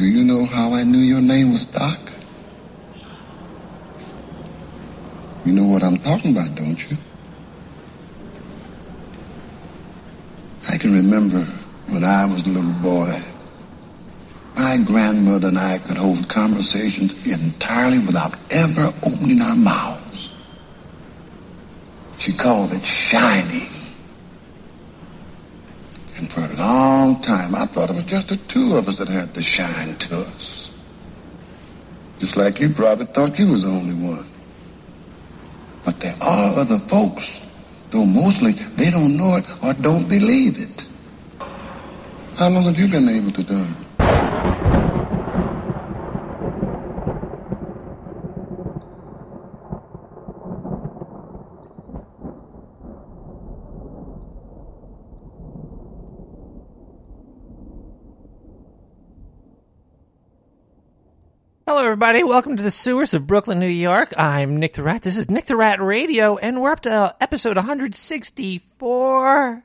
Do you know how I knew your name was Doc? You know what I'm talking about, don't you? I can remember when I was a little boy, my grandmother and I could hold conversations entirely without ever opening our mouths. She called it shining. Long time, I thought it was just the two of us that had the shine to us. Just like you probably thought you was the only one. But there are other folks, though mostly they don't know it or don't believe it. How long have you been able to do it? Hello, everybody. Welcome to the sewers of Brooklyn, New York. I'm Nick the Rat. This is Nick the Rat Radio, and we're up to episode 164.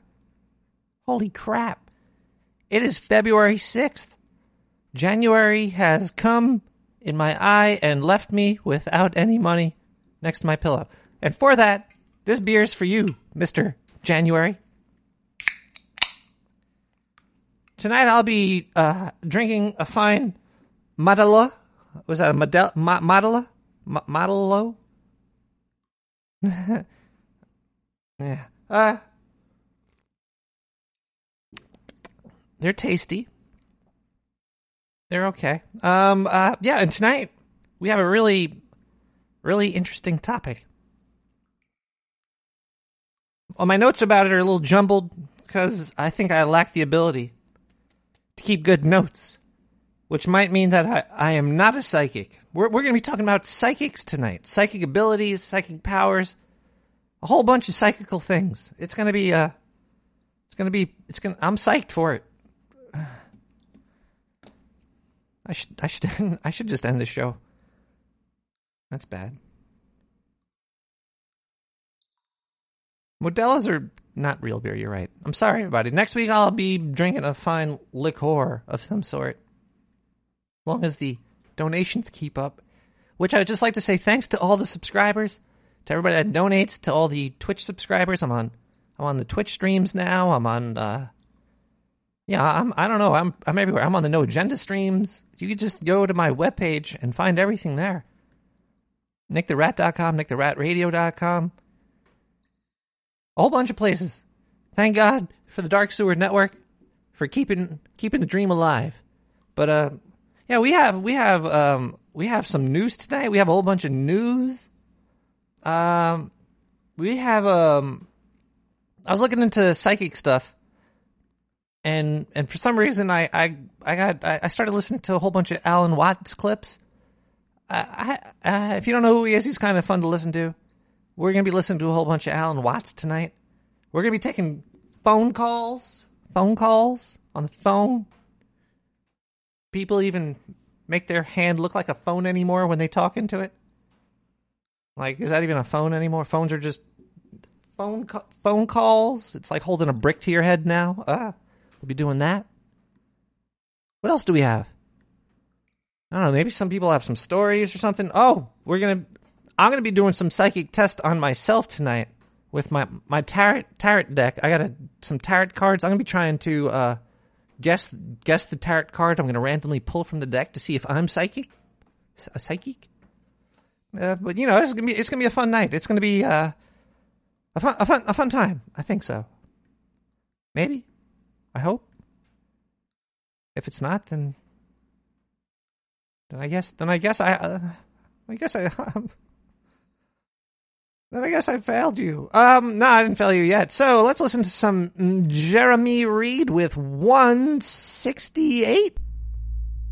Holy crap. It is February 6th. January has come in my eye and left me without any money next to my pillow. And for that, this beer is for you, Mr. January. Tonight I'll be uh, drinking a fine Madala. Was that a Model, Ma, Modela? Ma, Modelo? yeah. Uh, they're tasty. They're okay. Um. Uh. Yeah. And tonight we have a really, really interesting topic. Well, my notes about it are a little jumbled because I think I lack the ability to keep good notes, which might mean that I, I am not a psychic. We're, we're going to be talking about psychics tonight psychic abilities, psychic powers, a whole bunch of psychical things. It's going to be, uh, it's going to be, it's going to, I'm psyched for it. I should, I should, I should just end the show. That's bad. Modelos are not real beer. You're right. I'm sorry, everybody. Next week I'll be drinking a fine liqueur of some sort. Long as the donations keep up. Which I would just like to say thanks to all the subscribers, to everybody that donates, to all the Twitch subscribers. I'm on, I'm on the Twitch streams now. I'm on, uh, yeah, I'm, I don't know. I'm, I'm everywhere. I'm on the No Agenda streams. You could just go to my webpage and find everything there. NickTheRat.com, NickTheRatRadio.com. A whole bunch of places. Thank God for the Dark Sewer Network for keeping keeping the dream alive. But uh, yeah, we have we have um we have some news tonight. We have a whole bunch of news. Um, we have um, I was looking into psychic stuff, and and for some reason I I I got I I started listening to a whole bunch of Alan Watts clips. I, I uh, if you don't know who he is, he's kind of fun to listen to. We're gonna be listening to a whole bunch of Alan Watts tonight. We're gonna be taking phone calls, phone calls on the phone. People even make their hand look like a phone anymore when they talk into it. Like, is that even a phone anymore? Phones are just phone ca- phone calls. It's like holding a brick to your head now. Ah, we'll be doing that. What else do we have? I don't know. Maybe some people have some stories or something. Oh, we're gonna. I'm gonna be doing some psychic test on myself tonight with my my tarot tarot deck. I got a, some tarot cards. I'm gonna be trying to uh, guess guess the tarot card. I'm gonna randomly pull from the deck to see if I'm psychic. A psychic. Uh, but you know, it's gonna be it's gonna be a fun night. It's gonna be uh, a fun a fun a fun time. I think so. Maybe. I hope. If it's not, then then I guess then I guess I uh, I guess I then I guess I failed you. Um, no, I didn't fail you yet. So let's listen to some Jeremy Reed with 168.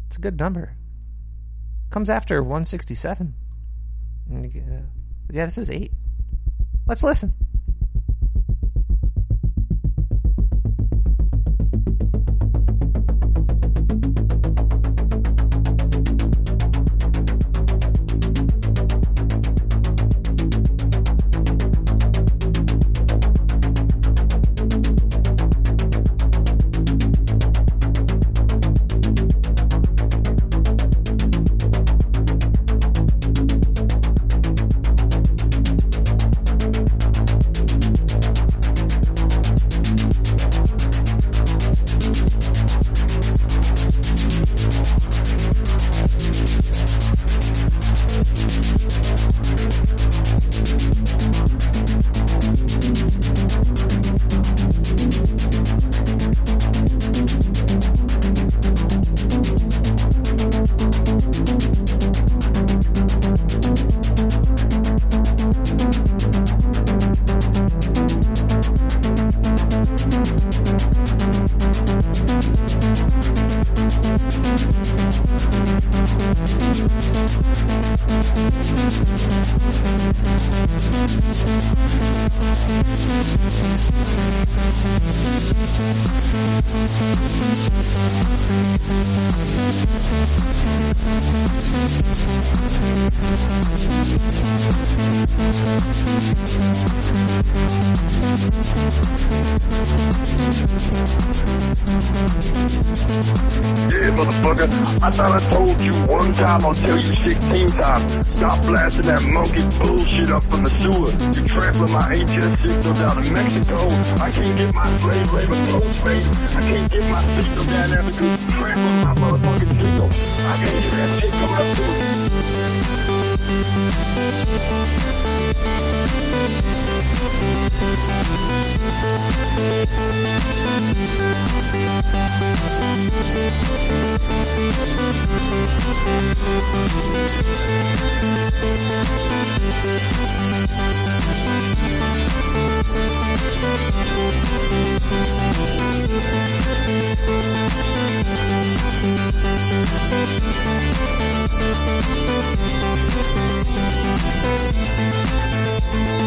It's a good number. Comes after 167. And you get, uh, Yeah, this is eight. Let's listen. Time, I'll tell you 16 times. Stop blasting that monkey bullshit up from the sewer. You trampling my HS signal down in Mexico. I can't get my slave labor close face. I can't get my signal down there because you trampling my motherfucking signal. I can't get that shit coming up too. Wow,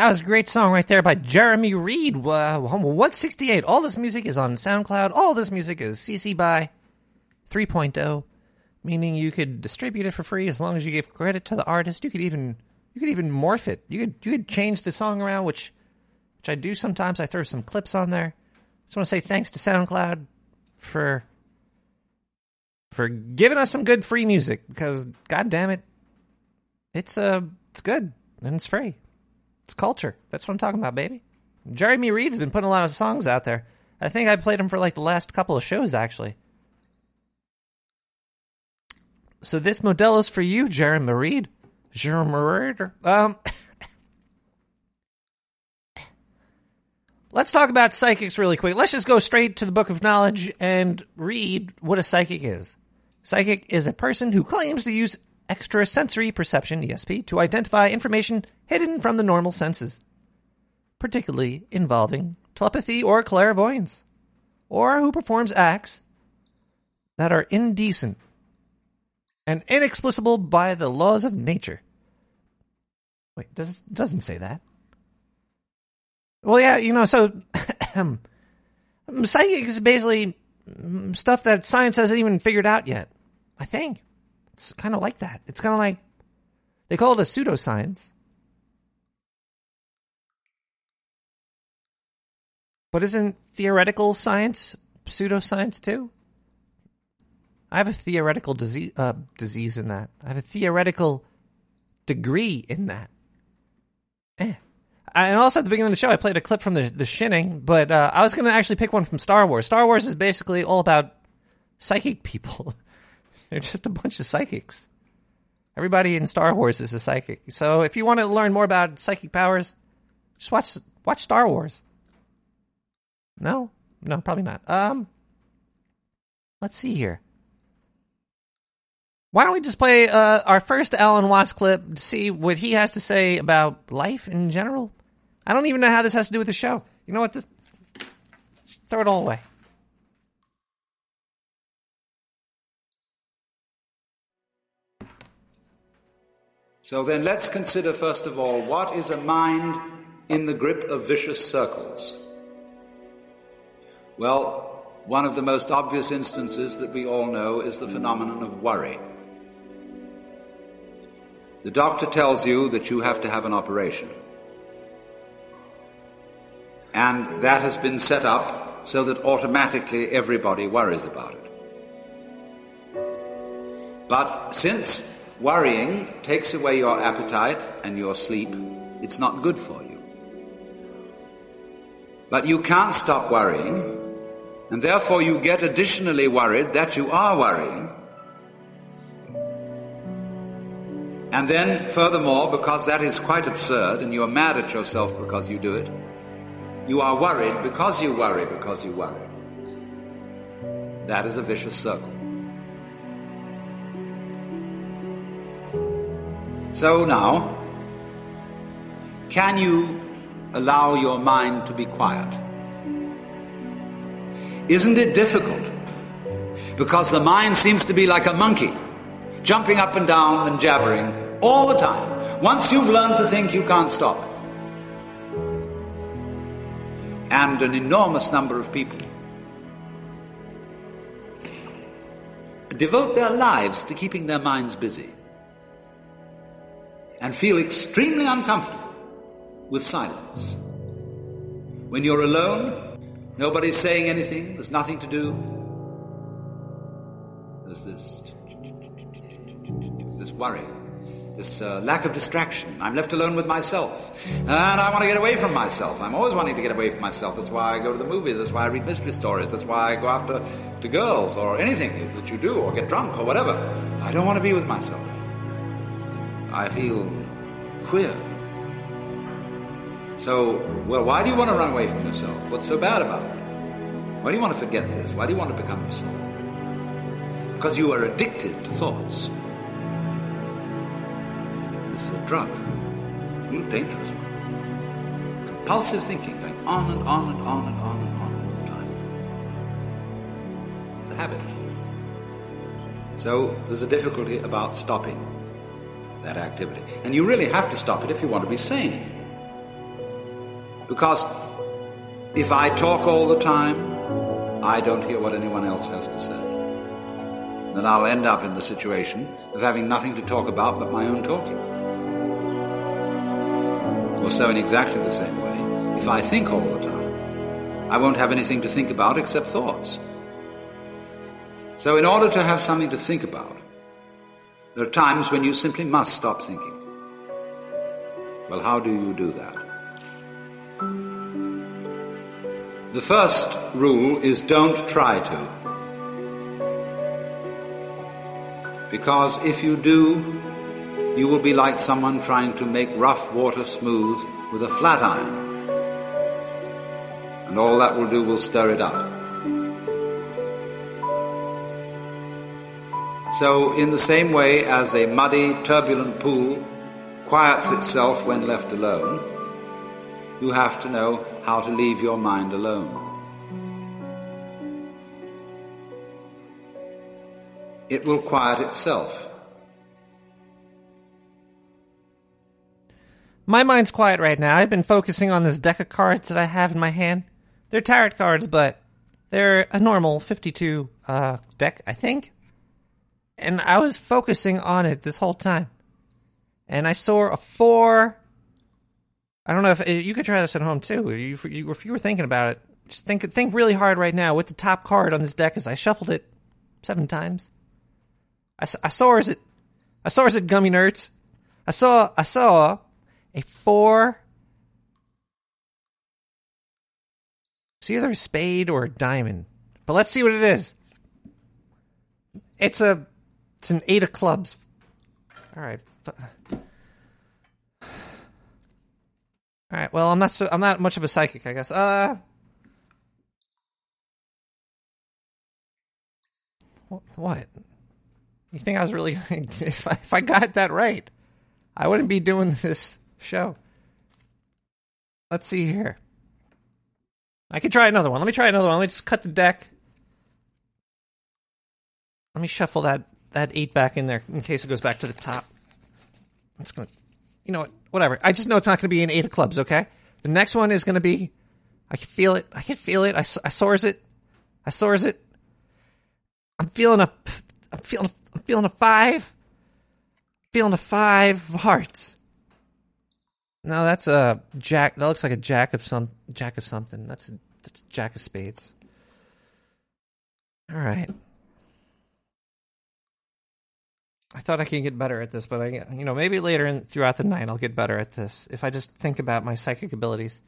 that was a great song right there by Jeremy Reed. Uh, 168. All this music is on SoundCloud. All this music is CC by 3.0, meaning you could distribute it for free as long as you give credit to the artist. You could even you could even morph it. You could you could change the song around, which which I do sometimes. I throw some clips on there. Just want to say thanks to SoundCloud for for giving us some good free music because god damn it, it's uh it's good and it's free. It's culture. That's what I'm talking about, baby. Jeremy Reed's been putting a lot of songs out there. I think I played him for like the last couple of shows, actually. So this model is for you, Jeremy Reed. Jeremy Reed. Um, let's talk about psychics really quick. Let's just go straight to the Book of Knowledge and read what a psychic is. Psychic is a person who claims to use extrasensory perception, ESP, to identify information hidden from the normal senses, particularly involving telepathy or clairvoyance, or who performs acts that are indecent and inexplicable by the laws of nature. Wait, does doesn't say that. Well, yeah, you know, so psychic is basically stuff that science hasn't even figured out yet. I think it's kind of like that. It's kind of like they call it a pseudoscience. But isn't theoretical science pseudoscience too? I have a theoretical disease, uh, disease in that. I have a theoretical degree in that. Eh. And also at the beginning of the show, I played a clip from the the Shining, but uh, I was going to actually pick one from Star Wars. Star Wars is basically all about psychic people. They're just a bunch of psychics. Everybody in Star Wars is a psychic. So if you want to learn more about psychic powers, just watch watch Star Wars. No, no, probably not. Um, let's see here. Why don't we just play uh, our first Alan Watts clip to see what he has to say about life in general? I don't even know how this has to do with the show. You know what? This throw it all away. So then let's consider first of all what is a mind in the grip of vicious circles? Well, one of the most obvious instances that we all know is the phenomenon of worry. The doctor tells you that you have to have an operation. And that has been set up so that automatically everybody worries about it. But since worrying takes away your appetite and your sleep, it's not good for you. But you can't stop worrying, and therefore you get additionally worried that you are worrying. And then, furthermore, because that is quite absurd and you are mad at yourself because you do it, you are worried because you worry because you worry. That is a vicious circle. So now, can you allow your mind to be quiet? Isn't it difficult? Because the mind seems to be like a monkey, jumping up and down and jabbering all the time. Once you've learned to think, you can't stop. And an enormous number of people devote their lives to keeping their minds busy and feel extremely uncomfortable with silence. When you're alone, nobody's saying anything, there's nothing to do. There's this, this worry, this uh, lack of distraction. I'm left alone with myself. And I want to get away from myself. I'm always wanting to get away from myself. That's why I go to the movies. That's why I read mystery stories. That's why I go after to girls or anything that you do or get drunk or whatever. I don't want to be with myself. I feel queer. So, well, why do you want to run away from yourself? What's so bad about it? Why do you want to forget this? Why do you want to become yourself? Because you are addicted to thoughts. This is a drug, a real dangerous one. Compulsive thinking, going on and on and on and on and on all the time. It's a habit. So there's a difficulty about stopping that activity. And you really have to stop it if you want to be sane. Because if I talk all the time, I don't hear what anyone else has to say. Then I'll end up in the situation of having nothing to talk about but my own talking. Or so in exactly the same way, if I think all the time, I won't have anything to think about except thoughts. So in order to have something to think about, there are times when you simply must stop thinking. Well, how do you do that? The first rule is don't try to. Because if you do, you will be like someone trying to make rough water smooth with a flat iron. And all that will do will stir it up. So, in the same way as a muddy, turbulent pool quiets itself when left alone, you have to know how to leave your mind alone. It will quiet itself. My mind's quiet right now. I've been focusing on this deck of cards that I have in my hand. They're tarot cards, but they're a normal 52 uh, deck, I think. And I was focusing on it this whole time. And I saw a four. I don't know if you could try this at home too. If you, were thinking about it, just think think really hard right now with the top card on this deck as I shuffled it seven times. I, I saw as it, I saw as it gummy nerds. I saw I saw a four. It's either a spade or a diamond, but let's see what it is. It's a it's an eight of clubs. All right. All right. Well, I'm not so I'm not much of a psychic, I guess. Uh What? You think I was really if I, if I got that right, I wouldn't be doing this show. Let's see here. I could try another one. Let me try another one. Let me just cut the deck. Let me shuffle that that eight back in there in case it goes back to the top. It's gonna, you know what? Whatever. I just know it's not to be an eight of clubs. Okay. The next one is to be. I can feel it. I can feel it. I, I soars it. I I soars it. I'm feeling a, I'm feeling, I'm feeling a five. Feeling a five of hearts. No, that's a jack. That looks like a jack of some jack of something. That's a, that's a jack of spades. All right. I thought I could get better at this, but I, you know, maybe later in, throughout the night I'll get better at this if I just think about my psychic abilities.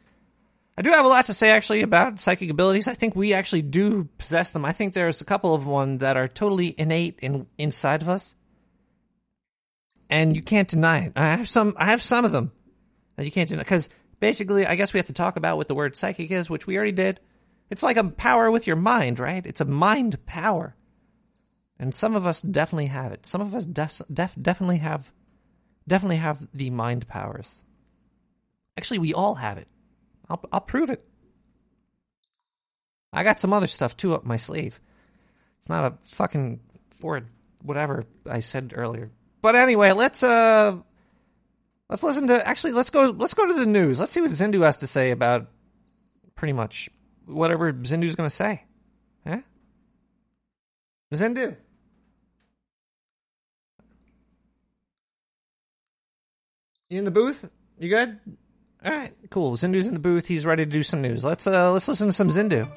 I do have a lot to say actually about psychic abilities. I think we actually do possess them. I think there's a couple of one that are totally innate in inside of us, and you can't deny it. I have some. I have some of them that you can't deny because basically, I guess we have to talk about what the word psychic is, which we already did. It's like a power with your mind, right? It's a mind power. And some of us definitely have it. Some of us def- def- definitely have definitely have the mind powers. Actually, we all have it. I'll I'll prove it. I got some other stuff too up my sleeve. It's not a fucking Ford whatever I said earlier. But anyway, let's uh let's listen to actually let's go let's go to the news. Let's see what Zindu has to say about pretty much whatever Zindu's going to say. Yeah? Zindu. You in the booth? You good? All right, cool. Zindu's in the booth. He's ready to do some news. Let's uh let's listen to some Zindu.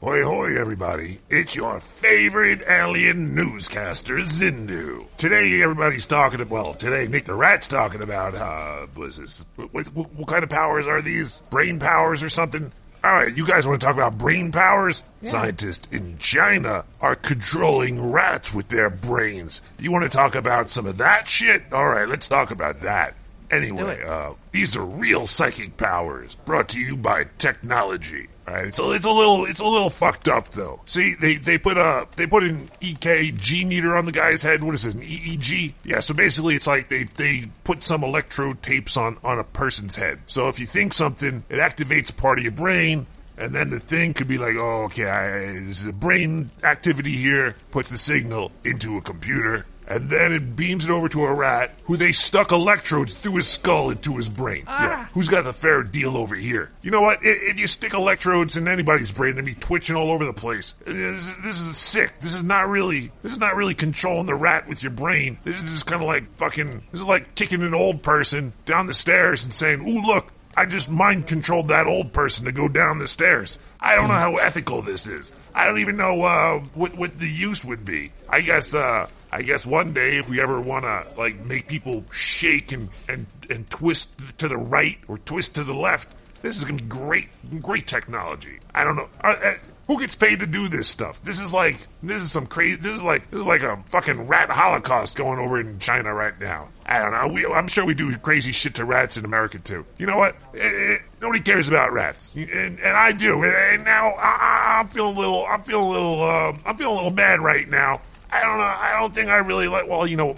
Hoy hoy everybody, it's your favorite alien newscaster, Zindu. Today everybody's talking about, well, today Nick the Rat's talking about, uh, was this, what, what, what kind of powers are these? Brain powers or something? Alright, you guys want to talk about brain powers? Scientists in China are controlling rats with their brains. You want to talk about some of that shit? Alright, let's talk about that. Anyway, uh, these are real psychic powers brought to you by technology. Alright, it's a, it's a little it's a little fucked up though. See, they they put a they put an EKG meter on the guy's head. What is it? An EEG? Yeah. So basically, it's like they they put some electrode tapes on on a person's head. So if you think something, it activates a part of your brain. And then the thing could be like, oh, okay, I, a brain activity here, puts the signal into a computer, and then it beams it over to a rat who they stuck electrodes through his skull into his brain. Yeah, who's got the fair deal over here? You know what? If, if you stick electrodes in anybody's brain, they'd be twitching all over the place. This, is- this is sick. This is not really. This is not really controlling the rat with your brain. This is just kind of like fucking. This is like kicking an old person down the stairs and saying, "Ooh, look." I just mind controlled that old person to go down the stairs. I don't know how ethical this is. I don't even know uh, what what the use would be. I guess uh, I guess one day if we ever want to like make people shake and, and and twist to the right or twist to the left, this is gonna be great great technology. I don't know. Uh, uh, who gets paid to do this stuff? This is like this is some crazy. This is like this is like a fucking rat holocaust going over in China right now. I don't know. We, I'm sure we do crazy shit to rats in America too. You know what? Eh, eh, nobody cares about rats, and, and I do. And now I, I'm feeling a little. I'm feeling a little. Uh, I'm feeling a little mad right now. I don't know. I don't think I really like. Well, you know,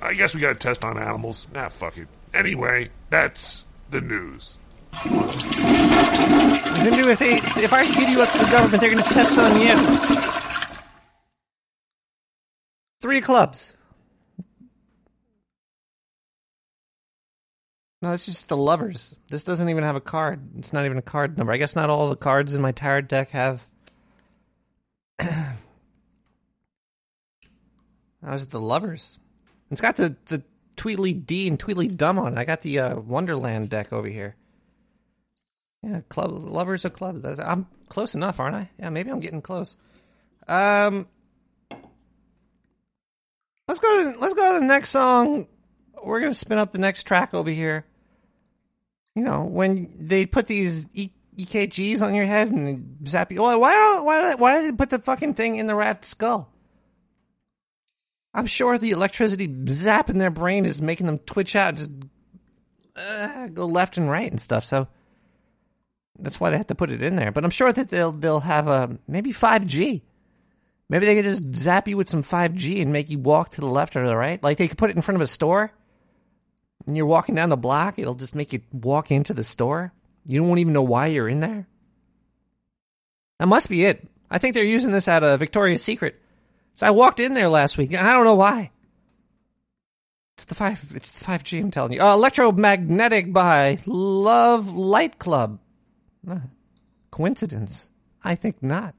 I guess we got to test on animals. Nah, fuck it. Anyway, that's the news. Zindu, if they if I give you up to the government, they're going to test on you. Three clubs. No, that's just the lovers. This doesn't even have a card. It's not even a card number. I guess not all the cards in my tarot deck have. that was the lovers. It's got the the Tweedly D and Tweedly Dumb on. I got the uh, Wonderland deck over here. Yeah, club lovers of clubs. I'm close enough, aren't I? Yeah, maybe I'm getting close. Um, let's go. To, let's go to the next song. We're gonna spin up the next track over here. You know, when they put these e- EKGs on your head and zap you. Why? Why? Why? Why do they put the fucking thing in the rat's skull? I'm sure the electricity zapping their brain is making them twitch out, just uh, go left and right and stuff. So that's why they have to put it in there. But I'm sure that they'll they'll have a maybe 5G. Maybe they could just zap you with some 5G and make you walk to the left or the right. Like they could put it in front of a store, and you're walking down the block. It'll just make you walk into the store. You won't even know why you're in there. That must be it. I think they're using this at a Victoria's Secret. So I walked in there last week, and I don't know why. It's the five. It's the five G. I'm telling you. Uh, Electromagnetic by Love Light Club. Uh, Coincidence? I think not.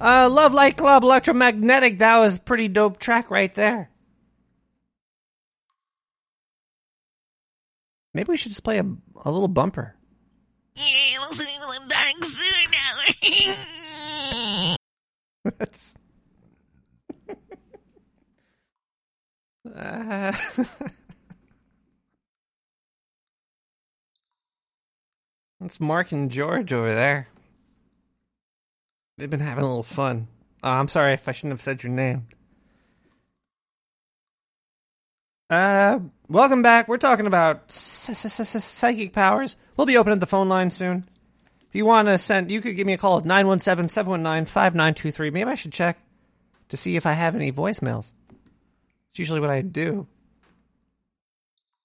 Uh, Love Light Club Electromagnetic. That was pretty dope track right there. Maybe we should just play a, a little bumper. Listening to the Dark. That's. Uh, That's Mark and George over there. They've been having a little fun. Oh, I'm sorry if I shouldn't have said your name. Uh, welcome back. We're talking about psychic powers. We'll be opening the phone line soon. If you want to send, you could give me a call at 917 719 5923. Maybe I should check to see if I have any voicemails. It's usually what I do.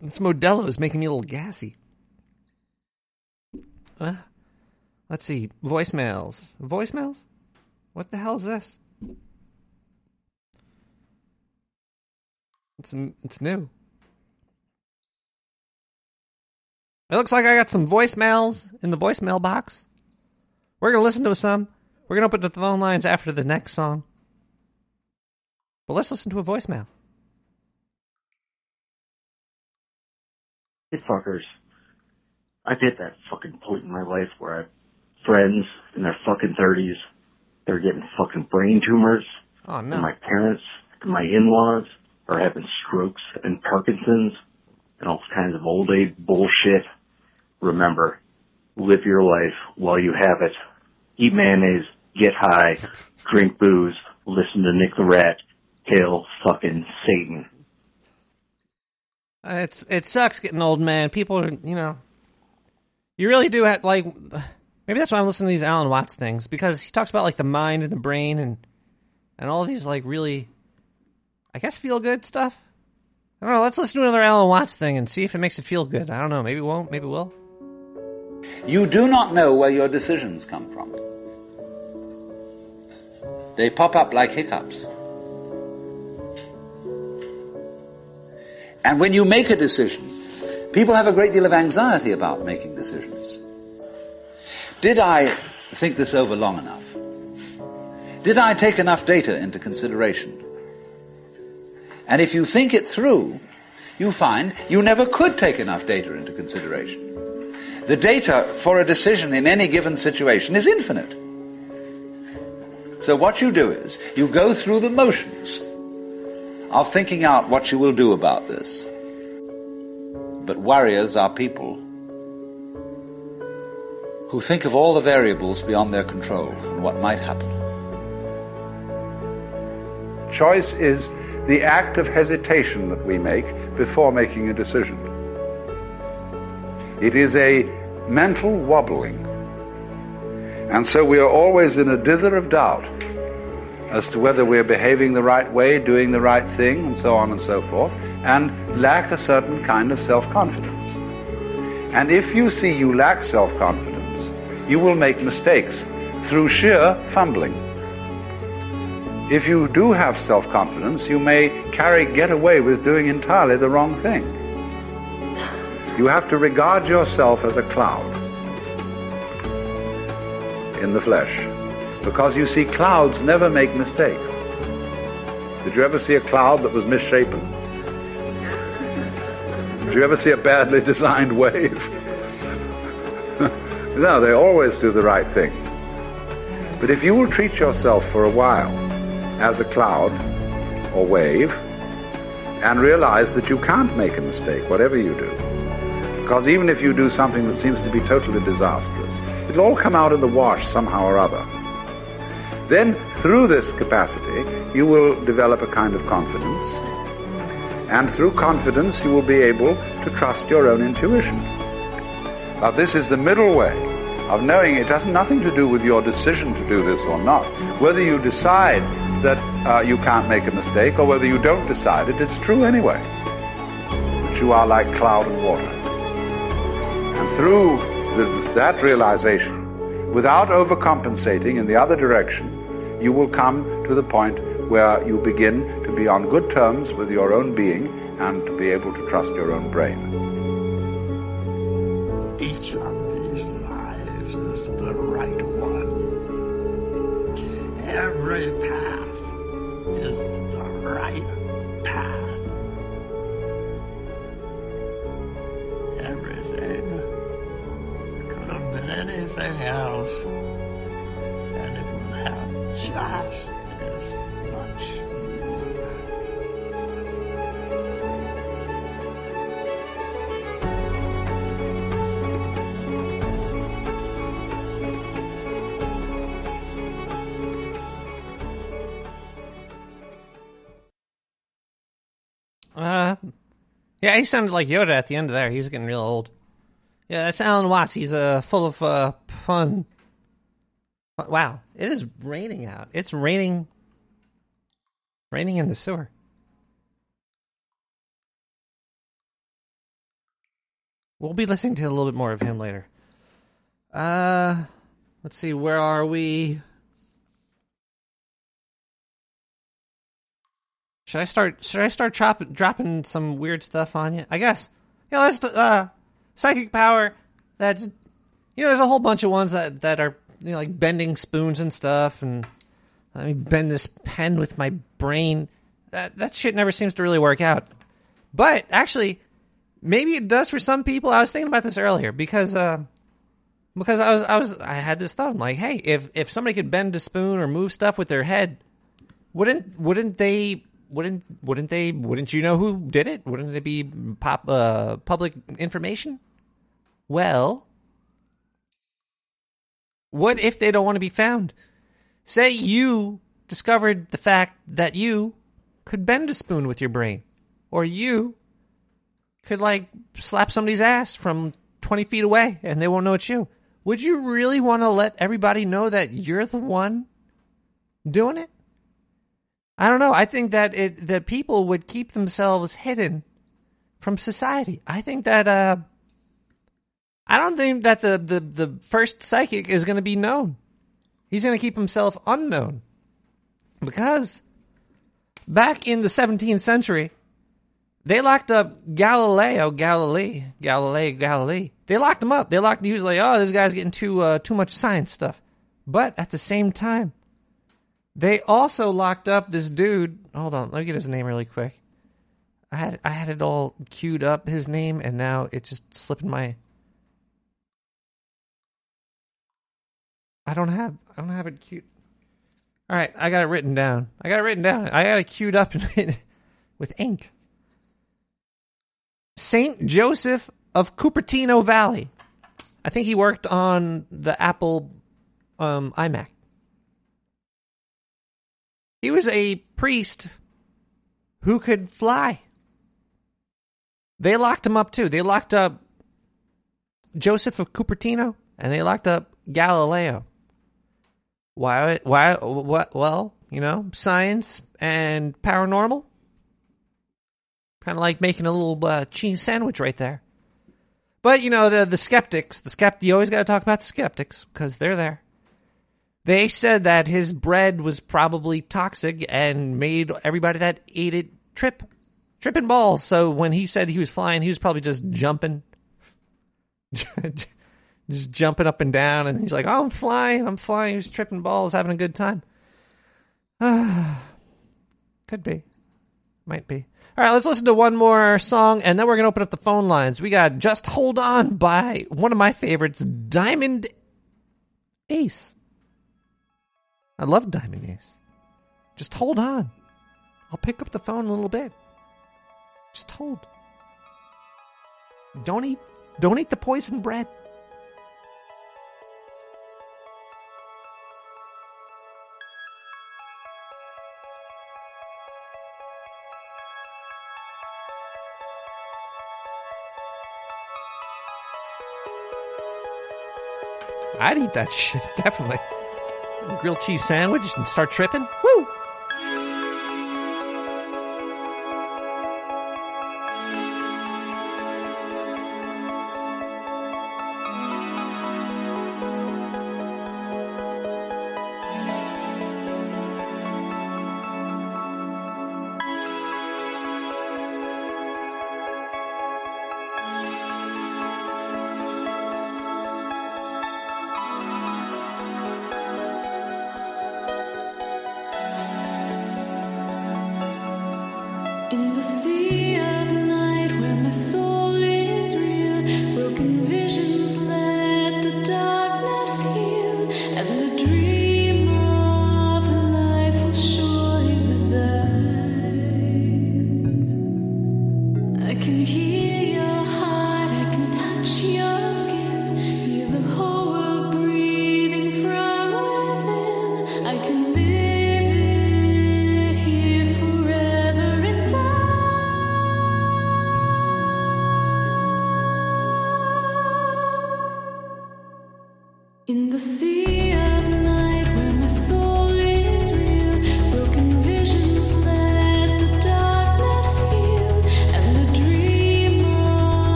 This Modelo is making me a little gassy. Uh, let's see. Voicemails. Voicemails? What the hell is this? It's it's new. It looks like I got some voicemails in the voicemail box. We're gonna listen to some. We're gonna open the phone lines after the next song. But let's listen to a voicemail. Hey fuckers. I've hit that fucking point in my life where I friends in their fucking thirties, they're getting fucking brain tumors, Oh and no. my parents and my in-laws are having strokes and Parkinson's and all kinds of old age bullshit. Remember, live your life while you have it. Eat mayonnaise, get high, drink booze, listen to Nick the Rat, hail fucking Satan. It's it sucks getting old, man. People are, you know, you really do have like maybe that's why I'm listening to these Alan Watts things because he talks about like the mind and the brain and and all these like really, I guess, feel good stuff. I don't know. Let's listen to another Alan Watts thing and see if it makes it feel good. I don't know. Maybe it won't. Maybe it will. You do not know where your decisions come from. They pop up like hiccups. And when you make a decision, people have a great deal of anxiety about making decisions. Did I think this over long enough? Did I take enough data into consideration? And if you think it through, you find you never could take enough data into consideration. The data for a decision in any given situation is infinite. So what you do is you go through the motions of thinking out what you will do about this. But warriors are people who think of all the variables beyond their control and what might happen. Choice is the act of hesitation that we make before making a decision. It is a mental wobbling. And so we are always in a dither of doubt as to whether we're behaving the right way, doing the right thing, and so on and so forth, and lack a certain kind of self-confidence. And if you see you lack self-confidence, you will make mistakes through sheer fumbling. If you do have self-confidence, you may carry, get away with doing entirely the wrong thing. You have to regard yourself as a cloud in the flesh. Because you see, clouds never make mistakes. Did you ever see a cloud that was misshapen? Did you ever see a badly designed wave? no, they always do the right thing. But if you will treat yourself for a while as a cloud or wave and realize that you can't make a mistake, whatever you do, because even if you do something that seems to be totally disastrous, it'll all come out in the wash somehow or other. Then, through this capacity, you will develop a kind of confidence. And through confidence, you will be able to trust your own intuition. Now, this is the middle way of knowing it has nothing to do with your decision to do this or not. Whether you decide that uh, you can't make a mistake or whether you don't decide it, it's true anyway. That you are like cloud and water. And through the, that realization, without overcompensating in the other direction, you will come to the point where you begin to be on good terms with your own being and to be able to trust your own brain each of these lives is the right one. Every path is the right path. Everything could have been anything else, and it would have just as much. Yeah, he sounded like Yoda at the end of there. He was getting real old. Yeah, that's Alan Watts. He's uh, full of uh, fun. Wow, it is raining out. It's raining. Raining in the sewer. We'll be listening to a little bit more of him later. Uh, let's see. Where are we? Should I start? Should I start chop, dropping some weird stuff on you? I guess. You know, let's uh, psychic power. That's you know, there's a whole bunch of ones that that are you know, like bending spoons and stuff, and let me bend this pen with my brain. That that shit never seems to really work out. But actually, maybe it does for some people. I was thinking about this earlier because uh, because I was I was I had this thought. I'm like, hey, if if somebody could bend a spoon or move stuff with their head, wouldn't wouldn't they wouldn't wouldn't they wouldn't you know who did it? Wouldn't it be pop uh, public information? Well, what if they don't want to be found? Say you discovered the fact that you could bend a spoon with your brain, or you could like slap somebody's ass from 20 feet away and they won't know it's you. Would you really want to let everybody know that you're the one doing it? I don't know. I think that it that people would keep themselves hidden from society. I think that uh I don't think that the the, the first psychic is going to be known. He's going to keep himself unknown. Because back in the 17th century, they locked up Galileo Galilei, Galilei Galilei. They locked him up. They locked he was like, "Oh, this guy's getting too uh, too much science stuff." But at the same time, they also locked up this dude. Hold on, let me get his name really quick. I had I had it all queued up his name, and now it just slipped my. I don't have I don't have it queued. All right, I got it written down. I got it written down. I got it queued up with ink. Saint Joseph of Cupertino Valley. I think he worked on the Apple um, iMac. He was a priest who could fly. They locked him up too. They locked up Joseph of Cupertino and they locked up Galileo. Why? Why? What? Well, you know, science and paranormal. Kind of like making a little uh, cheese sandwich right there. But you know, the the skeptics, the skept, you always got to talk about the skeptics because they're there. They said that his bread was probably toxic and made everybody that ate it trip, tripping balls. So when he said he was flying, he was probably just jumping, just jumping up and down. And he's like, "Oh, I'm flying, I'm flying." He was tripping balls, having a good time. Could be, might be. All right, let's listen to one more song, and then we're gonna open up the phone lines. We got "Just Hold On" by one of my favorites, Diamond Ace. I love Diamond Ace. Just hold on. I'll pick up the phone in a little bit. Just hold. Don't eat don't eat the poison bread. I'd eat that shit, definitely. Grilled cheese sandwich and start tripping. Woo!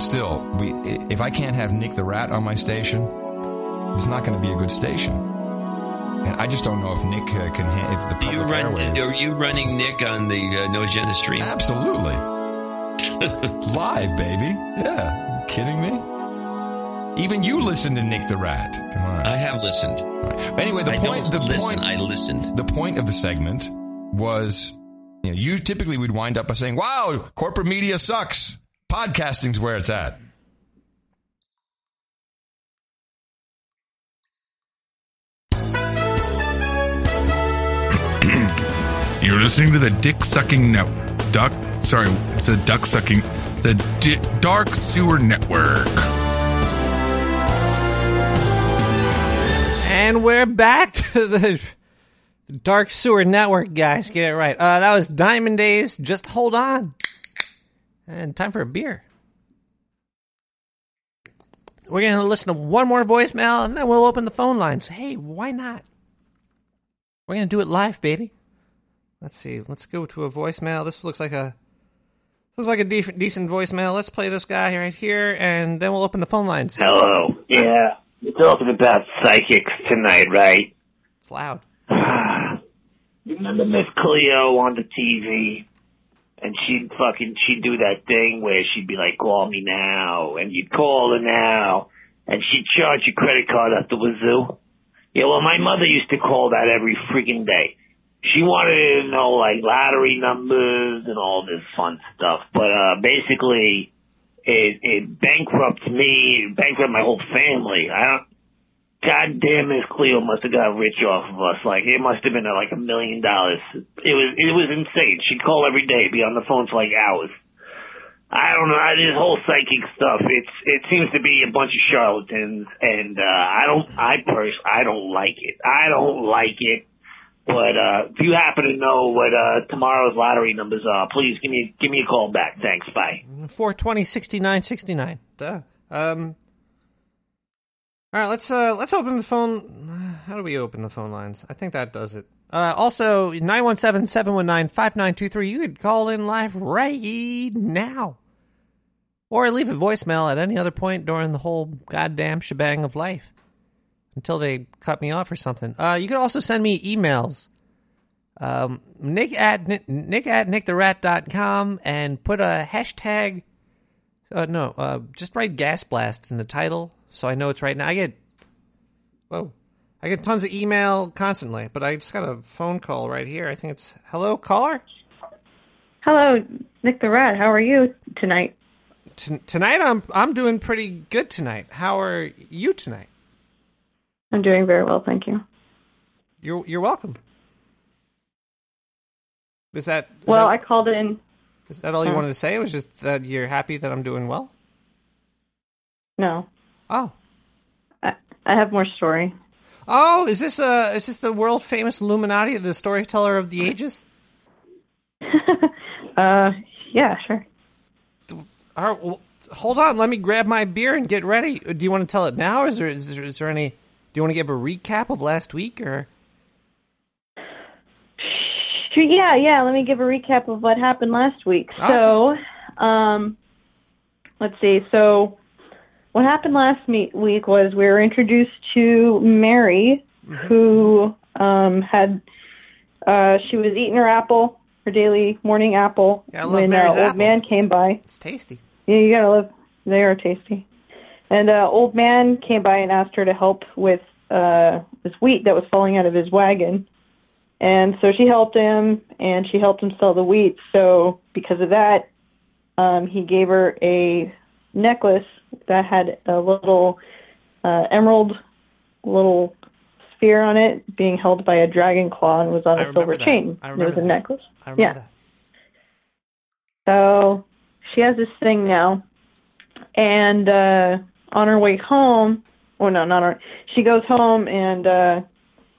But still, we if I can't have Nick the Rat on my station, it's not going to be a good station. And I just don't know if Nick uh, can if the public You run, airwaves. are you running Nick on the uh, No Agenda stream? Absolutely. Live, baby. Yeah. Kidding me? Even you listen to Nick the Rat. Come on. I have listened. Anyway, the I point. the listen, point. I listened. The point of the segment was, you know, you typically would wind up by saying, "Wow, corporate media sucks. Podcasting's where it's at." You're listening to the Dick Sucking Net Duck. Sorry, it's a Duck Sucking. The Di- Dark Sewer Network. And we're back to the Dark Sewer Network, guys. Get it right. Uh, that was Diamond Days. Just hold on. And time for a beer. We're going to listen to one more voicemail and then we'll open the phone lines. Hey, why not? We're going to do it live, baby. Let's see. Let's go to a voicemail. This looks like a looks like a decent voicemail. Let's play this guy right here and then we'll open the phone lines. Hello. Yeah, we're talking about psychics tonight, right? It's loud. You remember Miss Cleo on the TV? And she'd fucking, she'd do that thing where she'd be like, call me now. And you'd call her now. And she'd charge your credit card at the wazoo. Yeah, well, my mother used to call that every freaking day. She wanted to know, like, lottery numbers and all this fun stuff. But, uh, basically, it, it bankrupted me, it bankrupted my whole family. I don't, goddamn Miss Cleo must have got rich off of us. Like it must have been uh, like a million dollars. It was it was insane. She'd call every day, be on the phone for like hours. I don't know this whole psychic stuff. It's it seems to be a bunch of charlatans, and uh, I don't I pers I don't like it. I don't like it. But uh, if you happen to know what uh, tomorrow's lottery numbers are, please give me give me a call back. Thanks. Bye. Four twenty sixty nine sixty nine. Duh. Um. All right, let's uh let's open the phone. How do we open the phone lines? I think that does it. Uh, also, 917-719-5923. You could call in live right now. Or leave a voicemail at any other point during the whole goddamn shebang of life. Until they cut me off or something. Uh, you could also send me emails. Um, nick at nick at nicktherat.com and put a hashtag uh, no, uh, just write gas blast in the title so I know it's right now. I get, whoa, I get tons of email constantly, but I just got a phone call right here. I think it's hello caller. Hello, Nick the Rat. How are you tonight? T- tonight I'm I'm doing pretty good tonight. How are you tonight? I'm doing very well, thank you. You're you're welcome. Is that is Well, that, I called in. is that all you uh, wanted to say? It was just that you're happy that I'm doing well. No. Oh. I, I have more story. Oh, is this uh is this the world famous Illuminati, the storyteller of the ages? Uh, yeah, sure. All right, well, hold on. Let me grab my beer and get ready. Do you want to tell it now, or is there, is there, is there any? Do you want to give a recap of last week, or? Yeah, yeah. Let me give a recap of what happened last week. So, um, let's see. So, what happened last me- week was we were introduced to Mary, who um, had uh, she was eating her apple, her daily morning apple, Yeah, I love when uh, old apple. man came by. It's tasty. Yeah, you gotta love. They are tasty. And uh, old man came by and asked her to help with uh, this wheat that was falling out of his wagon. And so she helped him, and she helped him sell the wheat. So because of that, um, he gave her a necklace that had a little uh, emerald little sphere on it, being held by a dragon claw, and was on I a silver that. chain. I it was a necklace. I remember yeah. that. So she has this thing now, and uh, on her way home, or no, not her. She goes home and uh,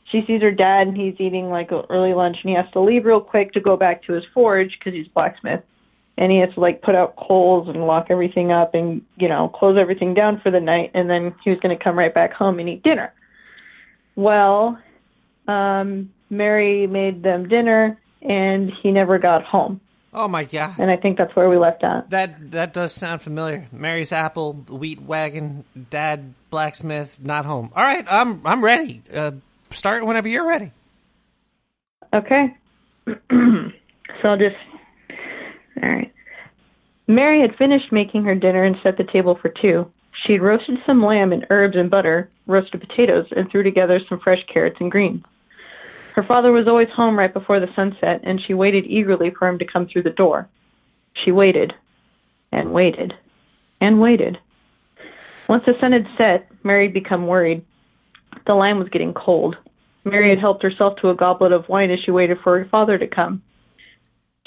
she sees her dad, and he's eating like early lunch, and he has to leave real quick to go back to his forge because he's blacksmith, and he has to like put out coals and lock everything up and you know close everything down for the night, and then he was going to come right back home and eat dinner. Well, um, Mary made them dinner, and he never got home. Oh my god. And I think that's where we left at. That that does sound familiar. Mary's apple, the wheat wagon, dad blacksmith, not home. All right, I'm I'm ready. Uh, start whenever you're ready. Okay. so I'll just. All right. Mary had finished making her dinner and set the table for two. She had roasted some lamb in herbs and butter, roasted potatoes, and threw together some fresh carrots and greens. Her father was always home right before the sunset, and she waited eagerly for him to come through the door. She waited, and waited, and waited. Once the sun had set, Mary had become worried. The lamb was getting cold. Mary had helped herself to a goblet of wine as she waited for her father to come.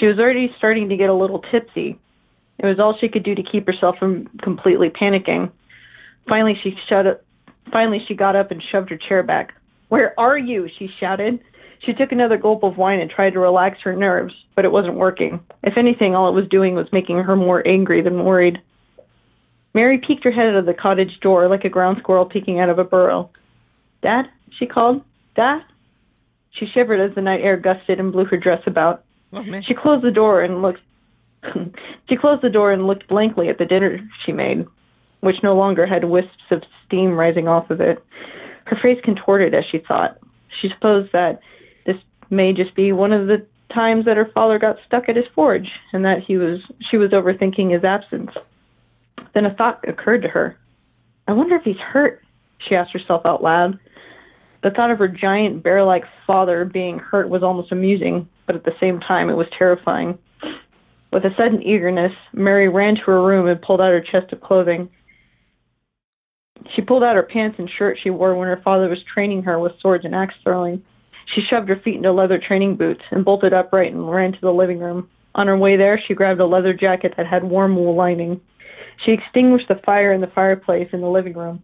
She was already starting to get a little tipsy. It was all she could do to keep herself from completely panicking. Finally, she shut up. Finally, she got up and shoved her chair back. "Where are you?" she shouted. She took another gulp of wine and tried to relax her nerves, but it wasn't working. If anything, all it was doing was making her more angry than worried. Mary peeked her head out of the cottage door like a ground squirrel peeking out of a burrow. Dad? she called. Dad? She shivered as the night air gusted and blew her dress about. She closed the door and looked she closed the door and looked blankly at the dinner she made, which no longer had wisps of steam rising off of it. Her face contorted as she thought. She supposed that this may just be one of the times that her father got stuck at his forge and that he was she was overthinking his absence. Then a thought occurred to her. I wonder if he's hurt, she asked herself out loud. The thought of her giant bear like father being hurt was almost amusing, but at the same time it was terrifying. With a sudden eagerness, Mary ran to her room and pulled out her chest of clothing. She pulled out her pants and shirt she wore when her father was training her with swords and axe throwing. She shoved her feet into leather training boots and bolted upright and ran to the living room. On her way there, she grabbed a leather jacket that had warm wool lining. She extinguished the fire in the fireplace in the living room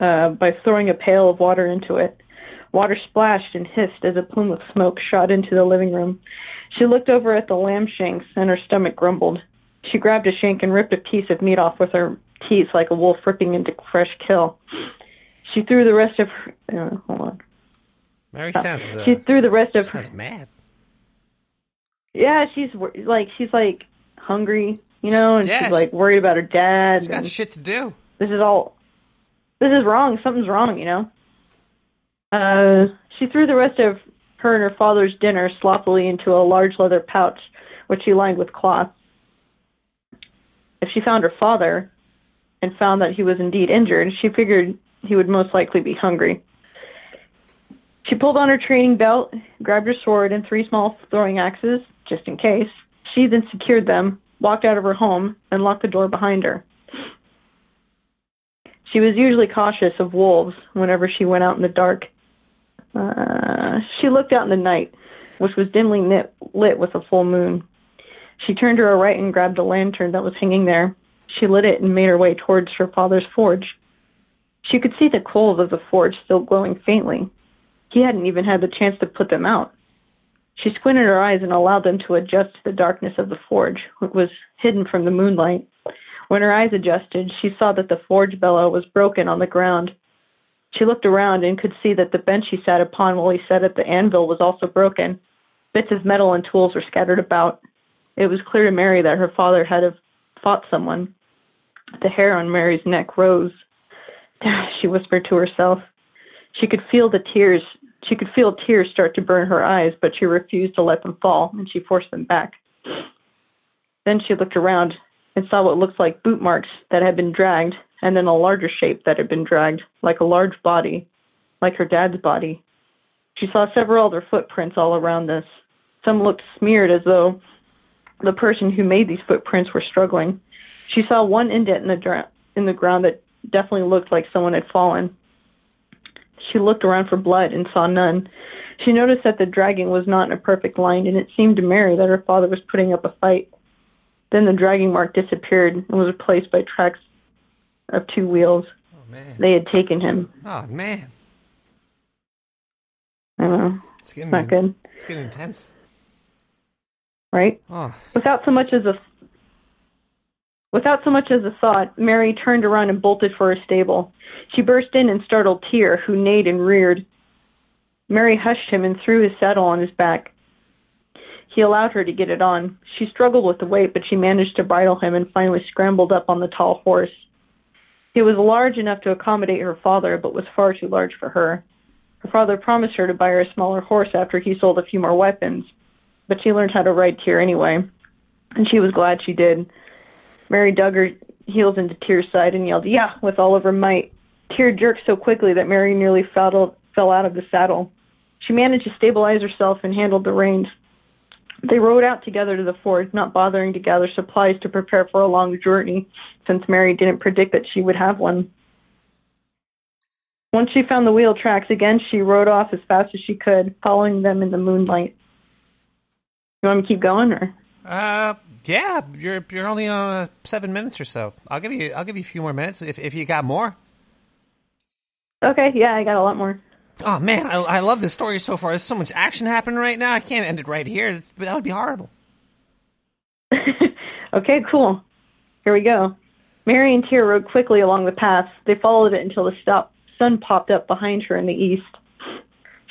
uh, by throwing a pail of water into it. Water splashed and hissed as a plume of smoke shot into the living room. She looked over at the lamb shanks and her stomach grumbled. She grabbed a shank and ripped a piece of meat off with her teeth like a wolf ripping into fresh kill. She threw the rest of her. Uh, hold on. Mary Uh, sounds. Uh, she threw the rest of her. mad. Yeah, she's like she's like hungry, you know, and Yeah, she's like worried about her dad. She's got shit to do. This is all. This is wrong. Something's wrong, you know. Uh, she threw the rest of her and her father's dinner sloppily into a large leather pouch, which she lined with cloth. If she found her father and found that he was indeed injured, she figured he would most likely be hungry. She pulled on her training belt, grabbed her sword and three small throwing axes, just in case. She then secured them, walked out of her home, and locked the door behind her. She was usually cautious of wolves whenever she went out in the dark. Uh, she looked out in the night, which was dimly lit, lit with a full moon. She turned to her right and grabbed a lantern that was hanging there. She lit it and made her way towards her father's forge. She could see the coals of the forge still glowing faintly. He hadn't even had the chance to put them out. She squinted her eyes and allowed them to adjust to the darkness of the forge, which was hidden from the moonlight. When her eyes adjusted, she saw that the forge bellow was broken on the ground. She looked around and could see that the bench he sat upon while he sat at the anvil was also broken. Bits of metal and tools were scattered about. It was clear to Mary that her father had fought someone. The hair on Mary's neck rose. She whispered to herself. She could feel the tears. She could feel tears start to burn her eyes, but she refused to let them fall, and she forced them back. Then she looked around and saw what looked like boot marks that had been dragged, and then a larger shape that had been dragged, like a large body, like her dad's body. She saw several other footprints all around this. Some looked smeared as though the person who made these footprints were struggling. She saw one indent in the in the ground that definitely looked like someone had fallen. She looked around for blood and saw none. She noticed that the dragging was not in a perfect line, and it seemed to Mary that her father was putting up a fight. Then the dragging mark disappeared and was replaced by tracks of two wheels. Oh man. They had taken him. Oh man. I don't know. It's getting Not good, It's getting intense. right? Oh. Without so much as a without so much as a thought, Mary turned around and bolted for her stable. She burst in and startled Tyr, who neighed and reared. Mary hushed him and threw his saddle on his back. He allowed her to get it on. She struggled with the weight, but she managed to bridle him and finally scrambled up on the tall horse. He was large enough to accommodate her father, but was far too large for her. Her father promised her to buy her a smaller horse after he sold a few more weapons, but she learned how to ride Tyr anyway, and she was glad she did. Mary dug her heels into Tyr's side and yelled, Yeah, with all of her might. Tyr jerked so quickly that Mary nearly fell out of the saddle. She managed to stabilize herself and handled the reins. They rode out together to the forge, not bothering to gather supplies to prepare for a long journey, since Mary didn't predict that she would have one. Once she found the wheel tracks again, she rode off as fast as she could, following them in the moonlight. You want me to keep going, or? Uh, yeah, you're you're only on uh, seven minutes or so. I'll give you I'll give you a few more minutes if if you got more. Okay, yeah, I got a lot more. Oh man, I, I love this story so far. There's so much action happening right now. I can't end it right here. That would be horrible. Okay, cool. Here we go. Mary and Tyr rode quickly along the path. They followed it until the stop sun popped up behind her in the east.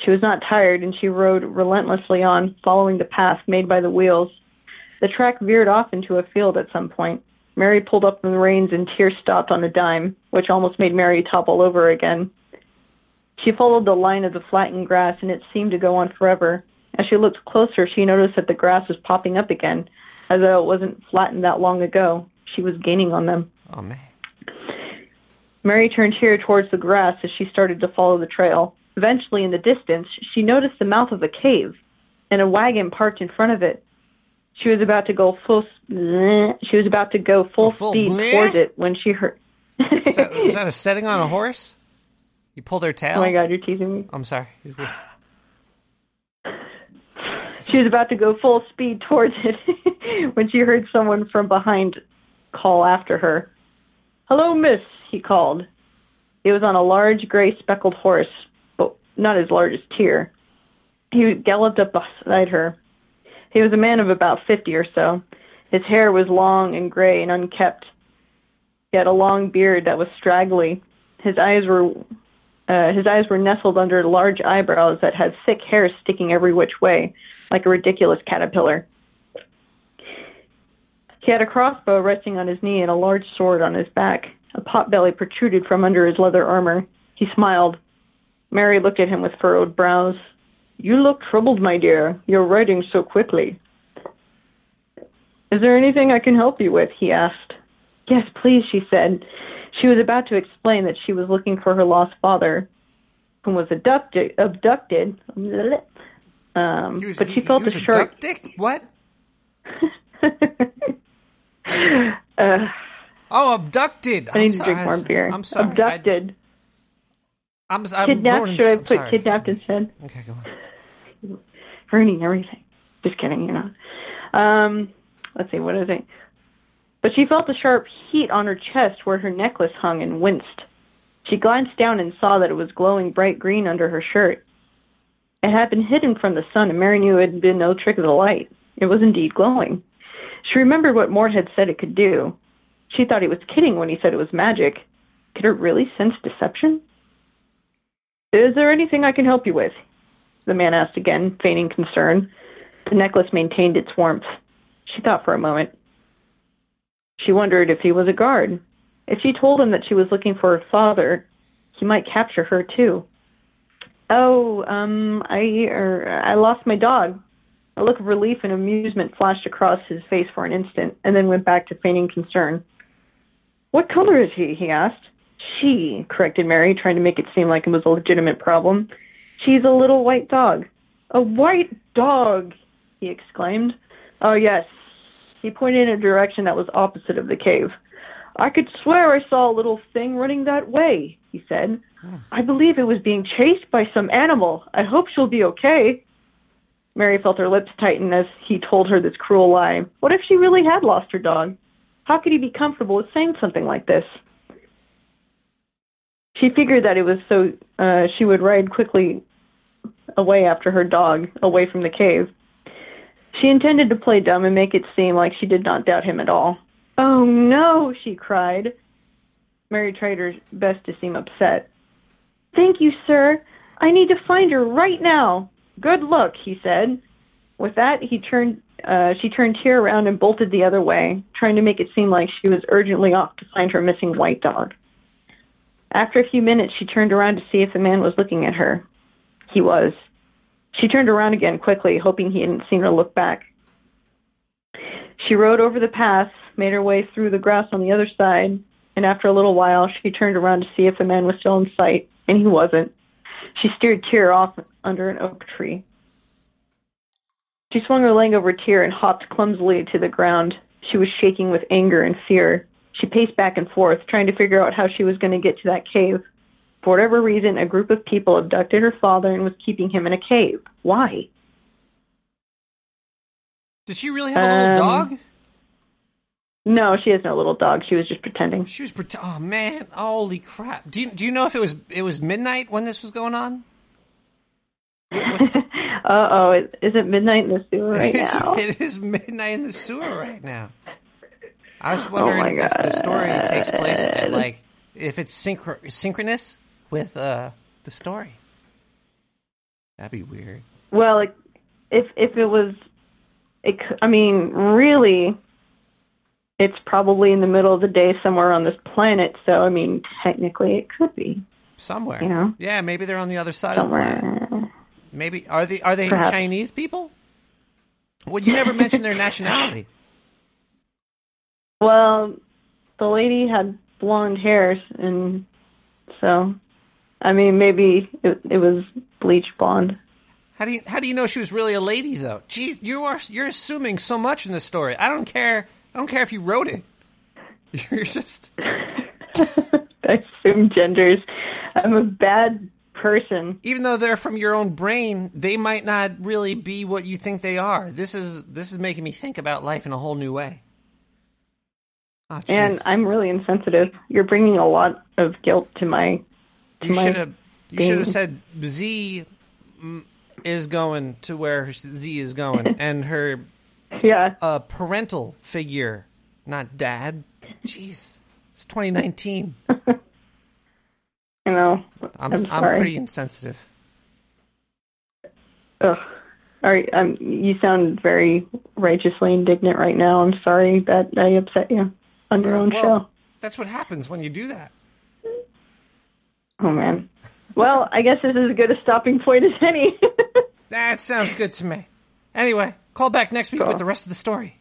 She was not tired, and she rode relentlessly on, following the path made by the wheels. The track veered off into a field at some point. Mary pulled up the reins, and Tyr stopped on a dime, which almost made Mary topple over again. She followed the line of the flattened grass, and it seemed to go on forever. As she looked closer, she noticed that the grass was popping up again, as though it wasn't flattened that long ago. She was gaining on them. Oh man. Mary turned here towards the grass as she started to follow the trail. Eventually, in the distance, she noticed the mouth of a cave and a wagon parked in front of it. She was about to go full. She was about to go full, full speed bleh? towards it when she heard. Is that, is that a setting on a horse? You pull their tail? Oh my god, you're teasing me. I'm sorry. She was about to go full speed towards it when she heard someone from behind call after her. Hello, miss, he called. He was on a large gray speckled horse, but not as large as Tyr. He galloped up beside her. He was a man of about fifty or so. His hair was long and gray and unkempt. He had a long beard that was straggly. His eyes were uh, his eyes were nestled under large eyebrows that had thick hair sticking every which way, like a ridiculous caterpillar. He had a crossbow resting on his knee and a large sword on his back. A potbelly protruded from under his leather armor. He smiled. Mary looked at him with furrowed brows. You look troubled, my dear. You're writing so quickly. Is there anything I can help you with? he asked. Yes, please, she said. She was about to explain that she was looking for her lost father, who was abducted. abducted um, but she felt a sharp. Dick? What? Uh, Oh, abducted. I need I'm to sorry. drink more beer. I'm sorry. Abducted. I, am I'm kidnapped. Should I put sorry. kidnapped instead? Okay, go on. Ruining everything. Just kidding, you're not. Um, let's see, what is it? But she felt a sharp heat on her chest where her necklace hung and winced. She glanced down and saw that it was glowing bright green under her shirt. It had been hidden from the sun, and Mary knew it had been no trick of the light. It was indeed glowing. She remembered what Mort had said it could do. She thought he was kidding when he said it was magic. Could it really sense deception? Is there anything I can help you with? The man asked again, feigning concern. The necklace maintained its warmth. She thought for a moment. She wondered if he was a guard. If she told him that she was looking for her father, he might capture her too. Oh, um, I er, I lost my dog. A look of relief and amusement flashed across his face for an instant, and then went back to feigning concern. What color is he? he asked. She, corrected Mary, trying to make it seem like it was a legitimate problem. She's a little white dog. A white dog, he exclaimed. Oh, yes. He pointed in a direction that was opposite of the cave. I could swear I saw a little thing running that way, he said. I believe it was being chased by some animal. I hope she'll be okay. Mary felt her lips tighten as he told her this cruel lie. What if she really had lost her dog? How could he be comfortable with saying something like this? She figured that it was so uh, she would ride quickly away after her dog, away from the cave. She intended to play dumb and make it seem like she did not doubt him at all. Oh no, she cried. Mary tried her best to seem upset. Thank you, sir. I need to find her right now. Good luck, he said. With that, he turned. Uh, she turned Tyr around and bolted the other way, trying to make it seem like she was urgently off to find her missing white dog. After a few minutes, she turned around to see if the man was looking at her. He was. She turned around again quickly, hoping he hadn't seen her look back. She rode over the path, made her way through the grass on the other side, and after a little while, she turned around to see if the man was still in sight, and he wasn't. She steered Tyr off under an oak tree. She swung her leg over Tyr and hopped clumsily to the ground. She was shaking with anger and fear. She paced back and forth, trying to figure out how she was going to get to that cave. For whatever reason, a group of people abducted her father and was keeping him in a cave. Why? Did she really have a little Um, dog? No, she has no little dog. She was just pretending. She was pret- Oh man, holy crap! Do you do you know if it was it was midnight when this was going on? Uh oh, is it midnight in the sewer right now? it is midnight in the sewer right now. I was Oh wondering my if the story takes place at like if it's synchro- synchronous with uh, the story. That'd be weird. Well, it, if if it was, it. I mean, really, it's probably in the middle of the day somewhere on this planet. So, I mean, technically, it could be Somewhere. You know? Yeah, maybe they're on the other side of the planet. somewhere. Maybe are they are they Perhaps. Chinese people? Well, you never mentioned their nationality. Well, the lady had blonde hairs, and so, I mean, maybe it, it was bleach blonde. How do you how do you know she was really a lady though? Geez, you are you're assuming so much in this story. I don't care. I don't care if you wrote it. You're just I assume genders. I'm a bad person. Even though they're from your own brain, they might not really be what you think they are. This is this is making me think about life in a whole new way. Oh, and. I'm really insensitive. You're bringing a lot of guilt to my. You should have you should have said Z is going to where Z is going, and her yeah uh, parental figure, not dad. Jeez, it's 2019. You know, I'm I'm I'm, pretty insensitive. Ugh. All right, um, you sound very righteously indignant right now. I'm sorry that I upset you on your own well, show. That's what happens when you do that. Oh man. Well, I guess this is as good a stopping point as any. That sounds good to me. Anyway, call back next week with the rest of the story.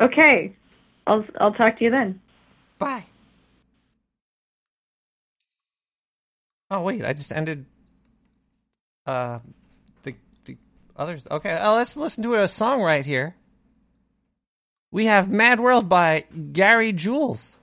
okay, I'll I'll talk to you then. Bye. Oh wait, I just ended uh the the others. Okay, oh, let's listen to a song right here. We have Mad World by Gary Jules.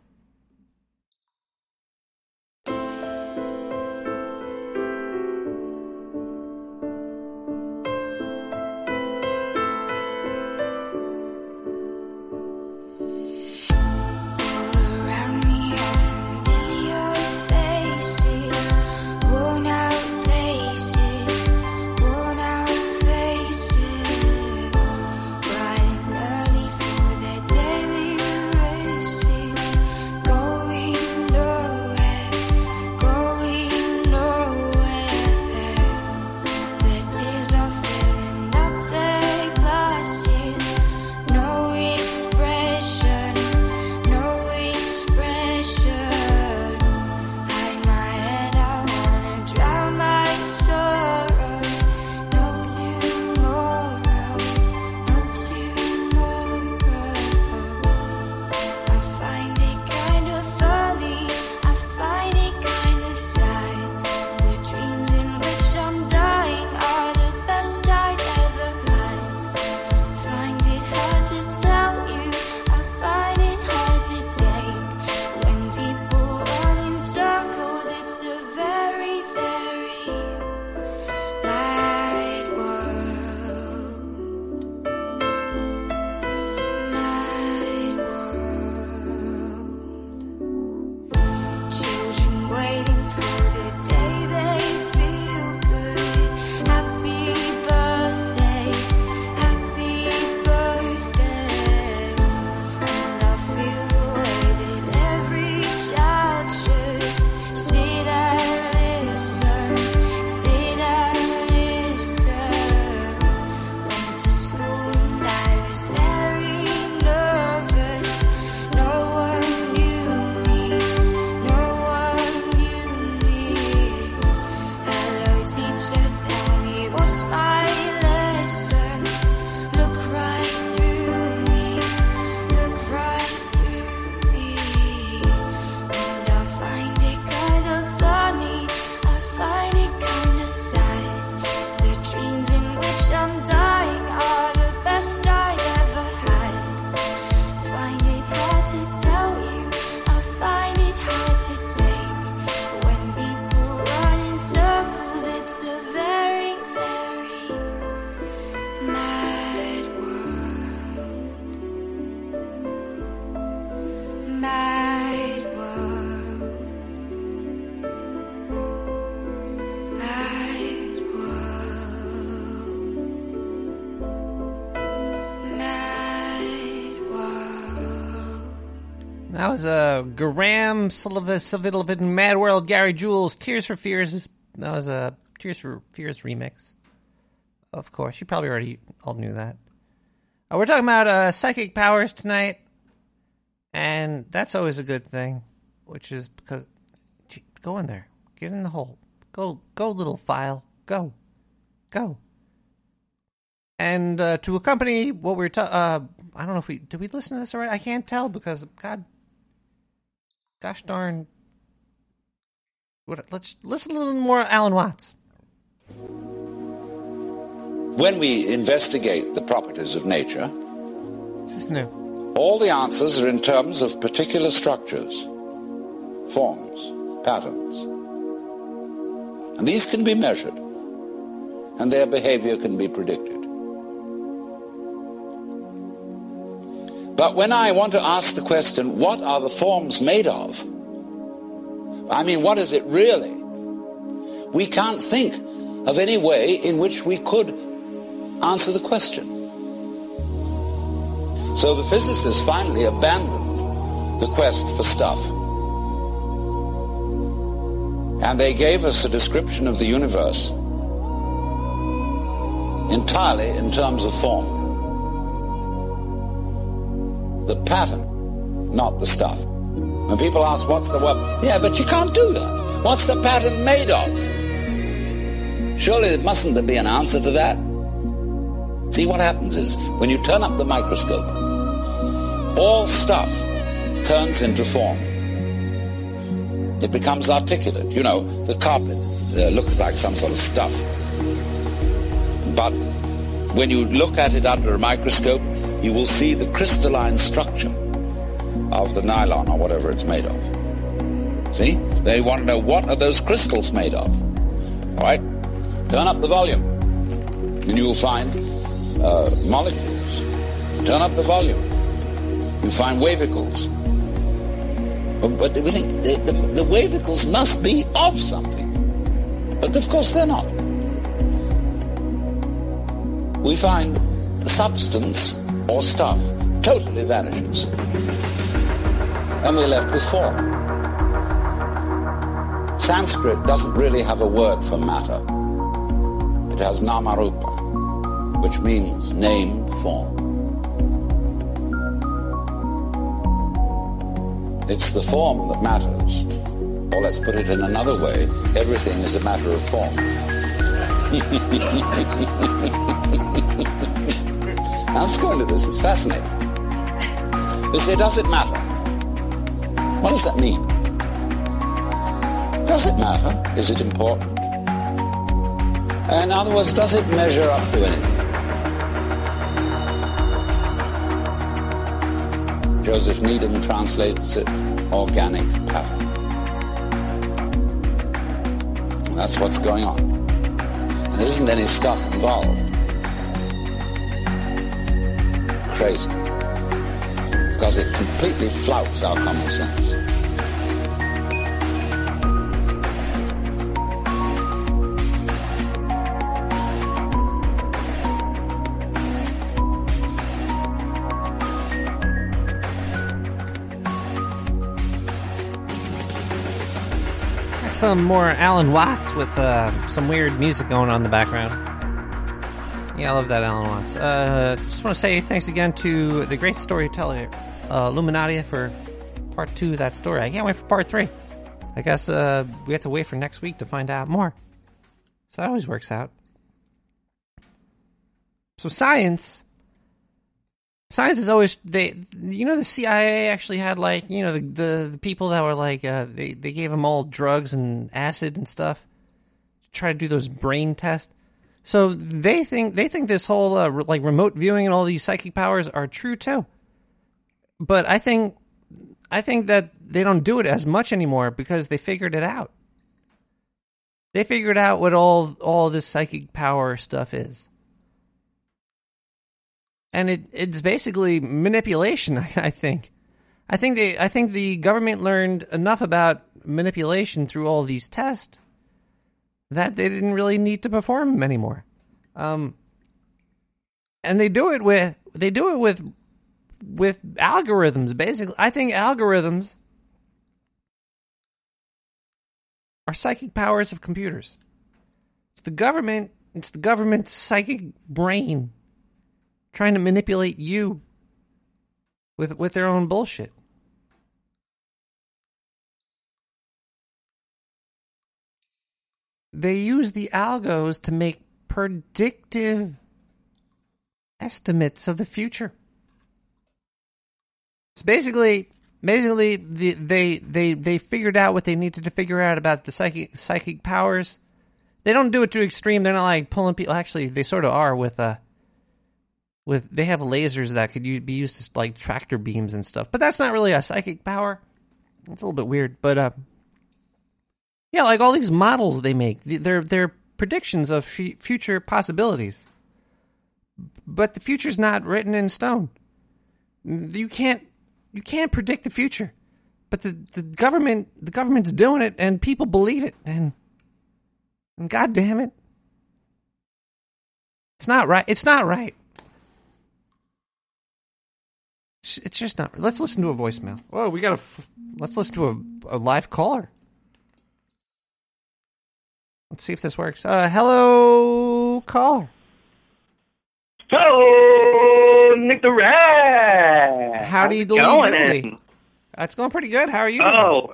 Graham Sullivan, Mad World, Gary Jules, Tears for Fears. That was a Tears for Fears remix. Of course, you probably already all knew that. Uh, we're talking about uh, psychic powers tonight, and that's always a good thing, which is because go in there, get in the hole, go, go, little file, go, go. And uh, to accompany what we're uh, I don't know if we did we listen to this already. I can't tell because God, gosh darn. What, let's listen a little more Alan Watts. When we investigate the properties of nature, This is new. all the answers are in terms of particular structures. forms, patterns. And these can be measured, and their behavior can be predicted. But when I want to ask the question, what are the forms made of? I mean, what is it really? We can't think of any way in which we could answer the question. So the physicists finally abandoned the quest for stuff. And they gave us a description of the universe entirely in terms of form. The pattern, not the stuff. When people ask, what's the what? Yeah, but you can't do that. What's the pattern made of? Surely there mustn't be an answer to that? See, what happens is, when you turn up the microscope, all stuff turns into form. It becomes articulate. You know, the carpet uh, looks like some sort of stuff. But when you look at it under a microscope, you will see the crystalline structure of the nylon or whatever it's made of. See? They want to know what are those crystals made of. All right? Turn up the volume, and you will find uh, molecules. Turn up the volume, you find wavicles. But, but we think the, the, the wavicles must be of something. But of course they're not. We find substance or stuff totally vanishes. And we're left with form. Sanskrit doesn't really have a word for matter. It has namarupa, which means name, form. It's the form that matters. Or let's put it in another way, everything is a matter of form. now let's go into this, it's fascinating. You say, does it matter? What does that mean? Does it matter? Is it important? In other words, does it measure up to anything? Joseph Needham translates it organic pattern. And that's what's going on. There isn't any stuff involved. Crazy. Because it completely flouts our common sense. Some more Alan Watts with uh, some weird music going on in the background. Yeah, I love that Alan Watts. Uh, just want to say thanks again to the great storyteller uh, Illuminatia for part two of that story. I can't wait for part three. I guess uh, we have to wait for next week to find out more. So that always works out. So science, science is always they. You know, the CIA actually had like you know the the, the people that were like uh, they they gave them all drugs and acid and stuff to try to do those brain tests. So they think they think this whole uh, re- like remote viewing and all these psychic powers are true too. But I think I think that they don't do it as much anymore because they figured it out. They figured out what all all this psychic power stuff is. And it it's basically manipulation, I think. I think they I think the government learned enough about manipulation through all these tests that they didn't really need to perform anymore. Um and they do it with they do it with with algorithms basically. I think algorithms are psychic powers of computers. It's the government, it's the government's psychic brain trying to manipulate you with with their own bullshit. They use the algos to make predictive estimates of the future. So basically, basically, the, they they they figured out what they needed to figure out about the psychic psychic powers. They don't do it too extreme. They're not like pulling people. Actually, they sort of are with uh with they have lasers that could be used as like tractor beams and stuff. But that's not really a psychic power. It's a little bit weird, but uh, yeah, like all these models they make, they're they're predictions of f- future possibilities. But the future's not written in stone. Mm, you can't you can't predict the future. But the, the government the government's doing it and people believe it and and god damn it. It's not right. It's not right. It's just not. Let's listen to a voicemail. Oh, we got a. f- Let's listen to a, a live caller. Let's see if this works. Uh, hello, caller. Oh, Nick the Rat. Howdy How's it doody going? That's going pretty good. How are you doing? Oh,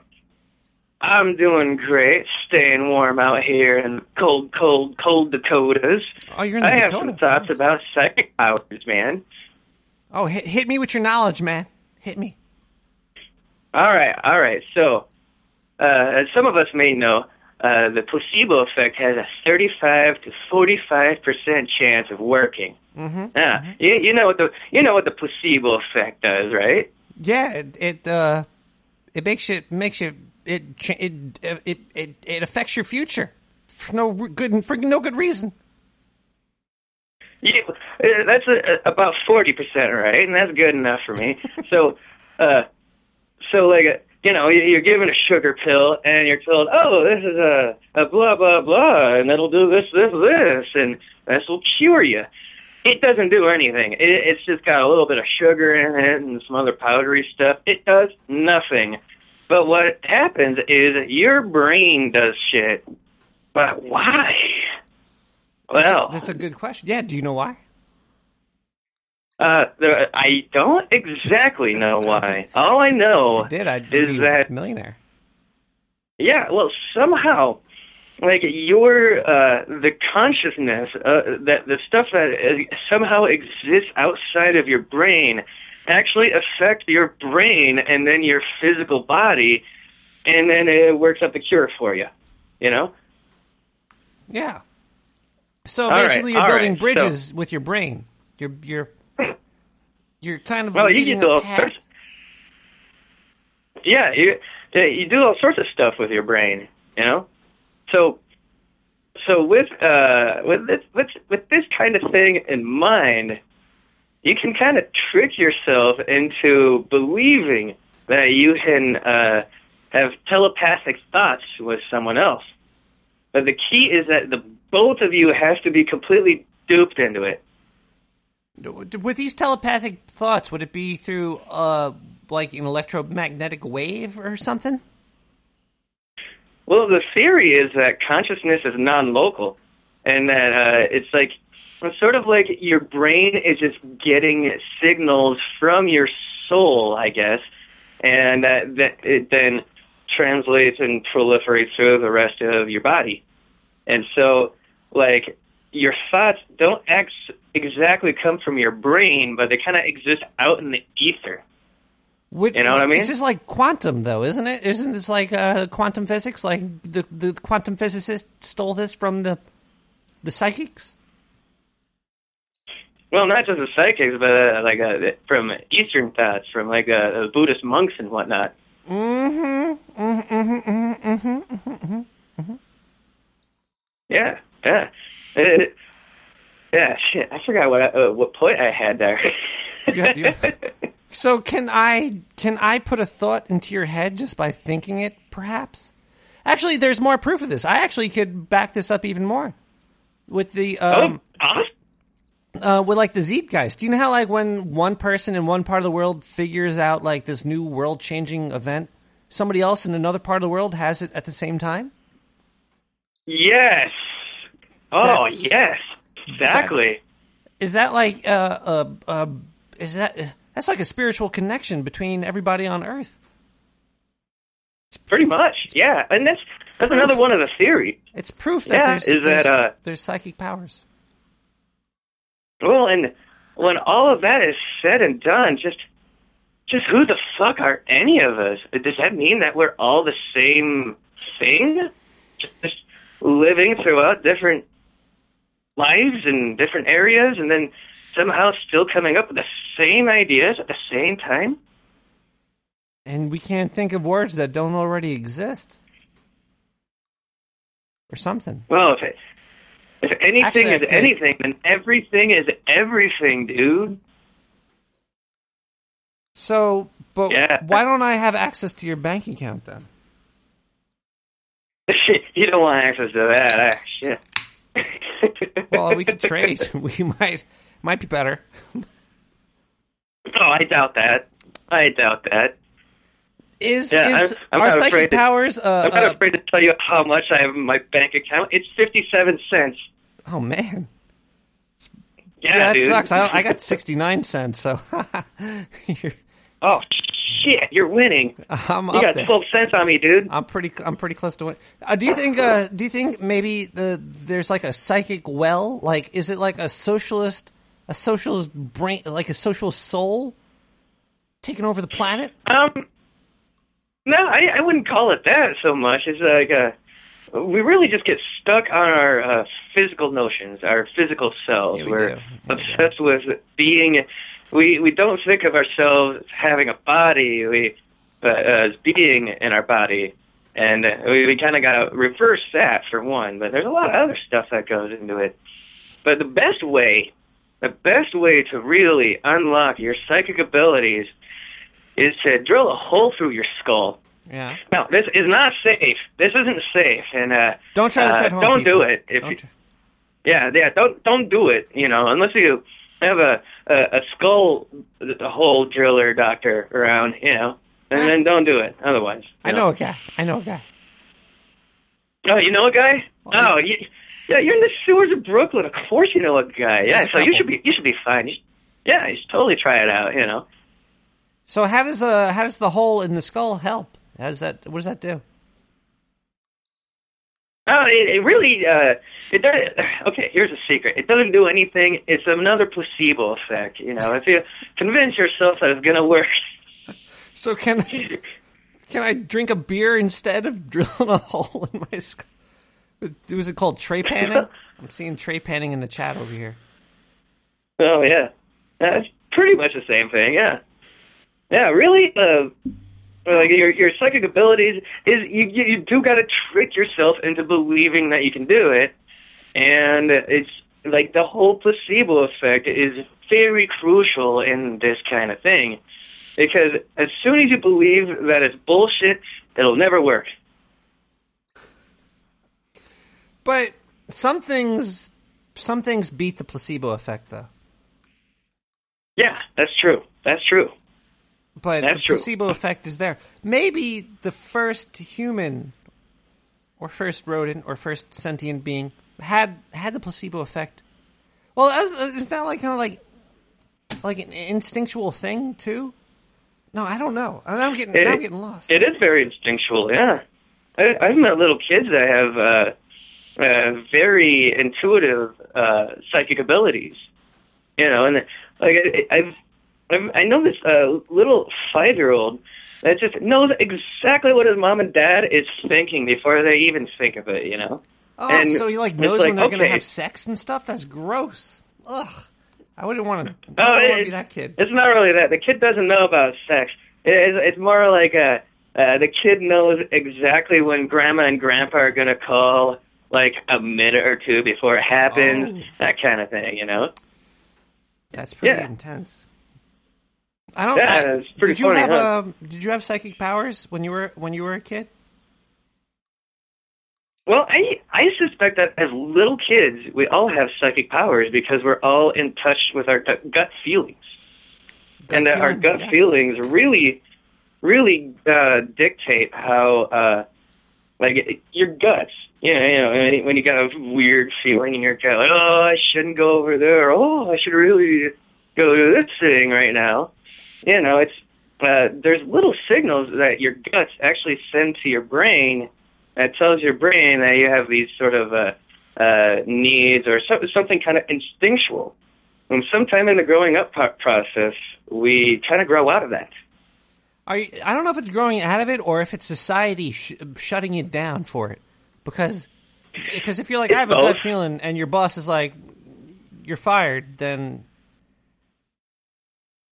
I'm doing great. Staying warm out here in cold, cold, cold Dakotas. Oh, you're in the I have some thoughts about psychic powers, man. Oh, hit, hit me with your knowledge, man. Hit me. All right, all right. So, uh, as some of us may know, uh, the placebo effect has a 35 to 45 percent chance of working. Mm-hmm. Yeah, you, you know what the you know what the placebo effect does, right? Yeah, it it uh, it makes you makes you it it it it, it affects your future for no good for no good reason. Yeah, uh, that's a, about forty percent, right? And that's good enough for me. so, uh, so like, uh, you know, you- you're given a sugar pill, and you're told, oh, this is a, a blah blah blah, and it'll do this, this, this, and this will cure you. It doesn't do anything. It, it's just got a little bit of sugar in it and some other powdery stuff. It does nothing. But what happens is your brain does shit. But why? Well, That's a good question. Yeah, do you know why? Uh, I don't exactly know why. All I know did, I'd is be that millionaire. yeah, well, somehow, like your uh, the consciousness uh, that the stuff that uh, somehow exists outside of your brain actually affect your brain and then your physical body, and then it works up the cure for you. You know? Yeah. So All right, basically, you're all building right, bridges with your brain. You're you're you're kind of Well, you can do all sorts. Yeah, you you do all sorts of stuff with your brain, you know. So, so with uh with this with with this kind of thing in mind, you can kind of trick yourself into believing that you can uh, have telepathic thoughts with someone else. But the key is that the both of you have to be completely duped into it. With these telepathic thoughts, would it be through uh like an electromagnetic wave or something? Well, the theory is that consciousness is non-local, and that uh, it's like it's sort of like your brain is just getting signals from your soul, I guess, and that, that it then translates and proliferates through the rest of your body. And so, like, your thoughts don't ex- exactly come from your brain, but they kind of exist out in the ether. Would, You know what I mean? This is like quantum, though, isn't it? Isn't this like uh, quantum physics? Like the the quantum physicist stole this from the the psychics. Well, not just the psychics, but uh, like uh, from Eastern thoughts, from like uh, Buddhist monks and whatnot. Mm-hmm. Mm-hmm. Mm-hmm. Mm-hmm. Mm-hmm. Yeah, yeah, Yeah. Shit, I forgot what I, uh, what point I had there. Yeah, yeah. So can I can I put a thought into your head just by thinking it? Perhaps. Actually, there's more proof of this. I actually could back this up even more with the um, uh, with like the Zeitgeist. Do you know how like when one person in one part of the world figures out like this new world changing event, somebody else in another part of the world has it at the same time? yes. Oh, That's- yes. Exactly. Is that like uh uh, uh is that that's like a spiritual connection between everybody on Earth? Pretty much. Yeah, and that's that's another one of the theories. It's proof that Yeah, there's, is that, there's, uh, there's psychic powers. Well, and when all of that is said and done, just just who the fuck are any of us? Does that mean that we're all the same thing? Just living throughout different lives in different areas and then somehow still coming up with the same ideas at the same time? and we can't think of words that don't already exist, or something. Well, if it, if anything Actually, is anything, then everything is everything, dude. So, but Yeah. why don't I have access to your bank account then? Shit. You don't want access to that. Ah, shit. Well, we could trade. We might might be better. Oh, I doubt that. I doubt that. Is Yeah, is I'm- I'm our psychic afraid to- powers? Uh, I'm not uh, afraid to tell you how much I have in my bank account. It's fifty-seven cents. oh man, Yeah, that dude. sucks. I, I got sixty nine cents. So You're- Oh shit, you're winning. I'm you got there. twelve cents on me, dude. I'm pretty. I'm pretty close to it. Uh, do you think? Uh, do you think maybe the there's like a psychic well? Like, is it like a socialist, a socialist brain, like a social soul, taking over the planet? Um, no, I, I wouldn't call it that so much. It's like uh, we really just get stuck on our uh, physical notions, our physical selves. Yeah, we We're do. obsessed with being. We we don't think of ourselves as having a body. We but as being in our body, and uh, we, we kind of got to reverse that for one. But there's a lot of other stuff that goes into it. But the best way, the best way to really unlock your psychic abilities is to drill a hole through your skull. Yeah. Now, this is not safe. This isn't safe, and uh, Don't try this uh, at home, Don't people. do it. If Don't you, yeah, yeah, don't don't do it. You know, unless you have a a, a skull a hole driller doctor around. You know, and then don't do it. Otherwise, I know a guy. I know a guy. Oh, you know a guy? Oh, you, yeah, you're in the sewers of Brooklyn. Of course, you know a guy. Yeah, so you should be you should be fine. You should, yeah, you should totally try it out. You know. So how does uh how does the hole in the skull help? How does that? What does that do? Oh, it, it really uh, it does. Okay, here's a secret. It doesn't do anything. It's another placebo effect. You know, if you convince yourself that it's gonna work. So can can I drink a beer instead of drilling a hole in my skull? Was it called trepanning? I'm seeing trepanning in the chat over here. Oh yeah, that's pretty much the same thing. Yeah, yeah. Really, uh, like your your psychic abilities is you you, you do got to trick yourself into believing that you can do it, and it's like the whole placebo effect is very crucial in this kind of thing, because as soon as you believe that it's bullshit, it'll never work. But some things some things beat the placebo effect though. Yeah, that's true. That's true. But That's the true. placebo effect is there. Maybe the first human or first rodent or first sentient being had had the placebo effect. Well, is is that like kind of like like an instinctual thing too? No, I don't know. I'm getting It- I'm getting lost. It is very instinctual, yeah. I, I've met little kids that have uh, uh, very intuitive uh, psychic abilities, you know, and like I, I've, I've I know this uh, little five year old that just knows exactly what his mom and dad is thinking before they even think of it, you know. Oh, And so he like knows when they're gonna have sex and stuff. That's gross. Ugh, I wouldn't want to. Oh, I want to be that kid. It's not really that. The kid doesn't know about sex. It's, it's more like a, uh, the kid knows exactly when grandma and grandpa are going to call, like a minute or two before it happens, Oh. that kind of thing, you know? That's pretty Yeah. intense. I don't. Yeah, I- it's pretty did you funny, have huh? um, Did you have psychic powers when you were when you were a kid? Well, I I suspect that as little kids, we all have psychic powers because we're all in touch with our gut gut feelings, and that our gut yeah. feelings really, really uh, dictate how, uh, like your guts. You know, you know, when- when you got a weird feeling in your gut, like oh, I shouldn't go over there. Oh, I should really go to this thing right now. You know, it's uh, there's little signals that your guts actually send to your brain that tells your brain that you have these sort of uh, uh, needs or so, something kind of instinctual. And sometime in the growing up pro- process, we kind of grow out of that. Are you, I don't know if it's growing out of it or if it's society sh- shutting you down for it. Because because if you're like I have a It's gut feeling and your boss is like you're fired, then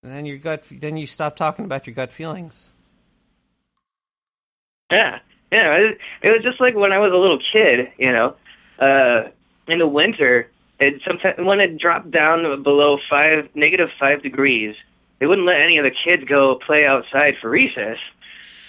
then your gut then you stop talking about your gut feelings. Yeah, yeah. It, was just like when I was a little kid, you know. Uh, in the winter, it sometimes when it dropped down below five, negative five degrees, they wouldn't let any of the kids go play outside for recess,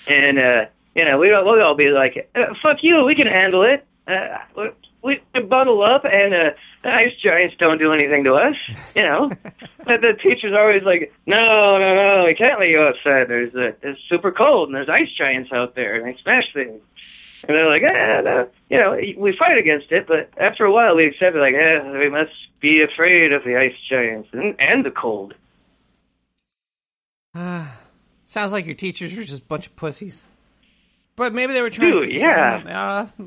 and uh, you know we'd all, we'd all be like, uh, "Fuck you, we can handle it." Uh, we, we bundle up, and uh, the ice giants don't do anything to us, you know. but the teacher's always like, "No, no, no, we can't let you outside. There's uh, it's super cold, and there's ice giants out there, and they smash things." And they're like, eh, no. you know, we fight against it, but after a while we accept it, like, eh, we must be afraid of the ice giants and, and the cold. Uh, Sounds like your teachers were just a bunch of pussies. But maybe they were trying Dude, to. yeah. Uh,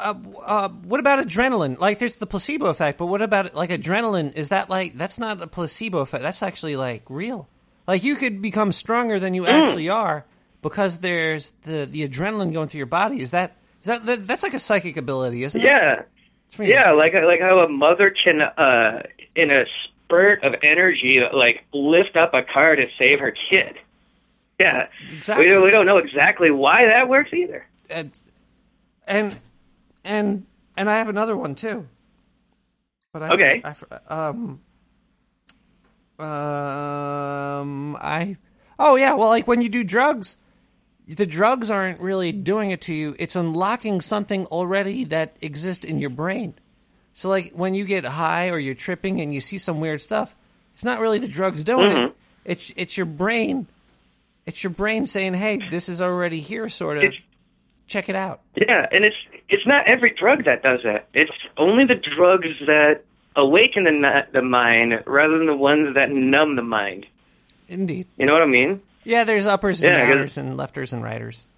uh, uh, what about adrenaline? Like, there's the placebo effect, but what about like adrenaline? Is that like that's not a placebo effect? That's actually like real. Like, you could become stronger than you Mm. actually are because there's the the adrenaline going through your body. Is that is that, that that's like a psychic ability, isn't it? Yeah, yeah, like like how a mother can, uh, in a spurt of energy, like lift up a car to save her kid. Yeah, Exactly. We don't, we don't know exactly why that works either. and and and and I have another one too. But I, Okay. I, um, um, I. Oh yeah, well, like when you do drugs, the drugs aren't really doing it to you. It's unlocking something already that exists in your brain. So like when you get high or you're tripping and you see some weird stuff, it's not really the drugs doing Mhm. it. It's it's your brain. It's your brain saying, "Hey, this is already here." Sort of. It's- Check it out. Yeah, and it's it's not every drug that does that. It's only the drugs that awaken the the mind rather than the ones that numb the mind. Indeed. You know what I mean? Yeah, there's uppers and Yeah, downers and lefters and righters.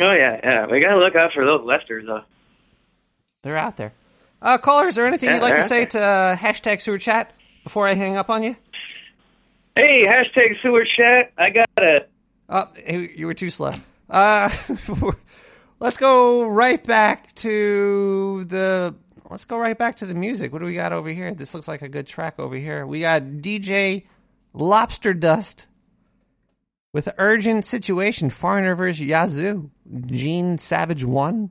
Oh yeah, yeah. We gotta look out for those lefters though. They're out there. Uh, caller, is there anything Yeah, you'd like to say out to uh, hashtag sewer chat before I hang up on you? Hey, hashtag sewer chat. I got a. Oh, you were too slow. Uh, let's go right back to the. Let's go right back to the music. What do we got over here? This looks like a good track over here. We got DJ Lobster Dust with Urgent Situation, Foreigner vs. Yazoo, Gene Savage 1.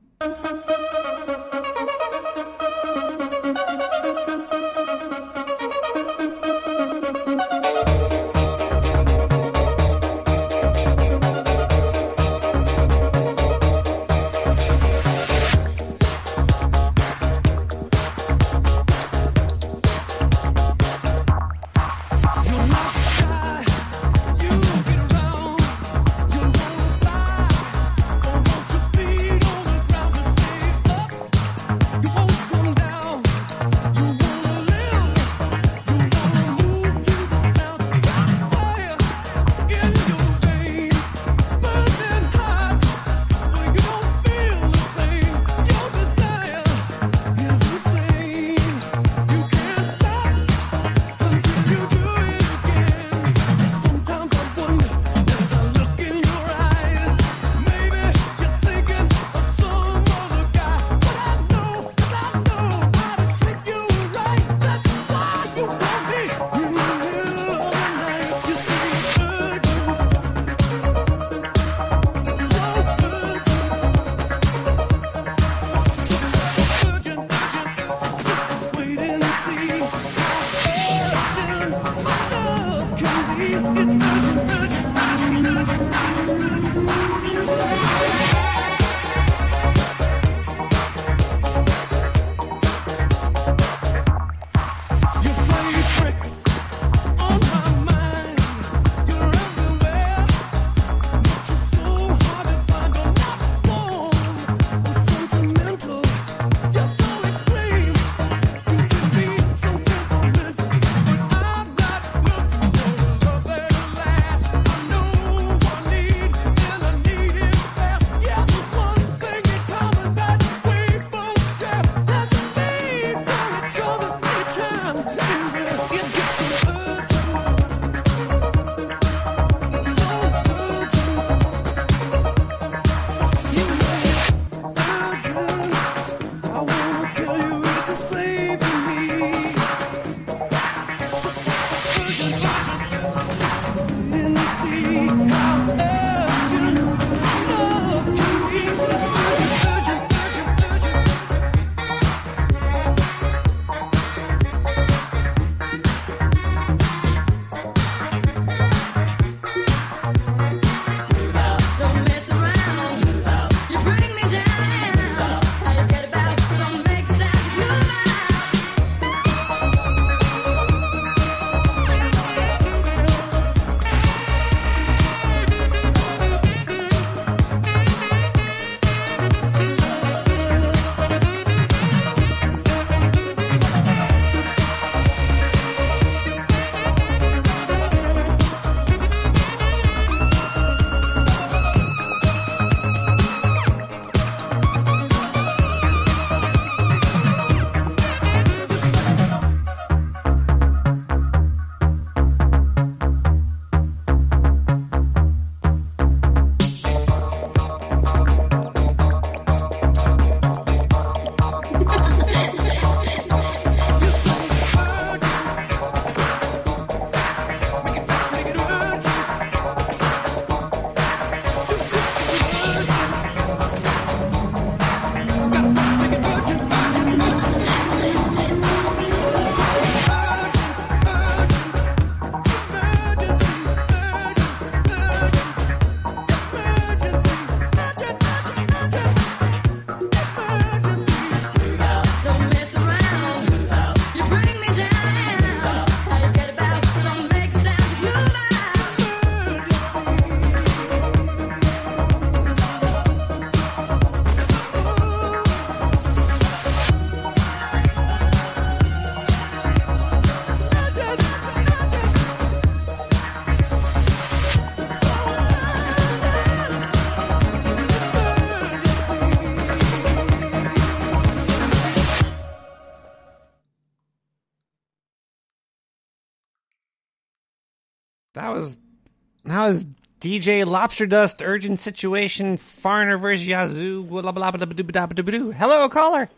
DJ Lobster Dust Urgent Situation Foreigner versus Yazoo. blah, blah, blah, blah, blah, blah, blah, blah. Hello, caller.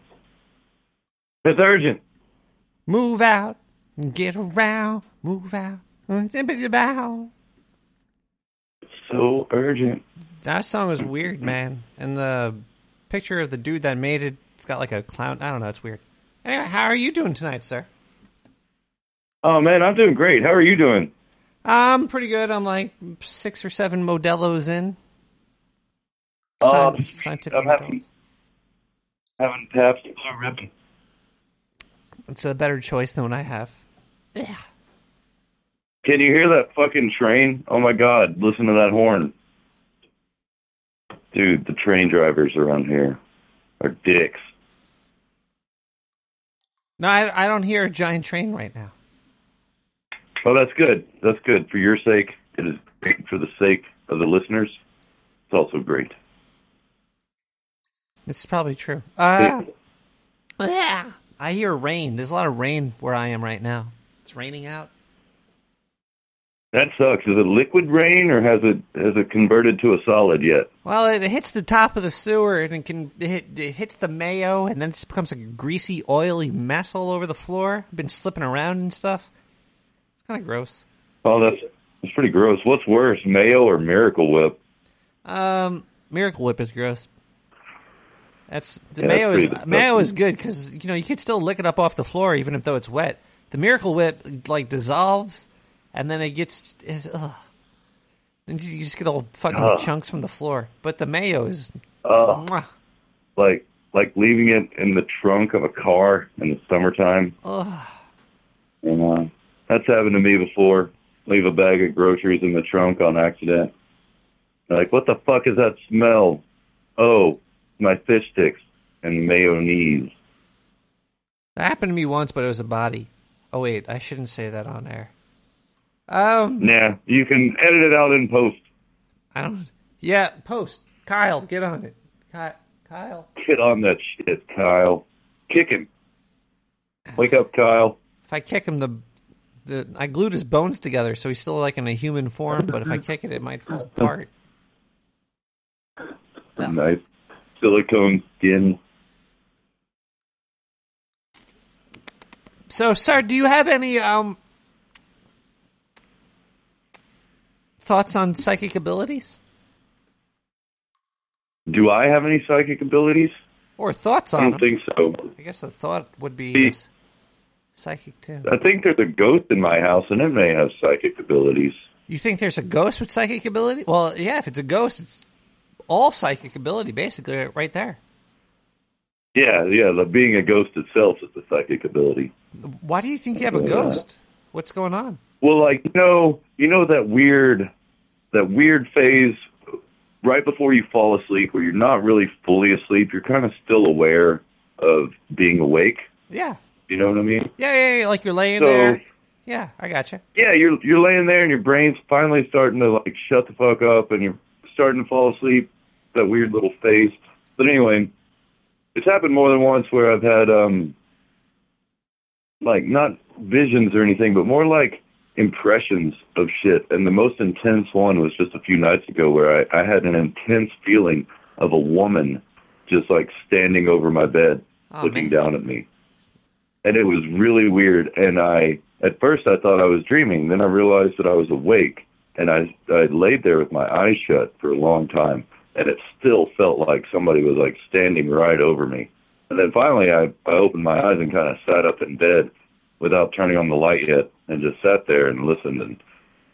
It's urgent. Move out, get around, move out. That So urgent. That song was weird, man. And the picture of the dude that made it, it's got like a clown. I don't know. It's weird. Anyway, how are you doing tonight, sir? Oh man, I'm doing great. How are you doing? I'm pretty good. I'm like six or seven Modelo's in. Oh, Scien- scientific I'm having, having Pabst Blue Ribbon. It's a better choice than what I have. Yeah. Can you hear that fucking train? Oh my god, listen to that horn. Dude, the train drivers around here are dicks. No, I, I don't hear a giant train right now. Oh, that's good. That's good. For your sake, it is great. For the sake of the listeners, it's also great. This is probably true. Uh, yeah. I hear rain. There's a lot of rain where I am right now. It's raining out. That sucks. Is it liquid rain or has it has it converted to a solid yet? Well, it hits the top of the sewer and it can it, it hits the mayo and then it just becomes a greasy, oily mess all over the floor. Been slipping around and stuff. Kind of gross. Oh, that's that's pretty gross. What's worse, mayo or Miracle Whip? Um, Miracle Whip is gross. That's the Yeah, that's mayo is pretty mayo is good because you know you can still lick it up off the floor even if though it's wet. The Miracle Whip like dissolves and then it gets is ugh. Then you just get all fucking Ugh. chunks from the floor. But the mayo is Uh, like like leaving it in the trunk of a car in the summertime. Ugh. You know, that's happened to me before. Leave a bag of groceries in the trunk on accident. Like, what the fuck is that smell? Oh, my fish sticks and mayonnaise. That happened to me once, but it was a body. Oh wait, I shouldn't say that on air. Um, Nah, you can edit it out in post. I don't. Yeah, post. Kyle, get on it. Ky- Kyle. Get on that shit, Kyle. Kick him. Wake up, Kyle. If I kick him, the the I glued his bones together, so he's still like in a human form. But if I kick it, it might fall apart. Nice silicone skin. So, sir, do you have any um thoughts on psychic abilities Do I have any psychic abilities? or thoughts on? I don't them? think so. I guess the thought would be See- is psychic too. I think there's a ghost in my house, and it may have psychic abilities. You think there's a ghost with psychic ability? Well, yeah, if it's a ghost, it's all psychic ability, basically, right there. Yeah, yeah. The being a ghost itself is a psychic ability. Why do you think you have a ghost? What's going on? Well, like you know, you know that weird, that weird phase right before you fall asleep, where you're not really fully asleep. You're kind of still aware of being awake. Yeah. You know what I mean? Yeah, yeah, yeah like you're laying So- there. Yeah, I got gotcha. Yeah, you're you're laying there, and your brain's finally starting to like shut the fuck up, and you're starting to fall asleep. That weird little phase. But anyway, it's happened more than once where I've had um like not visions or anything, but more like impressions of shit. And the most intense one was just a few nights ago where I, I had an intense feeling of a woman just like standing over my bed, Oh, looking down at me. And it was really weird. And I, at first, I thought I was dreaming. Then I realized that I was awake. And I, I laid there with my eyes shut for a long time. And it still felt like somebody was like standing right over me. And then finally, I, I opened my eyes and kind of sat up in bed without turning on the light yet, and just sat there and listened and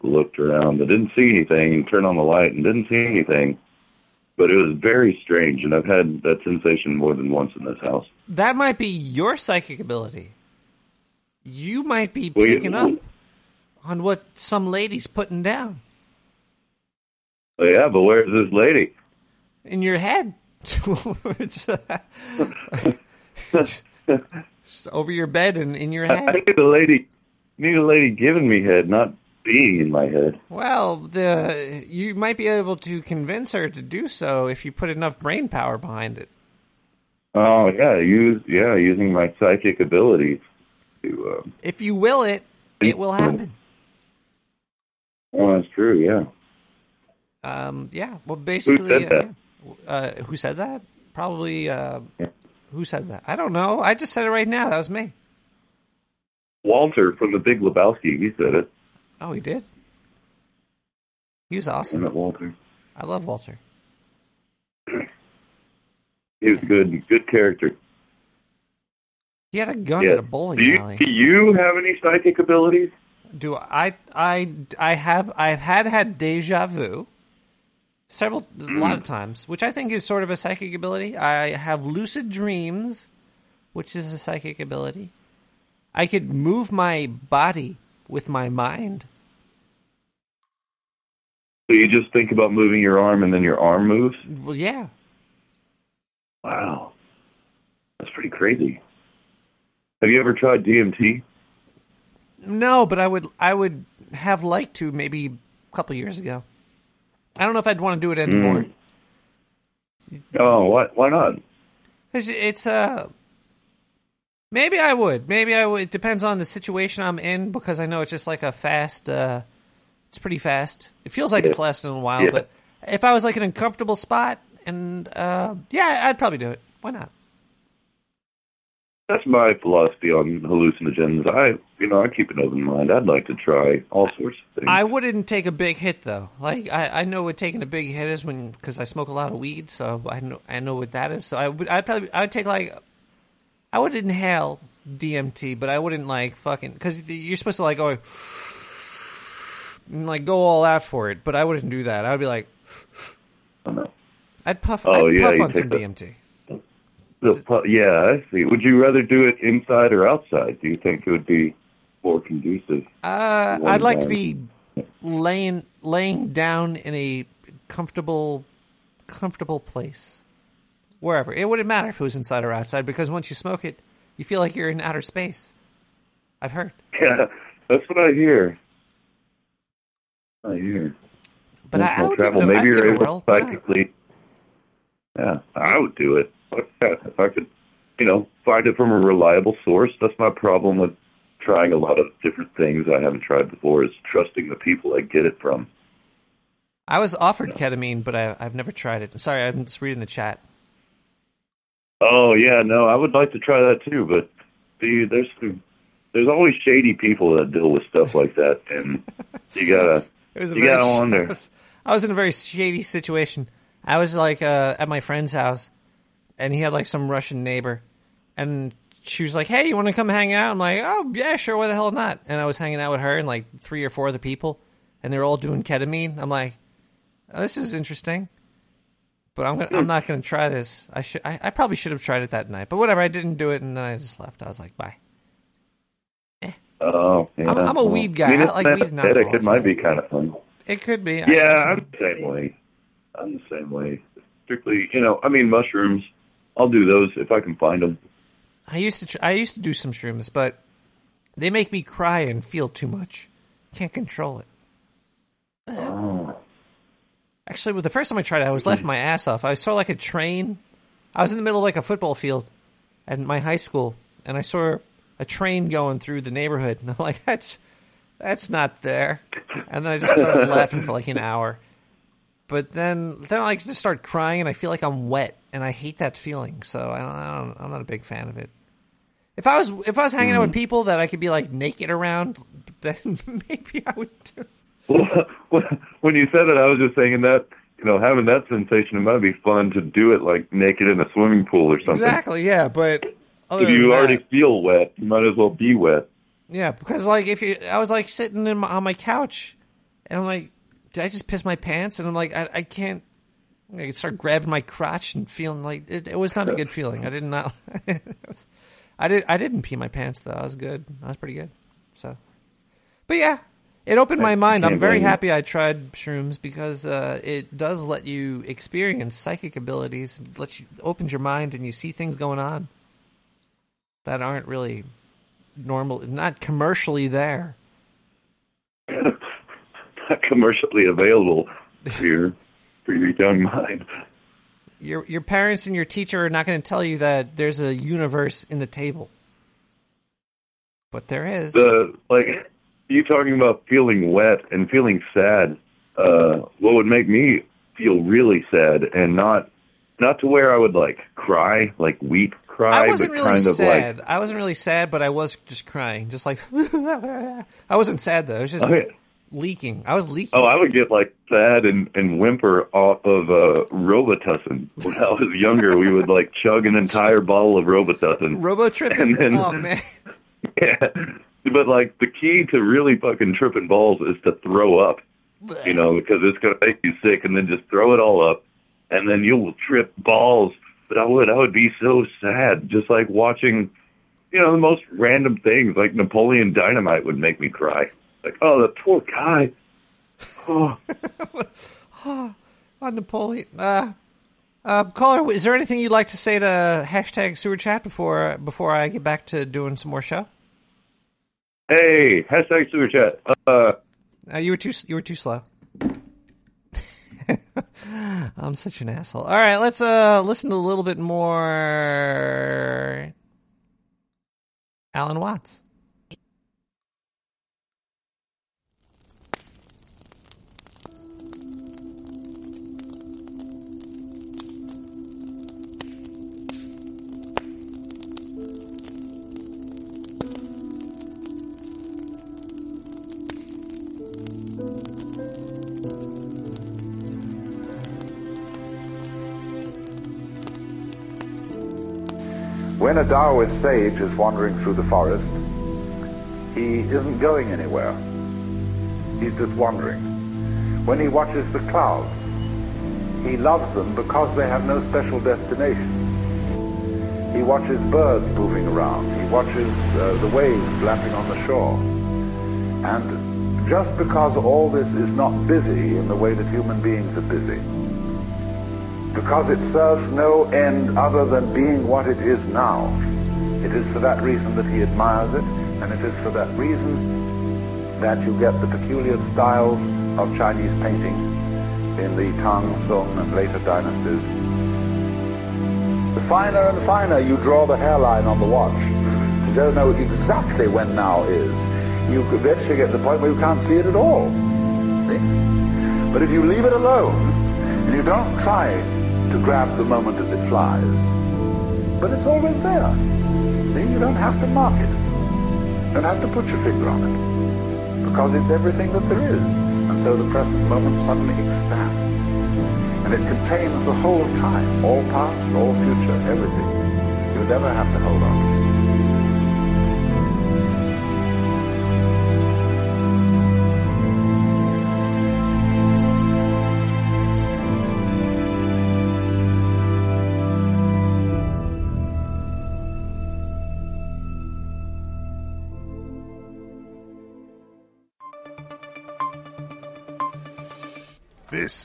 looked around. I didn't see anything, and turned on the light and didn't see anything. But it was very strange, and I've had that sensation more than once in this house. That might be your psychic ability. You might be Well, picking up on what some lady's putting down But yeah, but where's this lady? in your head. it's, uh, over your bed and in your head. I need a lady, need a lady giving me head, not being in my head. Well, the you might be able to convince her to do so if you put enough brain power behind it. Oh yeah, use yeah, using my psychic abilities to. Um, If you will it, it will happen. Oh, that's true. Yeah. Um, yeah. Well, basically, who said uh, that? yeah. Uh, who said that? Probably. Uh, Who said that? I don't know. I just said it right now. That was me. Walter from the Big Lebowski. He said it. Oh, he did. He was awesome. Isn't it Walter? I love Walter. He was good. Good character. He had a gun Yeah. at a bowling do you, alley. Do you have any psychic abilities? Do I? I I have I've had had deja vu several a lot of mm. times, which I think is sort of a psychic ability. I have lucid dreams, which is a psychic ability. I could move my body with my mind. So you just think about moving your arm and then your arm moves? Well, yeah. Wow. That's pretty crazy. Have you ever tried DMT? No, but I would I would have liked to maybe a couple years ago. I don't know if I'd want to do it anymore. Oh, why, why not? It's, it's uh maybe I would. Maybe I would. It depends on the situation I'm in because I know it's just like a fast. uh It's pretty fast. It feels like it's lasting a while, Yeah. but if I was like an uncomfortable spot and uh yeah, I'd probably do it. Why not? That's my philosophy on hallucinogens. I, you know, I keep an open mind. I'd like to try all sorts of things. I wouldn't take a big hit though. Like I, I know what taking a big hit is when because I smoke a lot of weed, so I know I know what that is. So I would I'd probably I'd take like I would inhale DMT, but I wouldn't like fucking because you're supposed to like go and like go all out for it. But I wouldn't do that. I would be like I'd puff. Oh, I'd yeah, puff you on take some the- DMT. The pu- yeah, I see. Would you rather do it inside or outside? Do you think it would be more conducive? Uh, I'd like to be laying laying down in a comfortable comfortable place, wherever. It wouldn't matter if it was inside or outside because once you smoke it, you feel like you're in outer space. I've heard. Yeah, that's what I hear. I hear. But I- I would travel. a- Maybe you're give it a able whirl. to Why not? psychically. Yeah, I would do it. If I could, you know, find it from a reliable source. That's my problem with trying a lot of different things I haven't tried before. Is trusting the people I get it from. I was offered ketamine, but I, I've never tried it. Sorry, I'm just reading the chat. Oh yeah, no, I would like to try that too, but see, there's some, there's always shady people that deal with stuff like that, and you gotta It was a you very gotta sh- wonder. I was, I was in a very shady situation. I was like uh, at my friend's house, and he had like some Russian neighbor, and she was like, "Hey, you want to come hang out?" I'm like, "Oh yeah, sure. Why the hell not?" And I was hanging out with her and like three or four other people, and they were all doing ketamine. I'm like, oh, "This is interesting." But I'm gonna, I'm hmm. not going to try this. I should. I, I probably should have tried it that night. But whatever. I didn't do it, and then I just left. I was like, "Bye." Eh. Oh, yeah. I'm- I'm a weed guy. I, mean, I like weed alcohol. It might be kind of fun. It could be. Yeah, I'm the same way. I'm the same way. Strictly, you know, I mean, mushrooms. I'll do those if I can find them. I used to tr- I used to do some shrooms, but they make me cry and feel too much. Can't control it. Oh. Actually, well, the first time I tried it, I was laughing hmm. my ass off. I saw like a train. I was in the middle of like a football field at my high school, and I saw a train going through the neighborhood, and I'm like, "That's that's not there." And then I just started laughing for like an hour. But then, then I like just start crying, and I feel like I'm wet, and I hate that feeling. So I don't, I don't I'm not a big fan of it. If I was if I was hanging out with hmm. people that I could be like naked around, then maybe I would. Do. when you said it, I was just thinking that, you know, having that sensation, it might be fun to do it like naked in a swimming pool or something. Exactly, yeah. But If you that- already feel wet, you might as well be wet. Yeah, because like if you, I was like sitting in my, on my couch, and I'm like, did I just piss my pants? And I'm like, I, I can't. I could start grabbing my crotch and feeling like it, it was not a good feeling. I did not. I did. I didn't pee my pants though. I was good. I was pretty good. So, but yeah, it opened my mind. I'm very happy I tried shrooms because uh, it does let you experience psychic abilities. It lets you opens your mind and you see things going on that aren't really normal, not commercially there. Not commercially available for your, for your young mind. Your your parents and your teacher are not going to tell you that there's a universe in the table, but there is. The like you talking about feeling wet and feeling sad. Uh, what would make me feel really sad and not not to where I would like cry, like weep, cry, I wasn't but really kind of sad. like I wasn't really sad, but I was just crying, just like I wasn't sad though. I was just yeah. leaking. I was leaking. Oh, I would get like sad and, and whimper off of uh, Robitussin. When I was younger, we would like chug an entire bottle of Robitussin. Robo tripping. And then- oh man. Yeah. But like the key to really fucking tripping balls is to throw up. You know, because it's gonna make you sick and then just throw it all up and then you'll trip balls. But I would I would be so sad just like watching you know, the most random things like Napoleon Dynamite would make me cry. Like, oh the poor guy. Oh on Napoleon. Uh, uh, caller, is there anything you'd like to say to hashtag sewer chat before before I get back to doing some more show? Hey, hashtag sewer chat. Uh Uh, you were too you were too slow. I'm such an asshole. All right, let's uh listen to a little bit more. Alan Watts. When a Taoist sage is wandering through the forest, he isn't going anywhere. He's just wandering. When he watches the clouds, he loves them because they have no special destination. He watches birds moving around. He watches uh, the waves lapping on the shore. And just because all this is not busy in the way that human beings are busy, because it serves no end other than being what it is now. It is for that reason that he admires it, and it is for that reason that you get the peculiar styles of Chinese painting in the Tang, Song, and later dynasties. The finer and finer you draw the hairline on the watch, you don't know exactly when now is. You eventually get to the point where you can't see it at all. See? But if you leave it alone, and you don't try to grab the moment as it flies, but it's always there. See, you don't have to mark it. You don't have to put your finger on it. Because it's everything that there is. And so the present moment suddenly expands. And it contains the whole time, all past, all future, everything. You never have to hold on.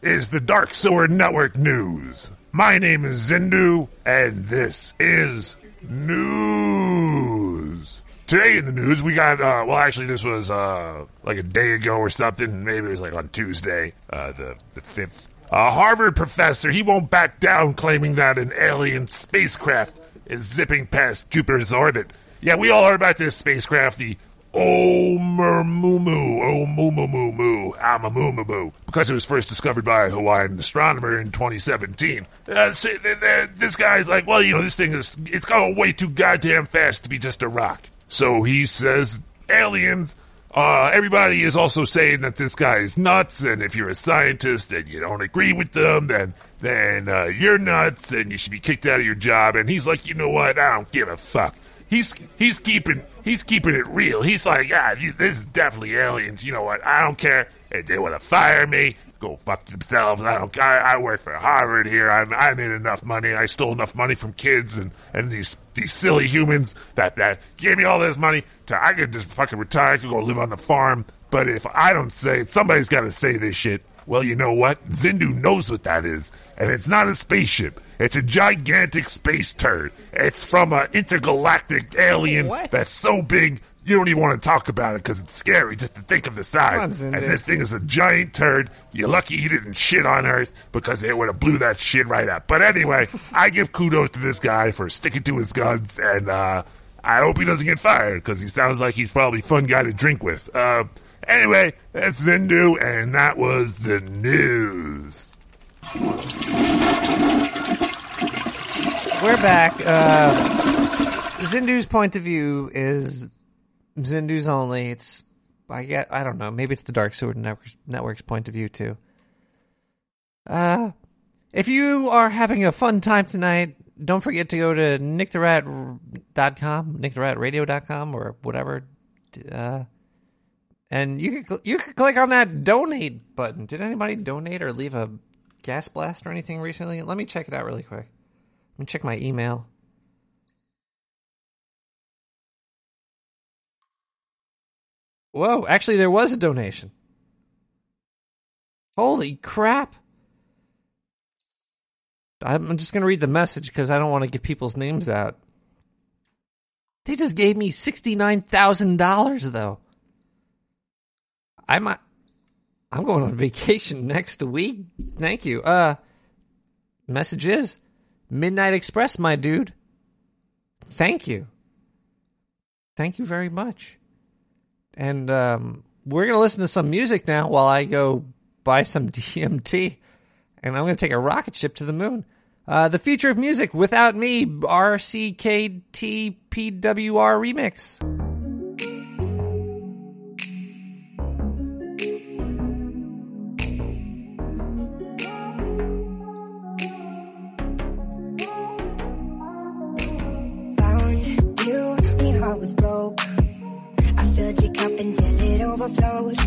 Is the Dark Sewer Network News. My name is Zindu, and this is News. Today in the news, we got, uh, well, actually, this was, uh, like a day ago or something. Maybe it was like on Tuesday, uh, the, the 5th. A Harvard professor, he won't back down claiming that an alien spacecraft is zipping past Jupiter's orbit. Yeah, we all heard about this spacecraft, the Oumuamua, Oumuamua, Amamumamu, because it was first discovered by a Hawaiian astronomer in 2017. Uh, so th- this guy's like, well, you know, this thing is, it's going way too goddamn fast to be just a rock. So he says, aliens, uh, everybody is also saying that this guy is nuts, and if you're a scientist and you don't agree with them, then then uh, you're nuts, and you should be kicked out of your job. And he's like, you know what? I don't give a fuck. He's he's keeping he's keeping it real. He's like, yeah, this is definitely aliens. You know what? I don't care. If they want to fire me, go fuck themselves. I don't. I, I work for Harvard here. I, I made enough money. I stole enough money from kids and and these these silly humans that that gave me all this money. To I could just fucking retire. I could go live on the farm. But if I don't say it, somebody's got to say this shit. Well, you know what? Zindu knows what that is. And it's not a spaceship. It's a gigantic space turd. It's from an intergalactic alien that's so big you don't even want to talk about it because it's scary just to think of the size. On, and this thing is a giant turd. You're lucky he didn't shit on Earth because it would have blew that shit right up. But anyway, I give kudos to this guy for sticking to his guns and uh, I hope he doesn't get fired because he sounds like he's probably a fun guy to drink with. Uh, anyway, that's Zindu, and that was the news. We're back. Uh, Zindu's point of view is Zindu's only. It's I get I don't know. Maybe it's the Dark Sewer Network's, Network's point of view too. Uh, if you are having a fun time tonight, don't forget to go to nicktherat.com, nicktheratradio.com, or whatever. Uh, and you cl- you can click on that donate button. Did anybody donate or leave a gas blast or anything recently? Let me check it out really quick. Let me check my email. Whoa, actually, there was a donation. Holy crap. I'm just going to read the message because I don't want to get people's names out. They just gave me $69,000 though. I'm I'm going on vacation next week. Thank you. Uh message is Midnight Express, my dude. Thank you. Thank you very much. And um, we're going to listen to some music now while I go buy some DMT. And I'm going to take a rocket ship to the moon. Uh, the future of music without me, RCKTPWR remix. Until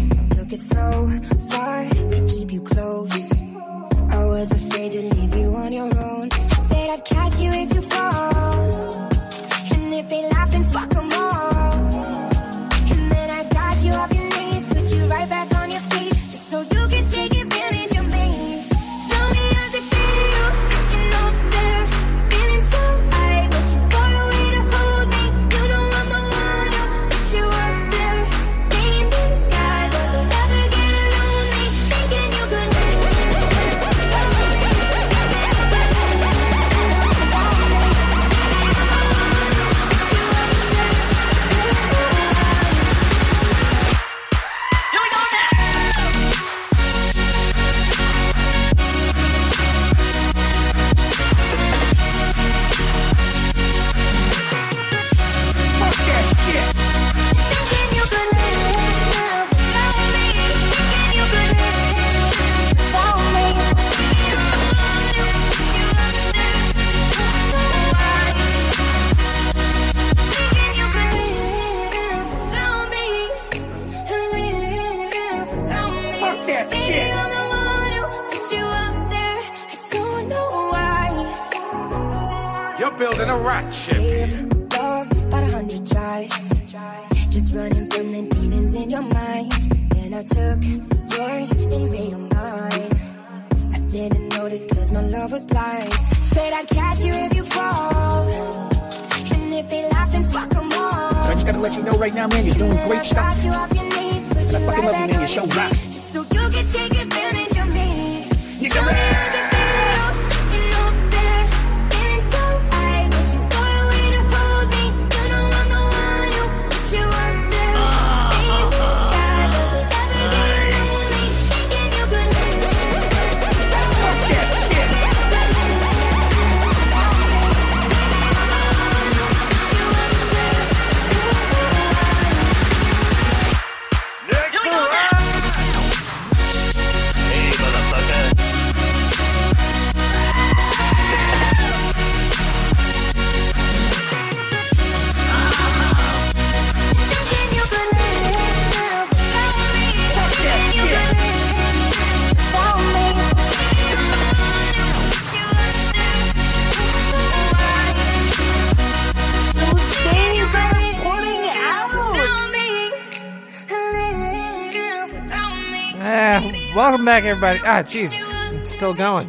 welcome back, everybody. Ah, jeez, it's still going.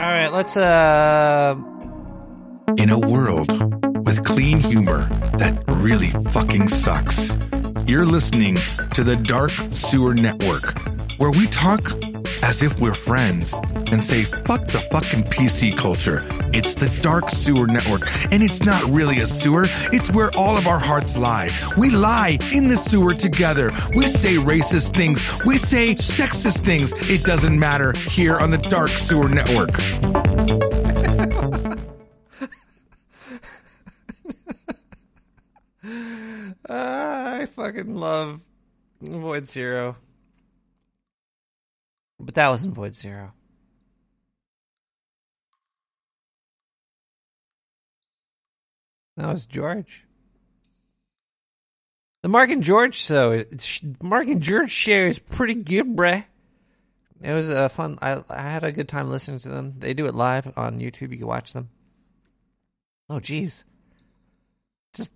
All right, let's uh. In a world with clean humor that really fucking sucks, you're listening to the Dark Sewer Network, where we talk as if we're friends and say, fuck the fucking PC culture. It's the Dark Sewer Network, and it's not really a sewer. It's where all of our hearts lie. We lie in the sewer together. We say racist things. We say sexist things. It doesn't matter here on the Dark Sewer Network. I fucking love Void Zero. But that wasn't Void Zero. That was George. The Mark and George show, Mark and George show is pretty good, bruh. It was a fun. I I had a good time listening to them. They do it live on YouTube. You can watch them. Oh, jeez. Just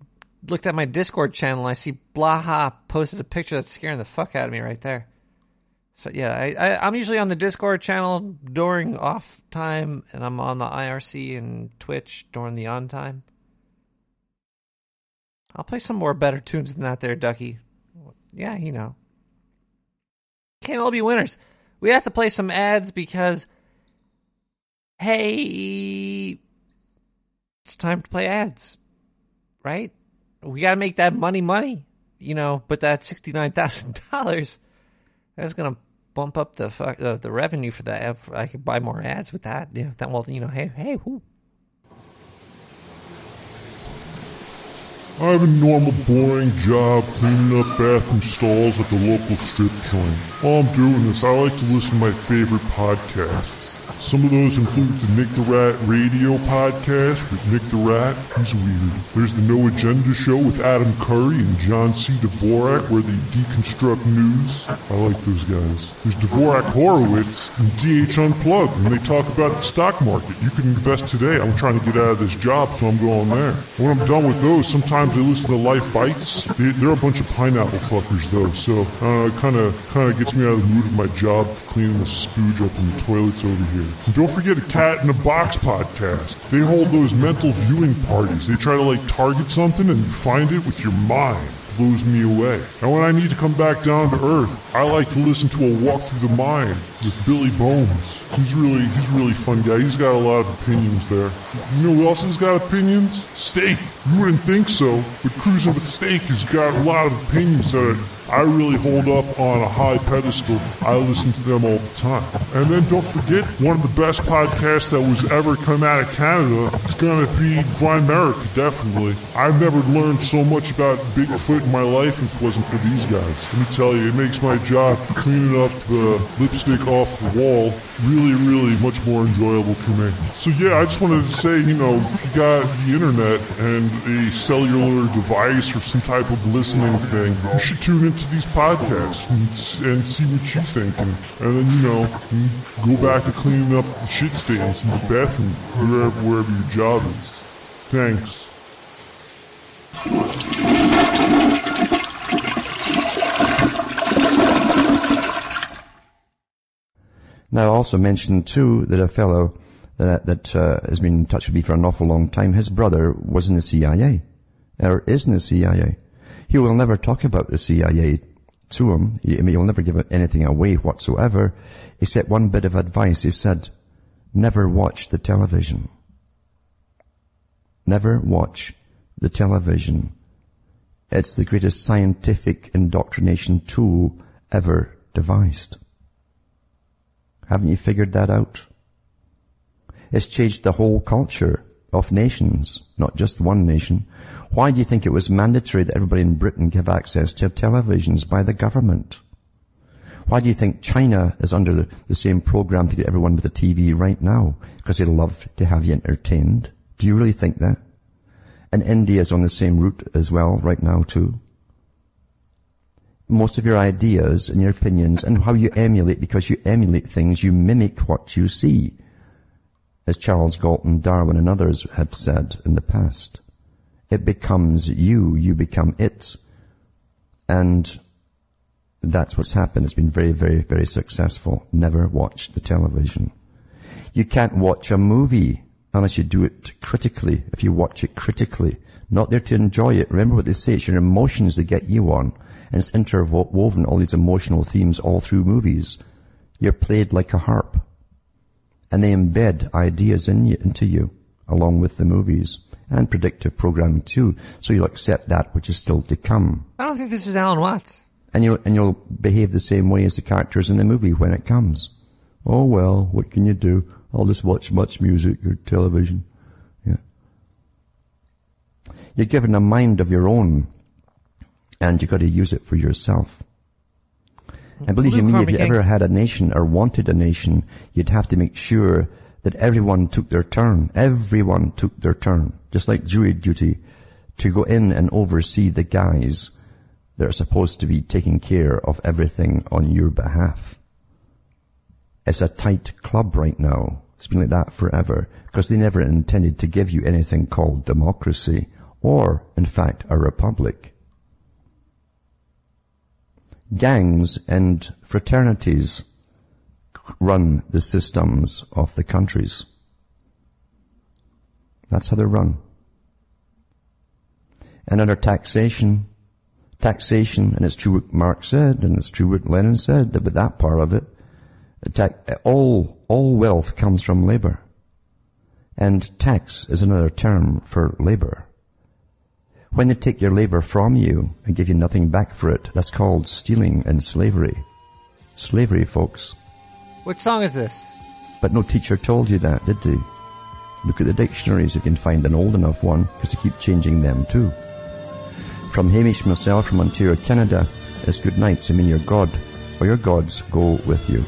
looked at my Discord channel. I see Blaha posted a picture that's scaring the fuck out of me right there. So yeah, I, I I'm usually on the Discord channel during off time, and I'm on the IRC and Twitch during the on time. I'll play some more better tunes than that, there, Ducky. Yeah, you know. Can't all be winners. We have to play some ads because, hey, it's time to play ads, right? We got to make that money, money, you know. But that sixty nine thousand dollars, that's gonna bump up the uh, the revenue for that. I could buy more ads with that, know. That well, you know, hey, hey, whoo. I have a normal, boring job cleaning up bathroom stalls at the local strip joint. While I'm doing this, I like to listen to my favorite podcasts. Some of those include the Nick the Rat Radio podcast with Nick the Rat. He's weird. There's the No Agenda Show with Adam Curry and John C. Dvorak, where they deconstruct news. I like those guys. There's Dvorak Horowitz and DH Unplugged, and they talk about the stock market. You can invest today. I'm trying to get out of this job, so I'm going there. When I'm done with those, sometimes I listen to Life Bites. They, they're a bunch of pineapple fuckers, though, so uh, it kind of kind of gets me out of the mood of my job cleaning the spooge up in the toilets over here. Don't forget a Cat in a Box podcast. They hold those mental viewing parties. They try to like target something and you find it with your mind. Blows me away. And when I need to come back down to earth, I like to listen to a walk through the mind with Billy Bones. He's really he's really fun guy. He's got a lot of opinions there. You know who else has got opinions? Steak. You wouldn't think so, but Cruising with Steak has got a lot of opinions that I really hold up on a high pedestal. I listen to them all the time. And then don't forget, one of the best podcasts that was ever come out of Canada is going to be Grimerica, definitely. I've never learned so much about Bigfoot in my life if it wasn't for these guys. Let me tell you, it makes my job cleaning up the lipstick off the wall really, really much more enjoyable for me. So yeah, I just wanted to say, you know, if you got the internet and a cellular device or some type of listening thing, you should tune into these podcasts and, and see what you think. And, and then, you know, go back to cleaning up the shit stains in the bathroom, wherever, wherever your job is. Thanks. Now, I also mentioned too that a fellow that, that uh, has been in touch with me for an awful long time, his brother was in the CIA, or is in the CIA. He will never talk about the CIA to him. He, I mean, he'll never give anything away whatsoever, except one bit of advice. He said, never watch the television. Never watch the television. It's the greatest scientific indoctrination tool ever devised. Haven't you figured that out? It's changed the whole culture of nations, not just one nation. Why do you think it was mandatory that everybody in Britain give access to televisions by the government? Why do you think China is under the, the same program to get everyone with a TV right now? Because they love to have you entertained. Do you really think that? And India is on the same route as well right now too most of your ideas and your opinions and how you emulate, because you emulate things, you mimic what you see. As Charles Galton, Darwin and others have said in the past. It becomes you, you become it. And that's what's happened. It's been very, very, very successful. Never watch the television. You can't watch a movie unless you do it critically. If you watch it critically, not there to enjoy it. Remember what they say, it's your emotions that get you on and it's interwoven all these emotional themes all through movies. You're played like a harp. And they embed ideas in you, into you, along with the movies and predictive programming too. So you'll accept that which is still to come. I don't think this is Alan Watts. And you'll, and you'll behave the same way as the characters in the movie when it comes. Oh well, what can you do? I'll just watch much music or television. Yeah. You're given a mind of your own, and you've got to use it for yourself. And believe you Luke me, if you ever had a nation or wanted a nation, you'd have to make sure that everyone took their turn. Everyone took their turn. Just like jury duty to go in and oversee the guys that are supposed to be taking care of everything on your behalf. It's a tight club right now. It's been like that forever because they never intended to give you anything called democracy or, in fact, a republic. Gangs and fraternities run the systems of the countries. That's how they're run. And under taxation, taxation, and it's true what Marx said, and it's true what Lenin said, that with that part of it, all, all wealth comes from labor. And tax is another term for labor. When they take your labor from you and give you nothing back for it, that's called stealing and slavery. Slavery, folks. Which song is this? But no teacher told you that, did they? Look at the dictionaries if you can find an old enough one, because they keep changing them too. From Hamish myself from Ontario, Canada, it's good night. to mean, your God or your gods go with you.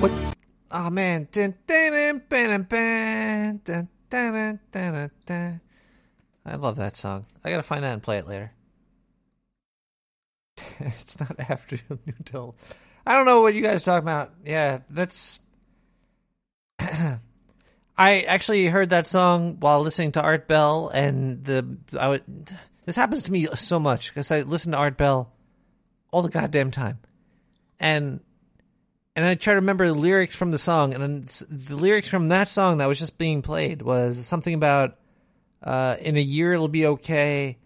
What? Oh man. I love that song. I gotta find that and play it later. it's not afternoon until. I don't know what you guys are talking about. Yeah, that's. I actually heard that song while listening to Art Bell, and the I would. This happens to me so much because I listen to Art Bell all the goddamn time, and and I try to remember the lyrics from the song, and the lyrics from that song that was just being played was something about uh, in a year it'll be okay,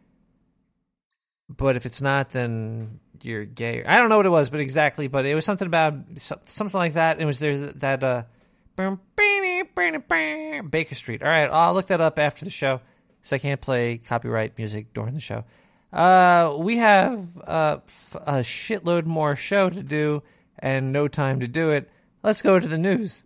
but if it's not, then you're gay. I don't know what it was, but exactly, but it was something about something like that. It was there's that uh, Baker Street. All right, I'll look that up after the show, so I can't play copyright music during the show. Uh, we have uh, a shitload more show to do and no time to do it. Let's go to the news.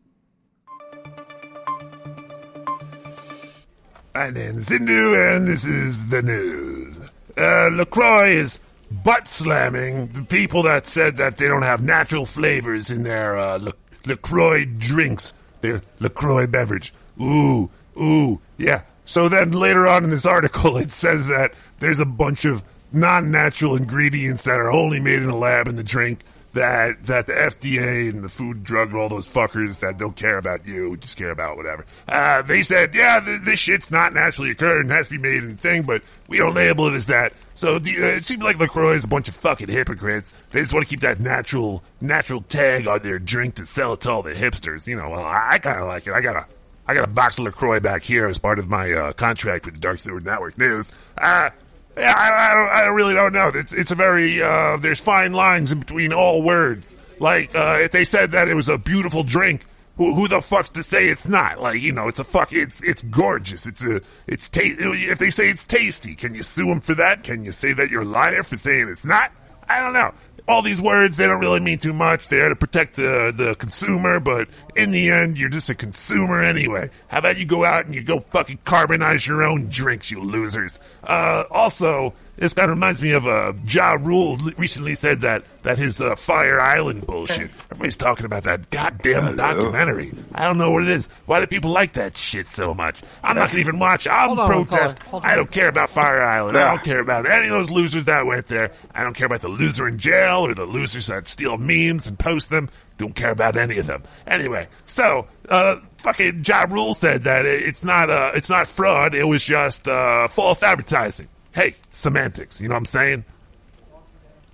My name's Zindu, and this is the news. Uh, LaCroix is butt slamming the people that said that they don't have natural flavors in their uh, La- LaCroix drinks, their LaCroix beverage. Ooh, ooh, yeah. So then later on in this article, it says that there's a bunch of non natural ingredients that are only made in a lab in the drink. That that the FDA and the Food Drug and all those fuckers that don't care about you, just care about whatever. Uh, they said, yeah, th- this shit's not naturally occurring, has to be made in thing, but we don't label it as that. So the, uh, it seems like LaCroix is a bunch of fucking hypocrites. They just want to keep that natural natural tag on their drink to sell it to all the hipsters. You know, well, I, I kind of like it. I got a I got a box of LaCroix back here as part of my uh, contract with the Dark Sewer Network News. Uh, I, I, I really don't know. It's it's a very uh, there's fine lines in between all words. Like uh, if they said that it was a beautiful drink, who, who the fuck's to say it's not? Like you know, it's a fuck. It's it's gorgeous. It's a it's ta- If they say it's tasty, can you sue them for that? Can you say that you're a liar for saying it's not? I don't know. All these words, they don't really mean too much. They're to protect the, the consumer, but in the end, you're just a consumer anyway. How about you go out and you go fucking carbonize your own drinks, you losers? Uh, also, this kind of reminds me of, uh, Ja Rule recently said that, that his, uh, Fire Island bullshit. Everybody's talking about that goddamn documentary. I don't know what it is. Why do people like that shit so much? I'm not gonna even watch. I'll on, protest. I don't care about Fire Island. I don't care about any of those losers that went there. I don't care about the loser in jail or the losers that steal memes and post them. Don't care about any of them. Anyway, so uh, fucking Ja Rule said that it- it's not uh, it's not fraud. It was just uh, false advertising. Hey, semantics. You know what I'm saying?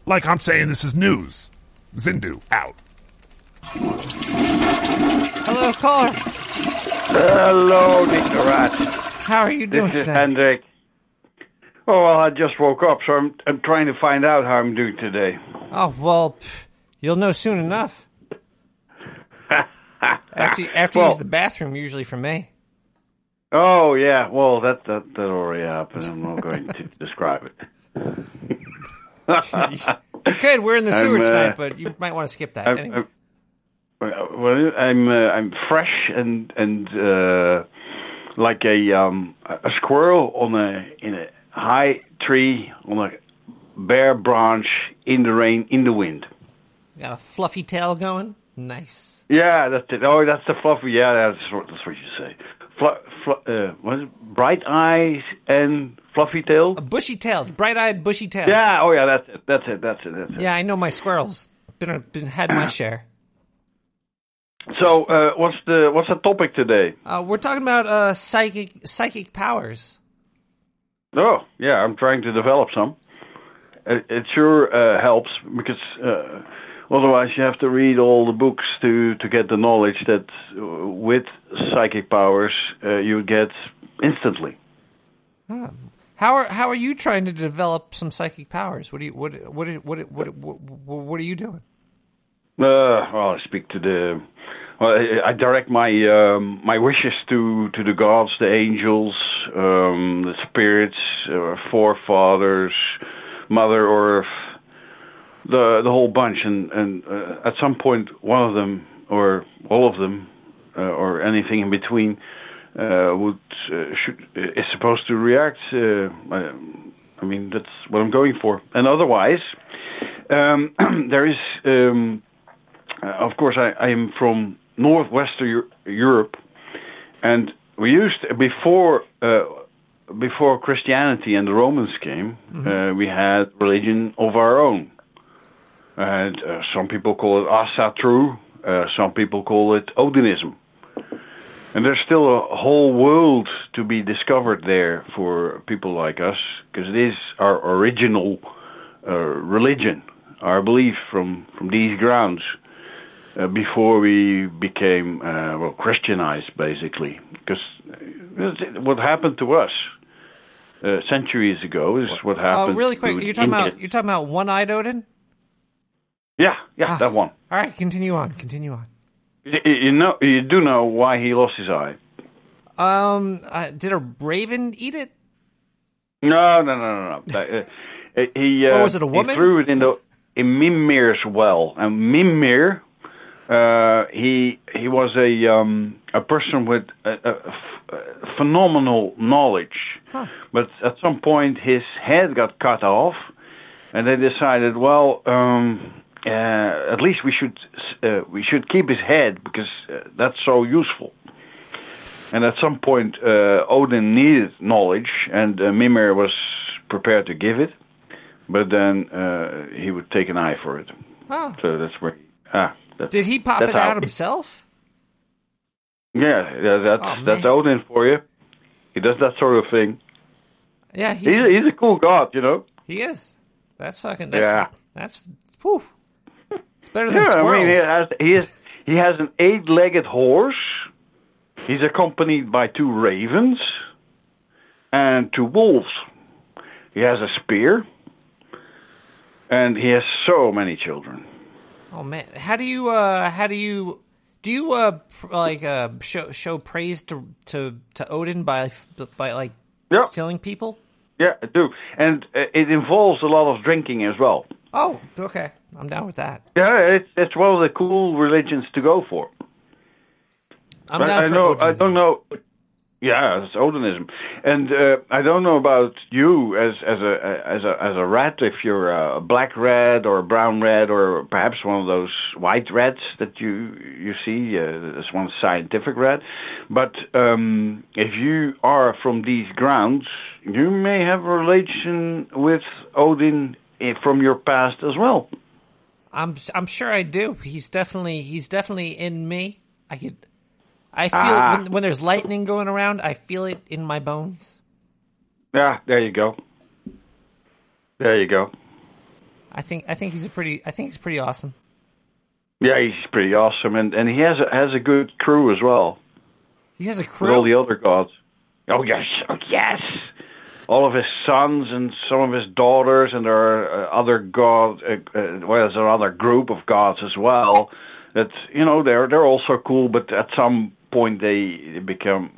Like I'm saying, this is news. Zindu out. Hello, caller. Hello, Nick the Rat. How are you doing This is today? Hendrik. Oh, well, I just woke up, so I'm, I'm trying to find out how I'm doing today. Oh well, pff, you'll know soon enough. After, after you Well- use the bathroom, usually for me. Oh yeah, well that that that already happened. I'm not going to describe it. You could. We're in the sewer uh, tonight, but you might want to skip that. I'm, anyway. I'm, well, I'm uh, I'm fresh and and uh, like a um a squirrel on a in a high tree on a bare branch in the rain in the wind. Got a fluffy tail going. Nice. Yeah, that's it. Oh, that's the fluffy. Yeah, that's what that's what you say. Flu, flu, uh, what is it? Bright eyes and fluffy tail. Bushy tailed, bright eyed, bushy tail. Yeah. Oh, yeah. That's it. That's it. That's it. That's it. Yeah, I know my squirrels. Been been had my share. So, uh, what's the what's the topic today? Uh, we're talking about uh, psychic psychic powers. Oh, yeah. I'm trying to develop some. It, it sure uh, helps because uh, otherwise you have to read all the books to to get the knowledge that uh, with psychic powers uh, you get instantly. How are how are you trying to develop some psychic powers? What do you what what what what what, what, what are you doing? Uh, well, I speak to the. Well, I, I direct my um, my wishes to to the gods, the angels, um, the spirits, uh, forefathers, Mother Earth, the the whole bunch, and and uh, at some point, one of them or all of them, uh, or anything in between, uh, would uh, should is supposed to react. Uh, I, I mean, that's what I'm going for, and otherwise, um, there is. Um, uh, of course, I, I am from northwestern Eu- Europe, and we used before uh, before Christianity and the Romans came, uh, we had religion of our own, and uh, some people call it Asatru, uh, some people call it Odinism, and there's still a whole world to be discovered there for people like us, because it is our original uh, religion, our belief from from these grounds uh, before we became uh, well Christianized, basically. Because what happened to us uh, centuries ago is what Oh, happened. really quick, to you're talking India. about you're talking about one eyed Odin. Yeah, yeah, Ah. that one. All right, continue on, continue on. You, you know, you do know why he lost his eye. Um, uh, did a raven eat it? No, no, no, no, no. Uh, he, uh, Oh, was it a woman? He threw it in the in Mimir's well, and Mimir, uh, he he was a um, a person with a, a f- a phenomenal knowledge, but at some point his head got cut off, and they decided, well, um, uh, at least we should uh, we should keep his head because uh, that's so useful. And at some point, uh, Odin needed knowledge, and uh, Mimir was prepared to give it, but then uh, he would take an eye for it. Oh. So that's where. Ah, Did he pop it out himself? Yeah, yeah that's Oh, that's. Odin for you. He does that sort of thing. Yeah, he's, He's a, he's a cool god, you know. he is. That's fucking. That's, Yeah. That's. Whew. It's better than Yeah, I mean, he has he has he has an eight-legged horse. He's accompanied by two ravens and two wolves. He has a spear, and he has so many children. Oh man, how do you uh how do you do you uh pr- like uh show show praise to to to Odin by by like killing people? Yeah, I do, and uh, it involves a lot of drinking as well. Oh, okay. I'm down with that. Yeah, it's it's one of the cool religions to go for. I'm But down I for know. I don't know. Yeah, it's Odinism, and uh, I don't know about you as as a as a as a rat. If you're a black rat or a brown rat or perhaps one of those white rats that you you see uh, as one scientific rat. But um, if you are from these grounds, you may have a relation with Odin from your past as well. I'm I'm sure I do. He's definitely he's definitely in me. I could I feel Ah. when, when there's lightning going around, I feel it in my bones. Yeah, there you go. There you go. I think I think he's a pretty I think he's pretty awesome. Yeah, he's pretty awesome, and and he has a, has a good crew as well. He has a with crew. all the other gods. Oh yes, oh yes. All of his sons and some of his daughters, and there are uh, other gods. Uh, uh, well, there's another group of gods as well. that you know they're they're also cool, but at some point they become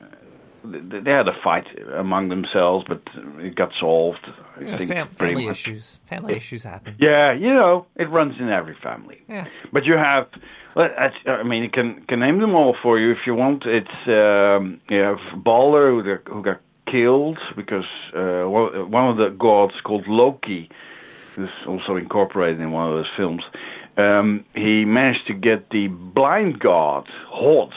they they had a fight among themselves, but it got solved. I Yeah, think fam- family much. issues. Family issues happen. Yeah, you know, it runs in every family. Yeah. But you have, I mean, you can can name them all for you if you want. It's um, you have Balder who, who got killed because uh, one one of the gods called Loki, who's also incorporated in one of those films. Um, he managed to get the blind god Hod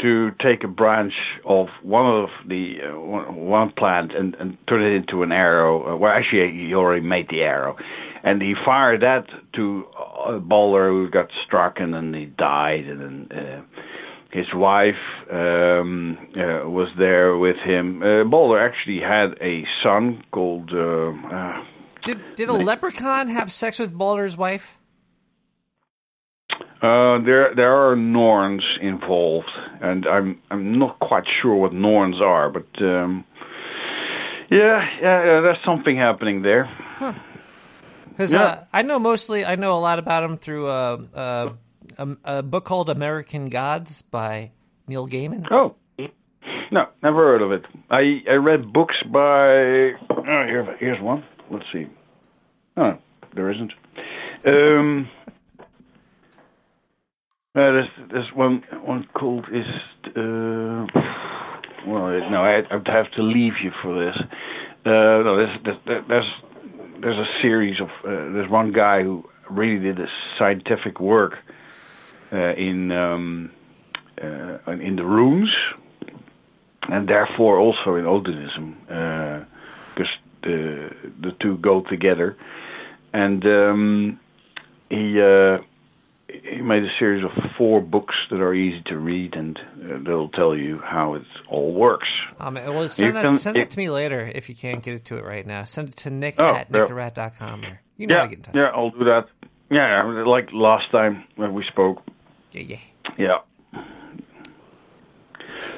to take a branch of one of the uh, one, plant and, and turn it into an arrow. Uh, well, actually, he already made the arrow, and he fired that to a Balder, who got struck, and then he died, and then. Uh, his wife um, uh, was there with him. Uh, Balder actually had a son called. Uh, uh, Did did a leprechaun have sex with Balder's wife? Uh, there there are Norns involved, and I'm I'm not quite sure what Norns are, but um, yeah, yeah, there's something happening there. Because Yeah. uh, I know mostly, I know a lot about him through uh, uh, a, a book called American Gods by Neil Gaiman. Oh, no, never heard of it. I I read books by. Oh, here, here's one. Let's see. Oh, there isn't. Um, uh, there's there's one one called is. Uh, well, no, I, I'd have to leave you for this. Uh, no, there's there's there's, a series of. Uh, there's one guy who really did a scientific work in um, uh, in the runes, and therefore also in Odinism, because the the two go together. And um, he uh, he made a series of four books that are easy to read, and uh, they'll tell you how it all works. Um, well, send, that, can- send it to me later if you can't get it to it right now. Send it to nick Oh, at nicktherat.com. Or, you know how yeah, to get in touch. yeah, I'll do that. Yeah, like last time when we spoke. Yeah, yeah. Yeah.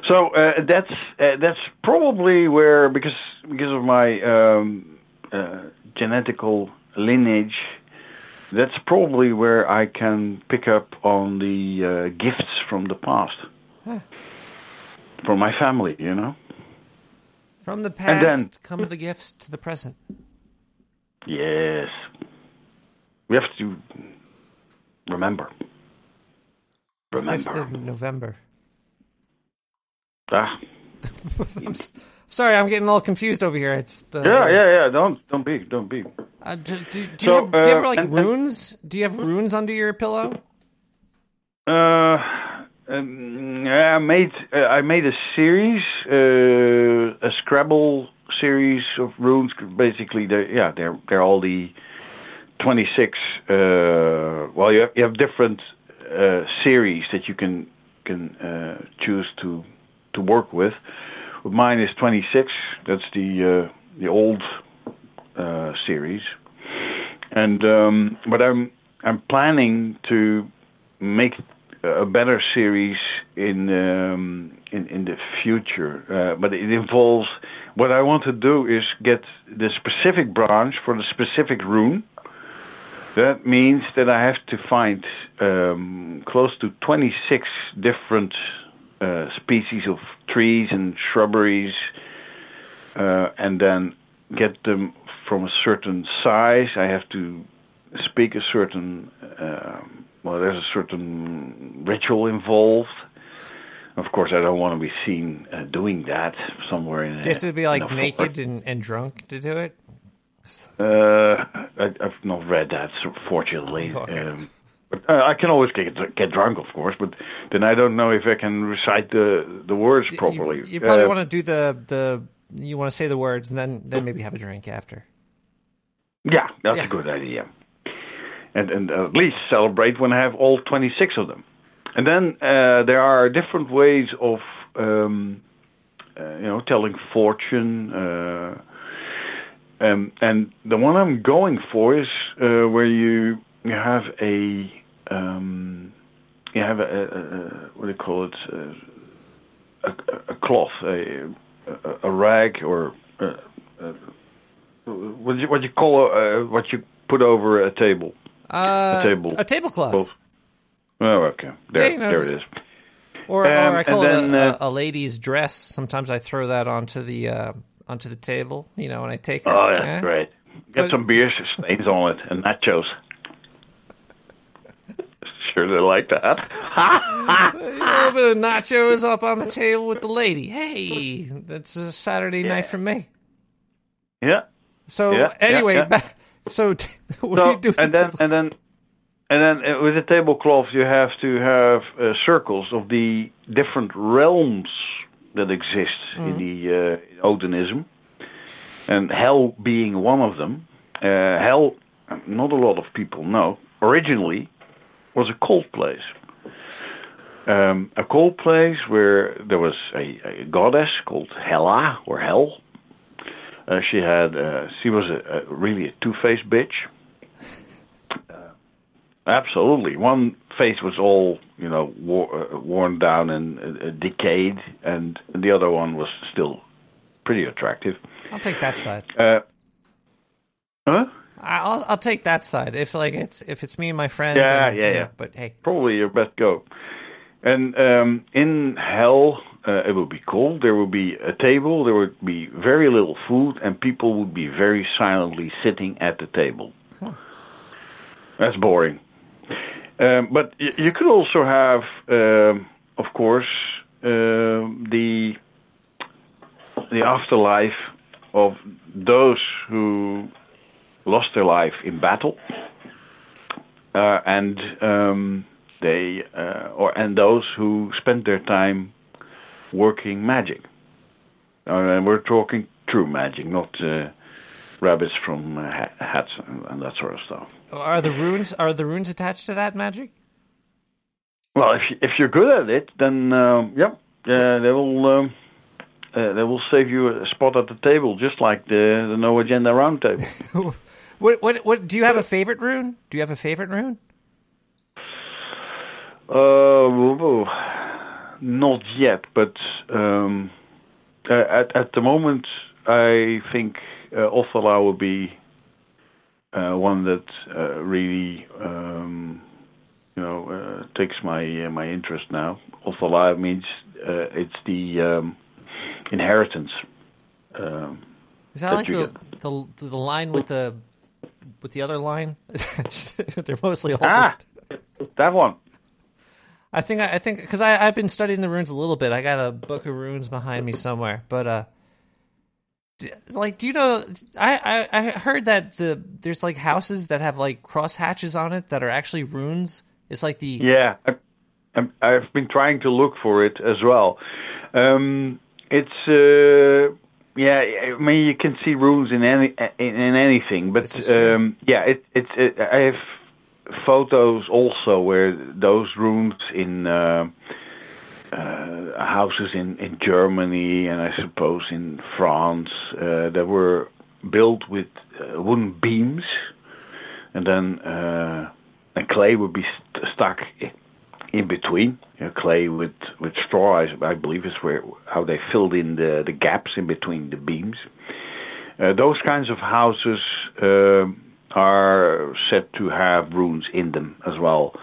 So uh, that's uh, that's probably where because because of my um, uh, genetical lineage, that's probably where I can pick up on the uh, gifts from the past Huh. from my family. You know. From the And past then- come the gifts to the present. Yes. We have to remember. Remember. 5th of November. Ah. I'm sorry, I'm getting all confused over here. It's uh, Yeah, yeah, yeah. Don't don't be don't be. Uh, do, do, do, So, you have, do you have uh, like and- runes? Do you have runes under your pillow? Uh, um, I made uh, I made a series, uh, a Scrabble series of runes. Basically, they yeah they're they're all the twenty six. Uh, well, you have you have different uh, series that you can can uh, choose to to work with. Mine is twenty six. That's the uh, the old uh, series, and um, but I'm I'm planning to make a better series in um, in in the future. Uh, but it involves what I want to do is get the specific branch for the specific rune. That means that I have to find um, close to 26 different uh, species of trees and shrubberies, uh, and then get them from a certain size. I have to speak a certain um well there's a certain ritual involved of course i don't want to be seen uh, doing that somewhere in Do you have to be like naked and, and drunk to do it? Uh I, i've not read that fortunately um, but, uh, I can always get get drunk, of course, but then I don't know if I can recite the the words properly. You probably Uh, want to do the the you want to say the words and then then maybe have a drink after. Yeah, that's a good idea. And and at least celebrate when I have all 26 of them. And then uh, there are different ways of um, uh, you know telling fortune. Um, and the one I'm going for is uh, where you you have a um, you have a, a, a what do you call it a, a cloth a, a, a rag or uh, uh, what you what you call uh, what you put over a table Uh, a table a tablecloth. Well, Oh, okay. There, Yeah, you know, there it is. Or, Um, or I call and it then, a, uh, lady's dress. Sometimes I throw that onto the uh, onto the table. You know, and I take her. Oh, yeah, great. Get But- some beer stains on it and nachos. sure they like that. a little bit of nachos up on the table with the lady. Hey, that's a Saturday night for me. Yeah. So Yeah, yeah, anyway, yeah. back, so t- what So, do you do? And the then and then and then uh, with the tablecloth you have to have uh, circles of the different realms that exist in Mhm. the uh, Odinism, and hell being one of them. Uh, hell, not a lot of people know. Originally, was a cold place. Um, a cold place where there was a, a goddess called Hela or Hell. Uh, she had uh, she was a, a really a two-faced bitch. Absolutely. One face was all, you know, wor- uh, worn down and uh, decayed, and the other one was still pretty attractive. I'll take that side. Uh, huh? I'll I'll take that side. If like it's if it's me and my friend. Yeah, then, yeah, yeah. But hey, Probably your best go. And um, in hell, uh, it would be cold. There would be a table. There would be very little food, and people would be very silently sitting at the table. That's boring. Um, but y- you could also have, um, of course, um the the afterlife of those who lost their life in battle, uh, and um, they uh, or and those who spent their time working magic. Uh, and we're talking true magic, not uh, rabbits from uh, hats and, and that sort of stuff. are the runes are the runes attached to that magic? Well, if if you're good at it, then um, yeah, uh, they will um, uh, they will save you a spot at the table, just like the the no agenda round table. What what what? Do you have a favorite rune? Do you have a favorite rune? Uh, not yet, but um, uh, at at the moment, I think uh, Othala will be uh, one that uh, really, um, you know, uh, takes my uh, my interest now. Othala means uh, it's the um, inheritance. Um, Is that, like the, the the line with the with the other line? They're mostly all. Ah, that one. I think I, think because I I've been studying the runes a little bit. I got a book of runes behind me somewhere, but uh, like, do you know? I, I I heard that the there's like houses that have like cross hatches on it that are actually runes. It's like the Yeah, I, I've been trying to look for it as well. Um, it's uh, yeah, I mean you can see runes in any in, in anything, but um, yeah, it, it's it, I have photos also where those runes in uh, uh, houses in in Germany and I suppose in France uh, that were built with uh, wooden beams, and then uh, and clay would be st- stuck in between. You know, clay with with straw, I, I believe, is where how they filled in the the gaps in between the beams. Uh, those kinds of houses um are said to have runes in them as well.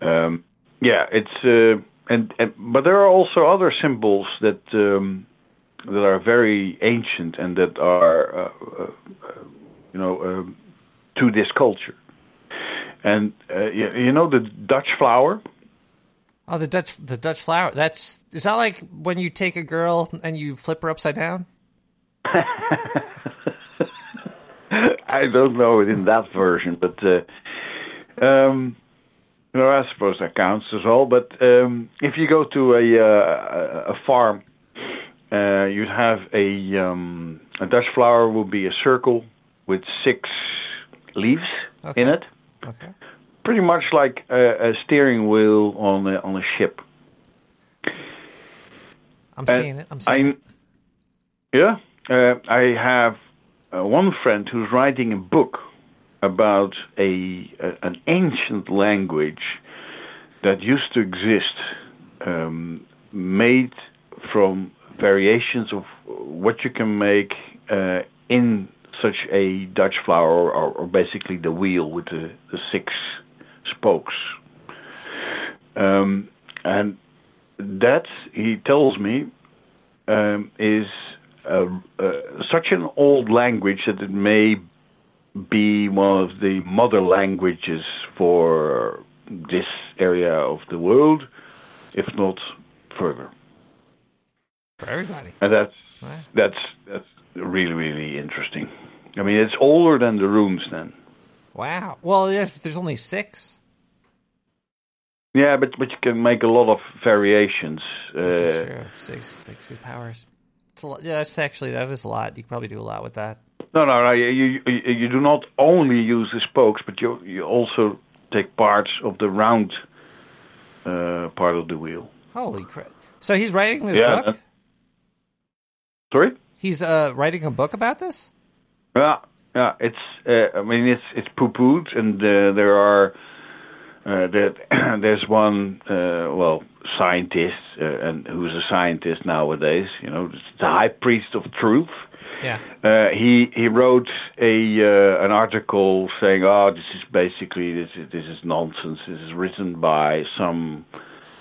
Um, yeah, it's uh, and, and but there are also other symbols that um, that are very ancient and that are uh, uh, you know um, to this culture. And uh, you, you know the Dutch flower. oh the Dutch the Dutch flower. That's is that like when you take a girl and you flip her upside down? I don't know it in that version, but uh, um, no, I suppose that counts as well. But um, if you go to a uh, a farm, uh, you'd have a um, a Dutch flower will be a circle with six leaves in it, Okay. pretty much like a, a steering wheel on a, on a ship. I'm Uh, seeing it. I'm seeing it. Yeah, uh, I have uh, one friend who's writing a book about a, a an ancient language that used to exist, um, made from variations of what you can make uh, in such a Dutch flower, or, or basically the wheel with the, the six spokes. um, and that he tells me um, is such an old language that it may be one of the mother languages for this area of the world, if not further. For everybody. And that's that's that's really really interesting. I mean, it's older than the runes then. Wow. Well, if there's only six. Yeah, but but you can make a lot of variations. This is Uh, true. Six, six powers. It's a lot. Yeah, that's actually that is a lot. You could probably do a lot with that. No, no, no. You, you you do not only use the spokes, but you you also take parts of the round uh, part of the wheel. Holy crap! So he's writing this Yeah, book. Sorry. He's uh, writing a book about this. Yeah, yeah. It's uh, I mean it's it's poo pooed, and uh, there are uh, there, there's one uh, well scientist, uh, and who's a scientist nowadays. You know, the high priest of truth. Yeah. Uh, he he wrote a uh, an article saying, "Oh, this is basically this is this is nonsense. This is written by some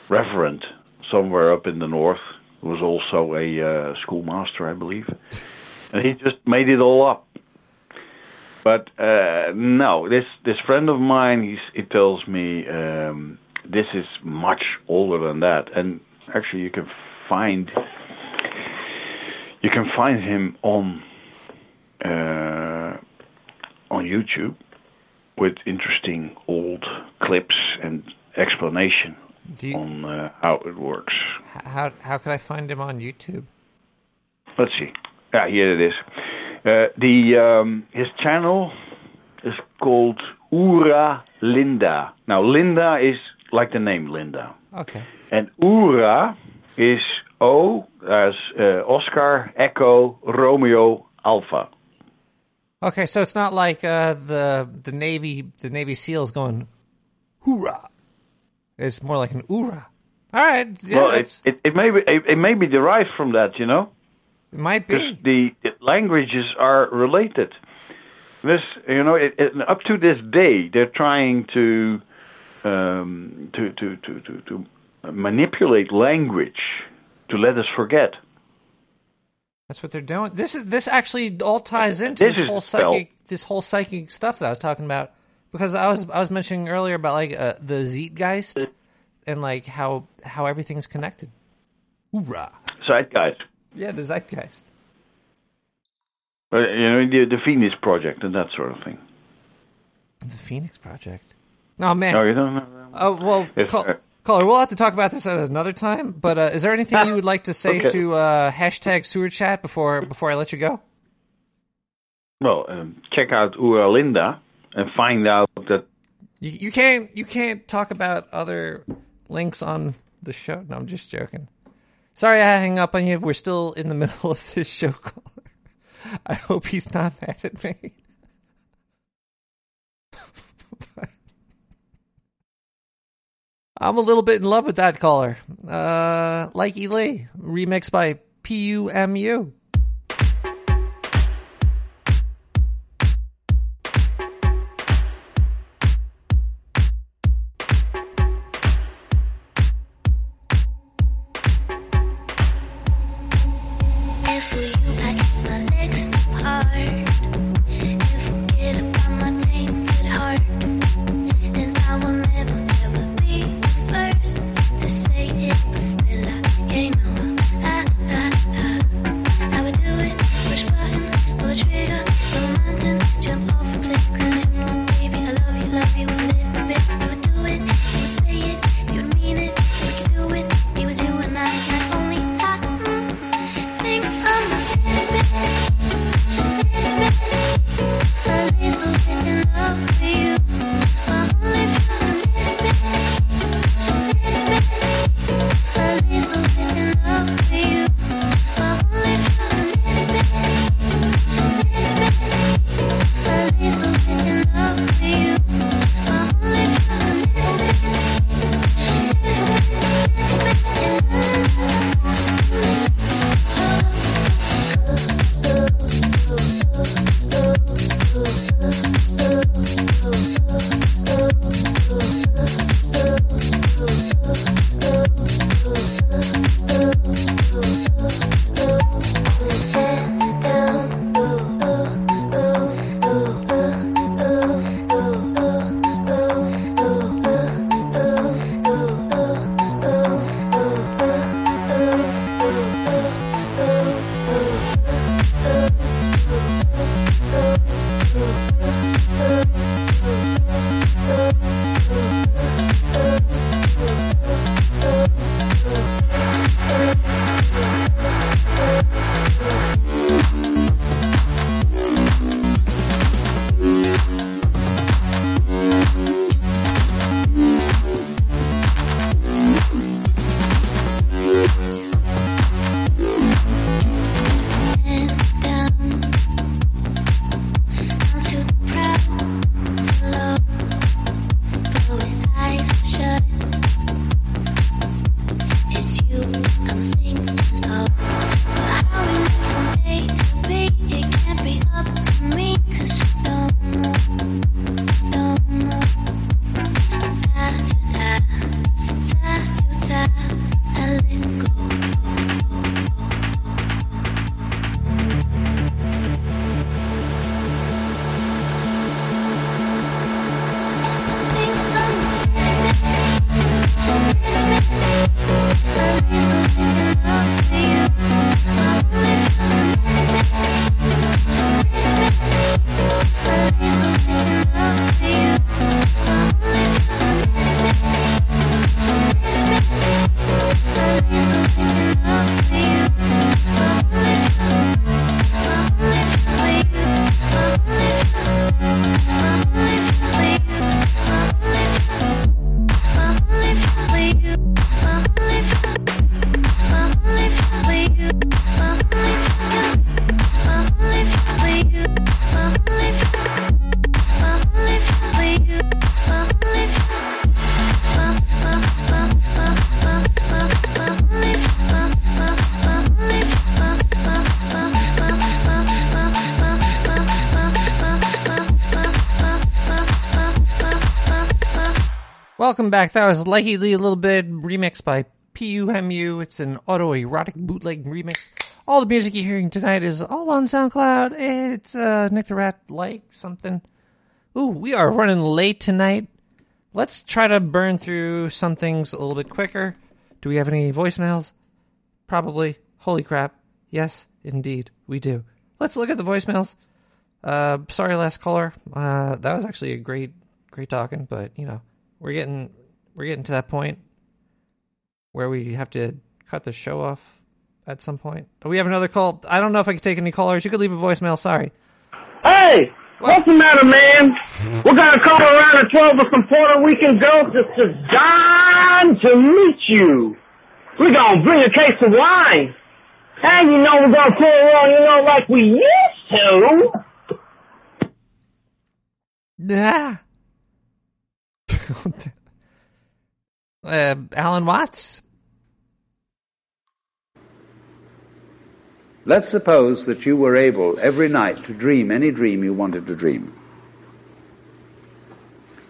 reverend somewhere up in the north, who was also a uh, schoolmaster, I believe, and he just made it all up." But uh, no, this this friend of mine, he's, he tells me um, this is much older than that, and actually you can find you can find him on uh, on YouTube with interesting old clips and explanation on uh, how it works. How how could I find him on YouTube? Let's see. Yeah, here it is. Uh, the um, his channel is called Oera Linda. Now Linda is like the name Linda, Okay. and Oera is O as uh, Oscar Echo Romeo Alpha. Okay, so it's not like uh, the the Navy the Navy SEALs going hoorah. It's more like an oorah. All right, yeah, well, it, it, it may be it, it may be derived from that, you know. It might be. The, the languages are related. This, you know, it, it, up to this day, they're trying to um, to, to, to, to, to manipulate language to let us forget. That's what they're doing. This is this actually all ties into This this, is whole psychic this whole psychic stuff that I was talking about because I was I was mentioning earlier about like uh, the Zeitgeist and like how how everything's connected. Hoorah! Zeitgeist. Yeah, the Zeitgeist. Uh, you know, the, the Venus Project and that sort of thing. The Phoenix Project. Oh man. No, you don't know. Oh well, Yes, call, sir. Caller. We'll have to talk about this at another time. But uh, is there anything you would like to say Okay. to uh, hashtag sewer chat before before I let you go? Well, um, check out Oera Linda and find out that You, you can't you can't talk about other links on the show. No, I'm just joking. Sorry, I hang up on you. We're still in the middle of this show. Caller. I hope he's not mad at me. I'm a little bit in love with that caller. Uh, Likey Lee, remixed by PUMU. Back. That was Likey Lee, a little bit remixed by PUMU. It's an autoerotic bootleg remix. All the music you're hearing tonight is all on SoundCloud. It's uh, Nick the Rat like something. Ooh, we are running late tonight. Let's try to burn through some things a little bit quicker. Do we have any voicemails? Probably. Holy crap. Yes, indeed, we do. Let's look at the voicemails. Uh, sorry, last caller. Uh, that was actually a great, great talking, but you know, we're getting, we're getting to that point where we have to cut the show off at some point. We have another call? I don't know if I can take any callers. You could leave a voicemail. Sorry. Hey, what's the matter, man? We're gonna come around at 12 with some Puerto Rican girls just designed to meet you. We're gonna bring a case of wine. And you know we're gonna pull around, you know, like we used to. Yeah. uh, Alan Watts. Let's suppose that you were able every night to dream any dream you wanted to dream.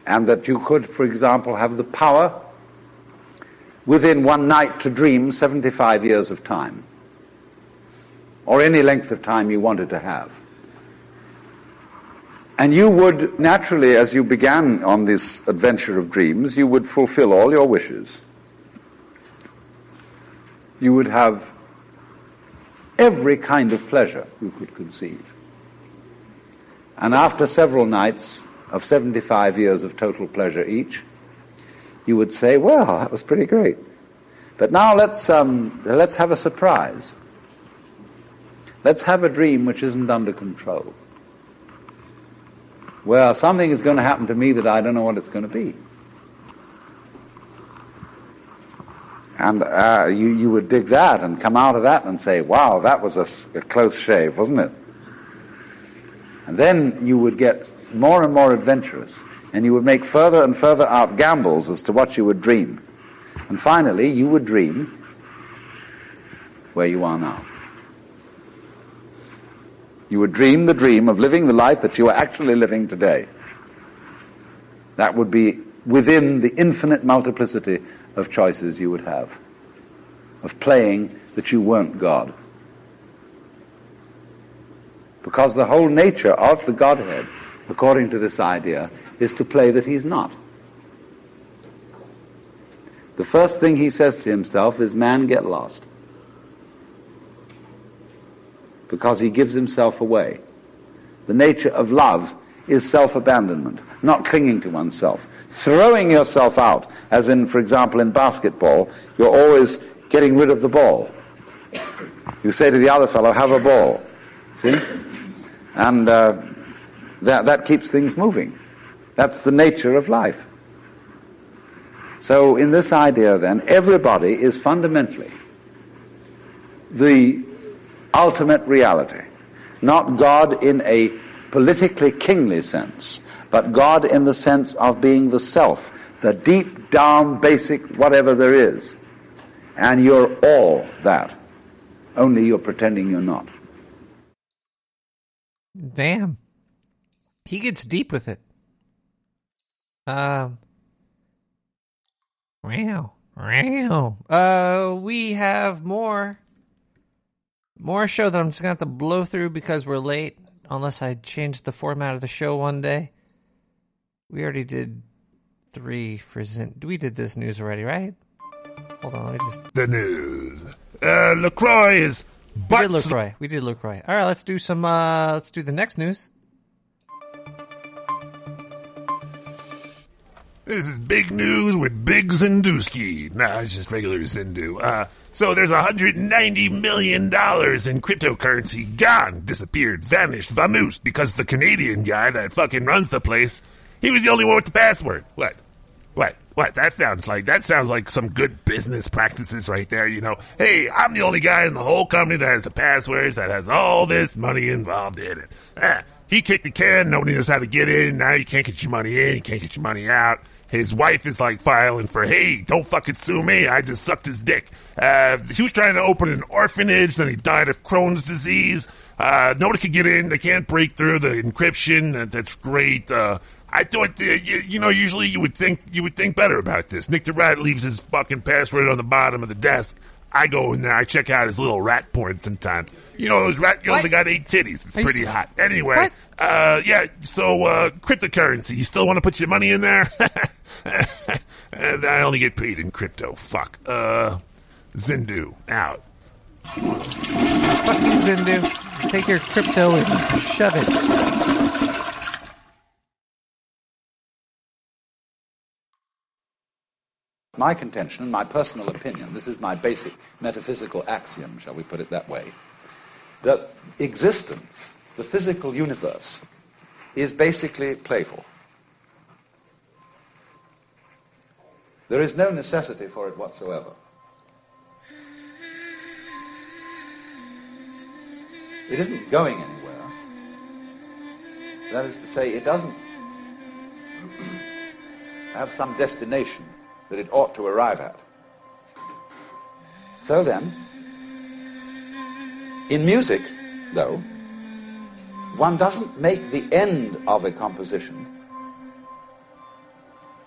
And that you could, for example, have the power within one night to dream 75 years of time. Or any length of time you wanted to have. And you would naturally, as you began on this adventure of dreams, you would fulfill all your wishes. You would have every kind of pleasure you could conceive. And after several nights of 75 years of total pleasure each, you would say, well, that was pretty great. But now let's, um, let's have a surprise. Let's have a dream which isn't under control. Well, something is going to happen to me that I don't know what it's going to be. And uh, you, you would dig that and come out of that and say, wow, that was a close shave, wasn't it? And then you would get more and more adventurous, and you would make further and further out gambles as to what you would dream. And finally, you would dream where you are now. You would dream the dream of living the life that you are actually living today. That would be within the infinite multiplicity of choices you would have, of playing that you weren't God. Because the whole nature of the Godhead, according to this idea, is to play that he's not. The first thing he says to himself is, man, get lost. Because he gives himself away. The nature of love is self-abandonment, not clinging to oneself. Throwing yourself out, as in, for example, in basketball, you're always getting rid of the ball. You say to the other fellow, have a ball. See? And uh, that, that keeps things moving. That's the nature of life. So in this idea then, everybody is fundamentally the ultimate reality. Not God in a politically kingly sense, but God in the sense of being the self, the deep down basic whatever there is. And you're all that. Only you're pretending you're not. Damn. He gets deep with it. Um. Wow. Wow. Uh, we have more. More show that I'm just gonna have to blow through because we're late. Unless I change the format of the show one day. We already did three for Zin. We did this news already, right? Hold on, let me just. The news. Uh, LaCroix is We butt did Lacroix. We did Lacroix. All right, let's do some. uh Let's do the next news. This is big news with Big Zinduski. Nah, it's just regular Zindu. Uh, so there's $190 million in cryptocurrency gone, disappeared, vanished, vamoosed, because the Canadian guy that fucking runs the place, he was the only one with the password. What? What? What? That sounds like, that sounds like some good business practices right there, you know. Hey, I'm the only guy in the whole company that has the passwords, that has all this money involved in it. Ah, he kicked the can, nobody knows how to get in, now you can't get your money in, you can't get your money out. His wife is like filing for, hey, don't fucking sue me. I just sucked his dick. Uh, he was trying to open an orphanage, then he died of Crohn's disease. Uh, nobody can get in. They can't break through the encryption. That, that's great. Uh, I thought, you, you know, usually you would think you would think better about this. Nick the Rat leaves his fucking password on the bottom of the desk. I go in there. I check out his little rat porn sometimes. You know those rat girls that got eight titties. It's Are pretty hot. Anyway, What? Uh, yeah. So uh, cryptocurrency. You still want to put your money in there? and I only get paid in crypto. Fuck. Uh, Zindu out. Fuck you, Zindu. Take your crypto and shove it. My contention, my personal opinion, this is my basic metaphysical axiom, shall we put it that way, that existence, the physical universe, is basically playful. There is no necessity for it whatsoever. It isn't going anywhere. That is to say, it doesn't have some destination that it ought to arrive at. So then, in music, though, one doesn't make the end of a composition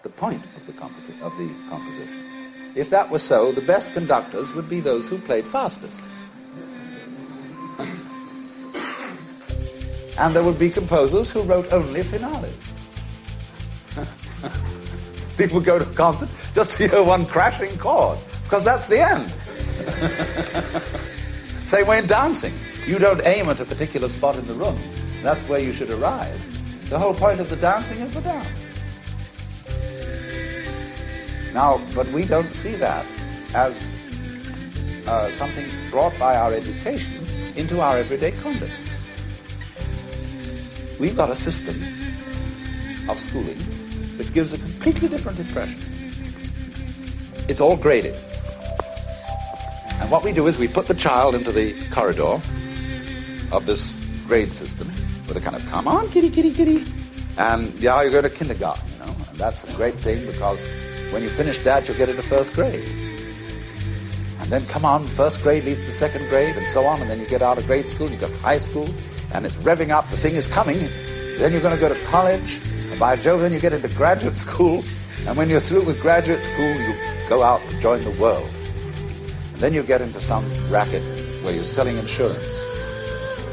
the point of the, compo- of the composition. If that were so, the best conductors would be those who played fastest. And there would be composers who wrote only finales. People go to a concert just to hear one crashing chord, because that's the end. Same way in dancing. You don't aim at a particular spot in the room. That's where you should arrive. The whole point of the dancing is the dance. Now, but we don't see that as uh, something brought by our education into our everyday conduct. We've got a system of schooling which gives a completely different impression. It's all graded. And what we do is we put the child into the corridor of this grade system with kind of, come on, kitty, kitty, kitty. And yeah, you go to kindergarten, you know, and that's a great thing because when you finish that, you'll get into first grade. And then come on, first grade leads to second grade and so on, and then you get out of grade school, you go to high school, and it's revving up, the thing is coming. Then you're going to go to college, and by Jove, then you get into graduate school, and when you're through with graduate school, you go out to join the world. And then you get into some racket where you're selling insurance.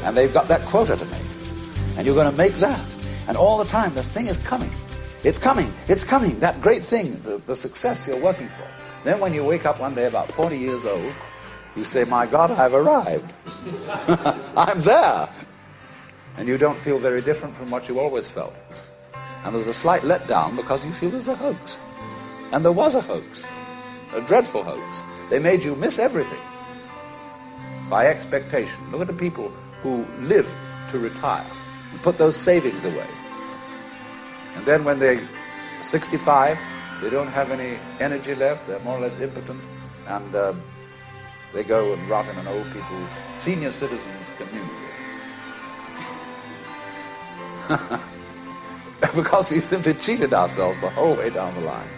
And they've got that quota to make. And you're going to make that. And all the time, this thing is coming. It's coming. It's coming. That great thing, the, the success you're working for. Then when you wake up one day about 40 years old, you say, my God, I've arrived. I'm there. And you don't feel very different from what you always felt. And there's a slight letdown because you feel there's a hoax. And there was a hoax. A dreadful hoax. They made you miss everything by expectation. Look at the people who live to retire put those savings away. And then when they're 65, they don't have any energy left. They're more or less impotent. And um, they go and rot in an old people's senior citizens community. because we've simply cheated ourselves the whole way down the line.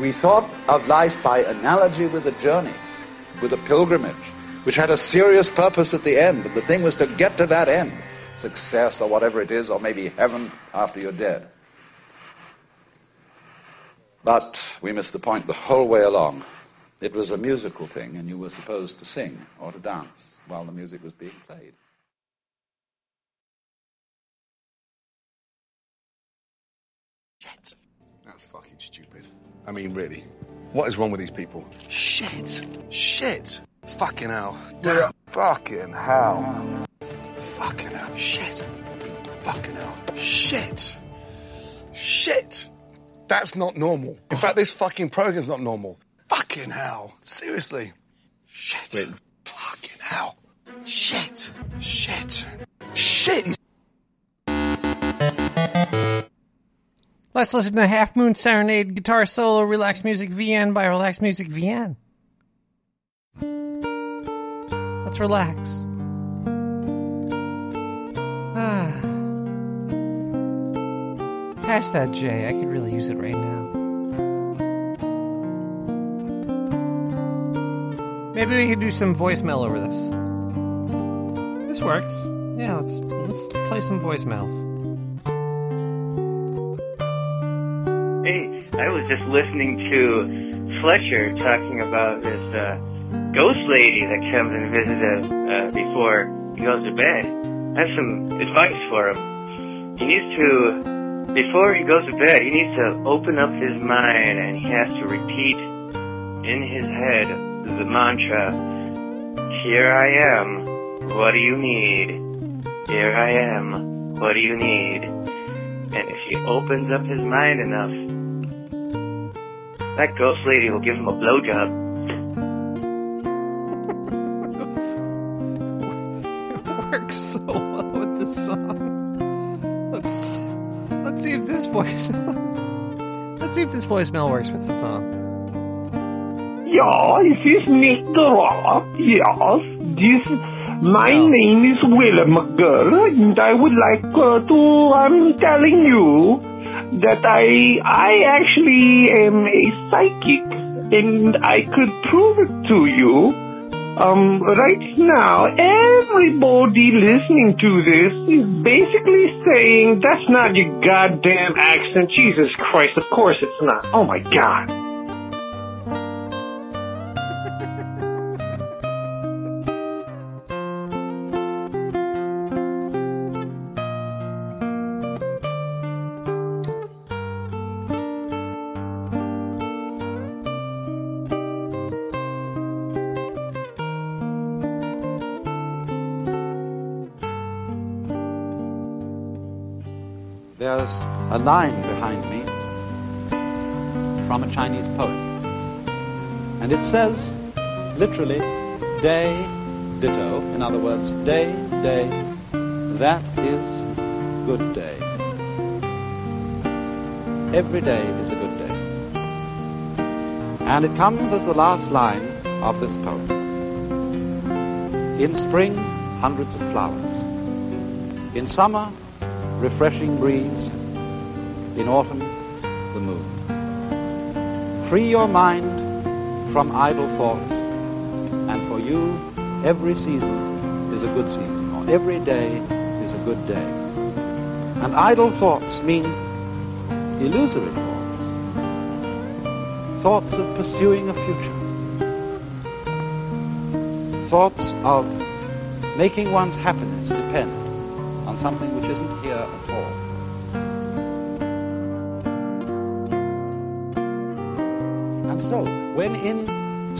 We thought of life by analogy with a journey, with a pilgrimage, which had a serious purpose at the end. And the thing was to get to that end, success or whatever it is, or maybe heaven after you're dead. But we missed the point the whole way along. It was a musical thing, and you were supposed to sing or to dance while the music was being played. Shit. That's fucking stupid. I mean, really. What is wrong with these people? Shit. Shit. Fucking hell. Damn. Fucking hell. Fucking hell. Shit. Fucking hell. Shit. Shit. That's not normal. In fact, this fucking program's not normal. Fucking hell. Seriously. Shit. Fucking hell. Shit. Shit. Shit. Let's listen to Half Moon Serenade Guitar Solo Relax Music VN by Relax Music VN. Relax. Ah. Pass that J. I could really use it right now. Maybe we could do some voicemail over this. This works. Yeah, let's let's play some voicemails. Hey, I was just listening to Fletcher talking about this uh, ghost lady that comes and visits him uh, before he goes to bed. I have some advice for him. He needs to, before he goes to bed, he needs to open up his mind and he has to repeat in his head the mantra, Here I am, what do you need? Here I am, what do you need? And if he opens up his mind enough, that ghost lady will give him a blowjob. Works so well with this song. Let's let's see if this voice let's see if this voicemail works with the song. Yeah, this is Nick Rock. Yes, this. My name is Willem McGill, and I would like uh, to. I'm telling you that I I actually am a psychic, and I could prove it to you. Um, right now, everybody listening to this is basically saying that's not your goddamn accent. Jesus Christ, of course it's not. Oh my god. There's a line behind me from a Chinese poet. And it says, literally, day, ditto. In other words, day, day, that is good day. Every day is a good day. And it comes as the last line of this poem. In spring, hundreds of flowers. In summer, refreshing breeze. In autumn, the moon. Free your mind from idle thoughts, and for you, every season is a good season, or every day is a good day. And idle thoughts mean illusory thoughts, thoughts of pursuing a future, thoughts of making one's happiness depend on something which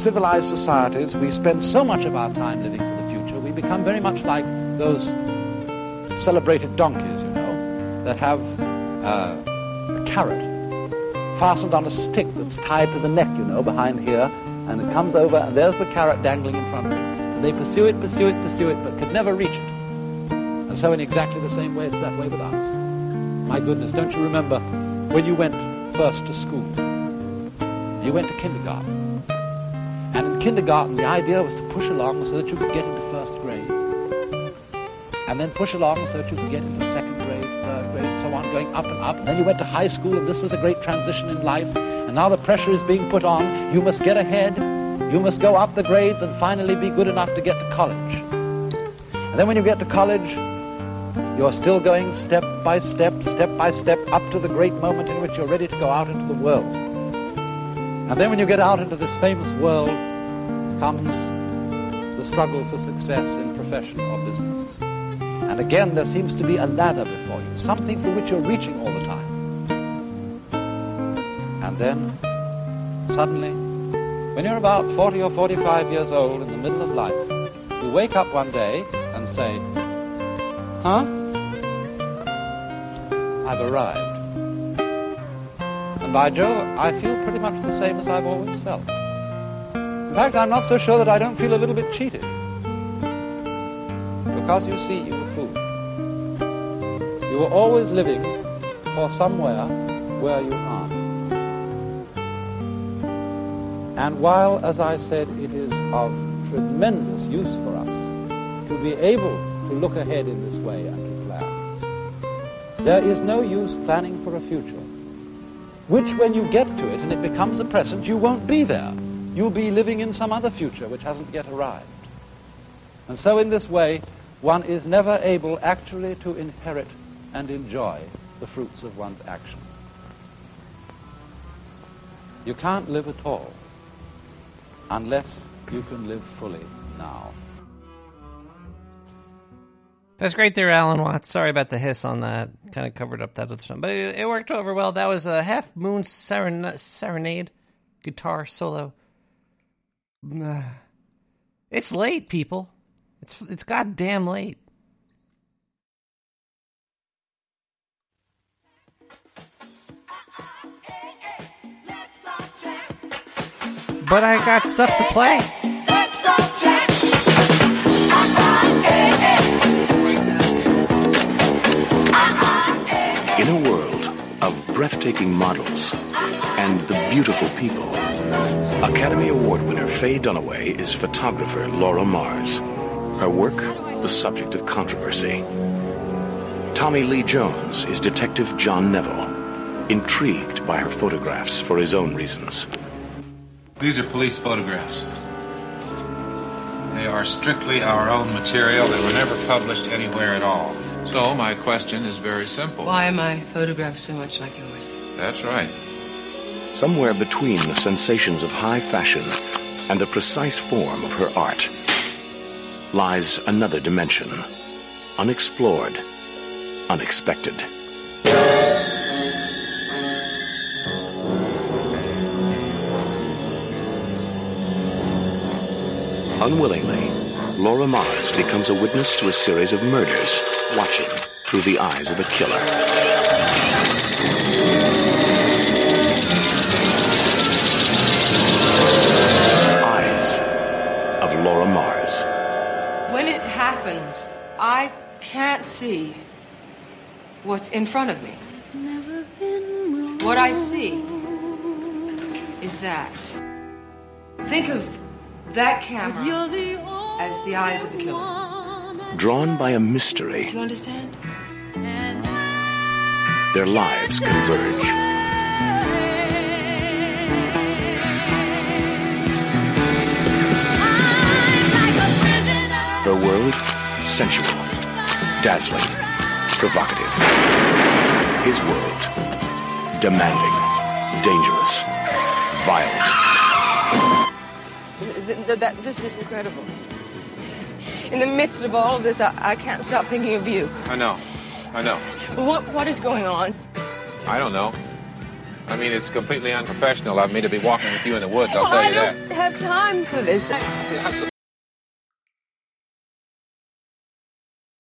civilized societies we spend so much of our time living for the future, we become very much like those celebrated donkeys, you know, that have uh, a carrot fastened on a stick that's tied to the neck, you know, behind here, and it comes over, and there's the carrot dangling in front of them. And they pursue it, pursue it, pursue it, but could never reach it. And so in exactly the same way, it's that way with us. My goodness, don't you remember when you went first to school? You went to kindergarten. Kindergarten, the idea was to push along so that you could get into first grade. And then push along so that you could get into second grade, third grade, so on, going up and up. And then you went to high school, and this was a great transition in life. And now the pressure is being put on. You must get ahead. You must go up the grades and finally be good enough to get to college. And then when you get to college, you're still going step by step, step by step, up to the great moment in which you're ready to go out into the world. And then when you get out into this famous world, comes the struggle for success in profession or business. And again, there seems to be a ladder before you, something for which you're reaching all the time. And then, suddenly, when you're about 40 or 45 years old in the middle of life, you wake up one day and say, Huh? I've arrived. And by Jove, I feel pretty much the same as I've always felt. In fact, I'm not so sure that I don't feel a little bit cheated. Because you see, you were fooled. You were always living for somewhere where you aren't. And while, as I said, it is of tremendous use for us to be able to look ahead in this way and to plan, there is no use planning for a future, which when you get to it and it becomes the present, you won't be there. You'll be living in some other future which hasn't yet arrived. And so, in this way, one is never able actually to inherit and enjoy the fruits of one's action. You can't live at all unless you can live fully now. That's great there, Alan Watts. Sorry about the hiss on that. Kind of covered up that other song. But it, it worked over well. That was a Half Moon seren- Serenade guitar solo. It's late, people. It's it's goddamn late. But I got stuff to play. In a world of breathtaking models and the beautiful people, Academy Award winner Faye Dunaway is photographer Laura Mars. Her work, the subject of controversy. Tommy Lee Jones is Detective John Neville, intrigued by her photographs for his own reasons. These are police photographs. They are strictly our own material. They were never published anywhere at all. So my question is very simple. Why am I photographed so much like yours? That's right. Somewhere between the sensations of high fashion and the precise form of her art lies another dimension, unexplored, unexpected. Unwillingly, Laura Mars becomes a witness to a series of murders, watching through the eyes of a killer. Of Laura Mars. When it happens, I can't see what's in front of me. What I see is that. Think of that camera as the eyes of the killer. Drawn by a mystery, Do you understand? their lives converge. World, sensual, dazzling, provocative. His world, demanding, dangerous, violent. Th- th- that, this is incredible. In the midst of all of this, I, I can't stop thinking of you. I know. I know. What What is going on? I don't know. I mean, it's completely unprofessional of me to be walking with you in the woods, I'll oh, tell I you that. I don't have time for this.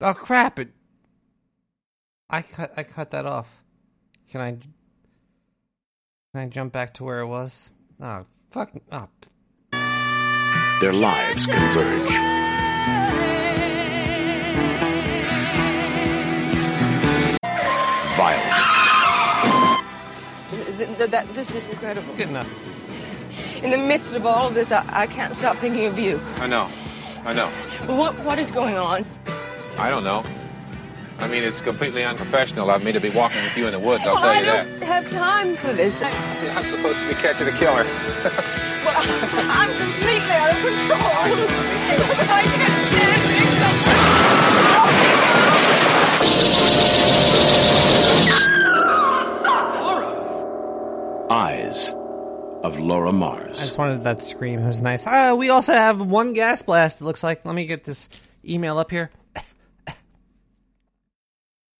Oh crap! It. I cut. I cut that off. Can I? Can I jump back to where it was? Oh fuck! Oh, Their lives converge. Violent, Th- th- that, this is incredible. Good enough. In the midst of all of this, I, I can't stop thinking of you. I know. I know. What What is going on? I don't know. I mean, it's completely unprofessional of me to be walking with you in the woods, I'll tell I you that. I don't have time for this. I, I'm supposed to be catching a killer. well, I'm completely out of control. I can't eyes of Laura Mars. I just wanted that scream. It was nice. Uh, we also have one gas blast. It looks like. Let me get this email up here.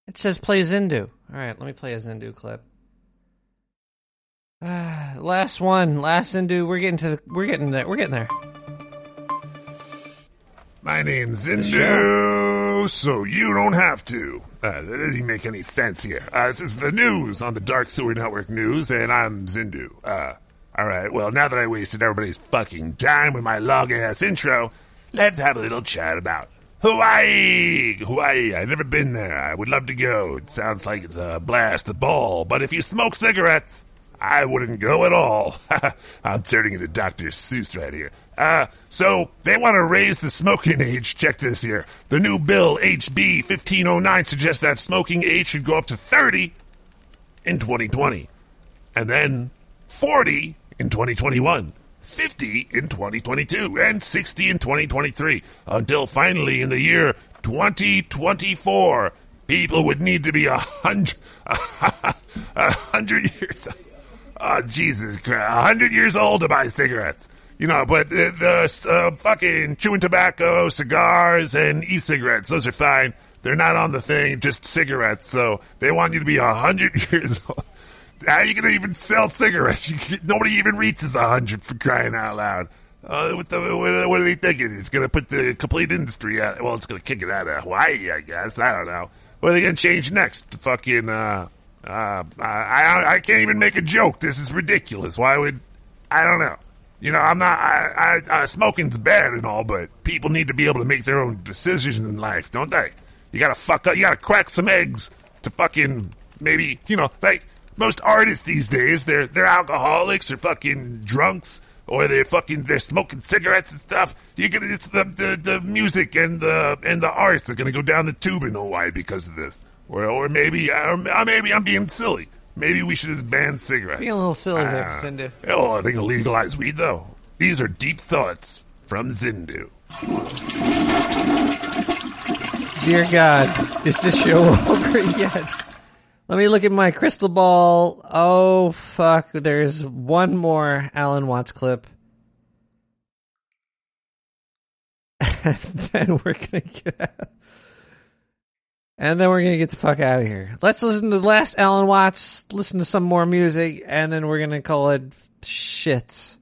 It says play Zindu. All right, let me play a Zindu clip. Ah, last one, last Zindu. We're getting to. The, we're getting there. We're getting there. My name's Zindu, so you don't have to. Uh, that doesn't make any sense here. Uh, this is the news on the Dark Sewer Network News, and I'm Zindu. Uh, alright, well, now that I wasted everybody's fucking time with my long ass intro, let's have a little chat about Hawaii! Hawaii, I've never been there. I would love to go. It sounds like it's a blast, a ball, but if you smoke cigarettes, I wouldn't go at all. I'm turning into Dr. Seuss right here. Uh, so they want to raise the smoking age. Check this here. The new bill, HB 1509, suggests that smoking age should go up to 30 in 2020. And then 40 in 2021. 50 in 2022, and 60 in 2023, until finally in the year 2024, people would need to be a hundred, a hundred years, oh Jesus Christ, a hundred years old to buy cigarettes. You know, but the, the uh, fucking chewing tobacco, cigars, and e-cigarettes, those are fine. They're not on the thing, just cigarettes. So they want you to be a hundred years old. How are you going to even sell cigarettes? You, nobody even reaches the hundred for crying out loud. Uh, what, the, what, what are they thinking? It's going to put the complete industry out. Well, it's going to kick it out of Hawaii, I guess. I don't know. What are they going to change next? To fucking, uh, uh, I, I, I can't even make a joke. This is ridiculous. Why would, I don't know. You know, I'm not, I, I, uh, smoking's bad and all, but people need to be able to make their own decisions in life, don't they? You gotta fuck up, you gotta crack some eggs to fucking, maybe, you know, like, most artists these days, they're, they're alcoholics, they're fucking drunks, or they're fucking, they're smoking cigarettes and stuff. You're gonna, it's the, the, the music and the, and the arts are gonna go down the tube in Hawaii because of this. Or, or maybe, or maybe I'm being silly. Maybe we should just ban cigarettes. Being a little silly there, Ah. Zindu. Oh, I think I'll legalize weed, though. These are deep thoughts from Zindu. Dear God, is this show over yet? Let me look at my crystal ball. Oh, fuck. There's one more Alan Watts clip. and then we're to get. And then we're to get the fuck out of here. Let's listen to the last Alan Watts, listen to some more music, and then we're to call it shits.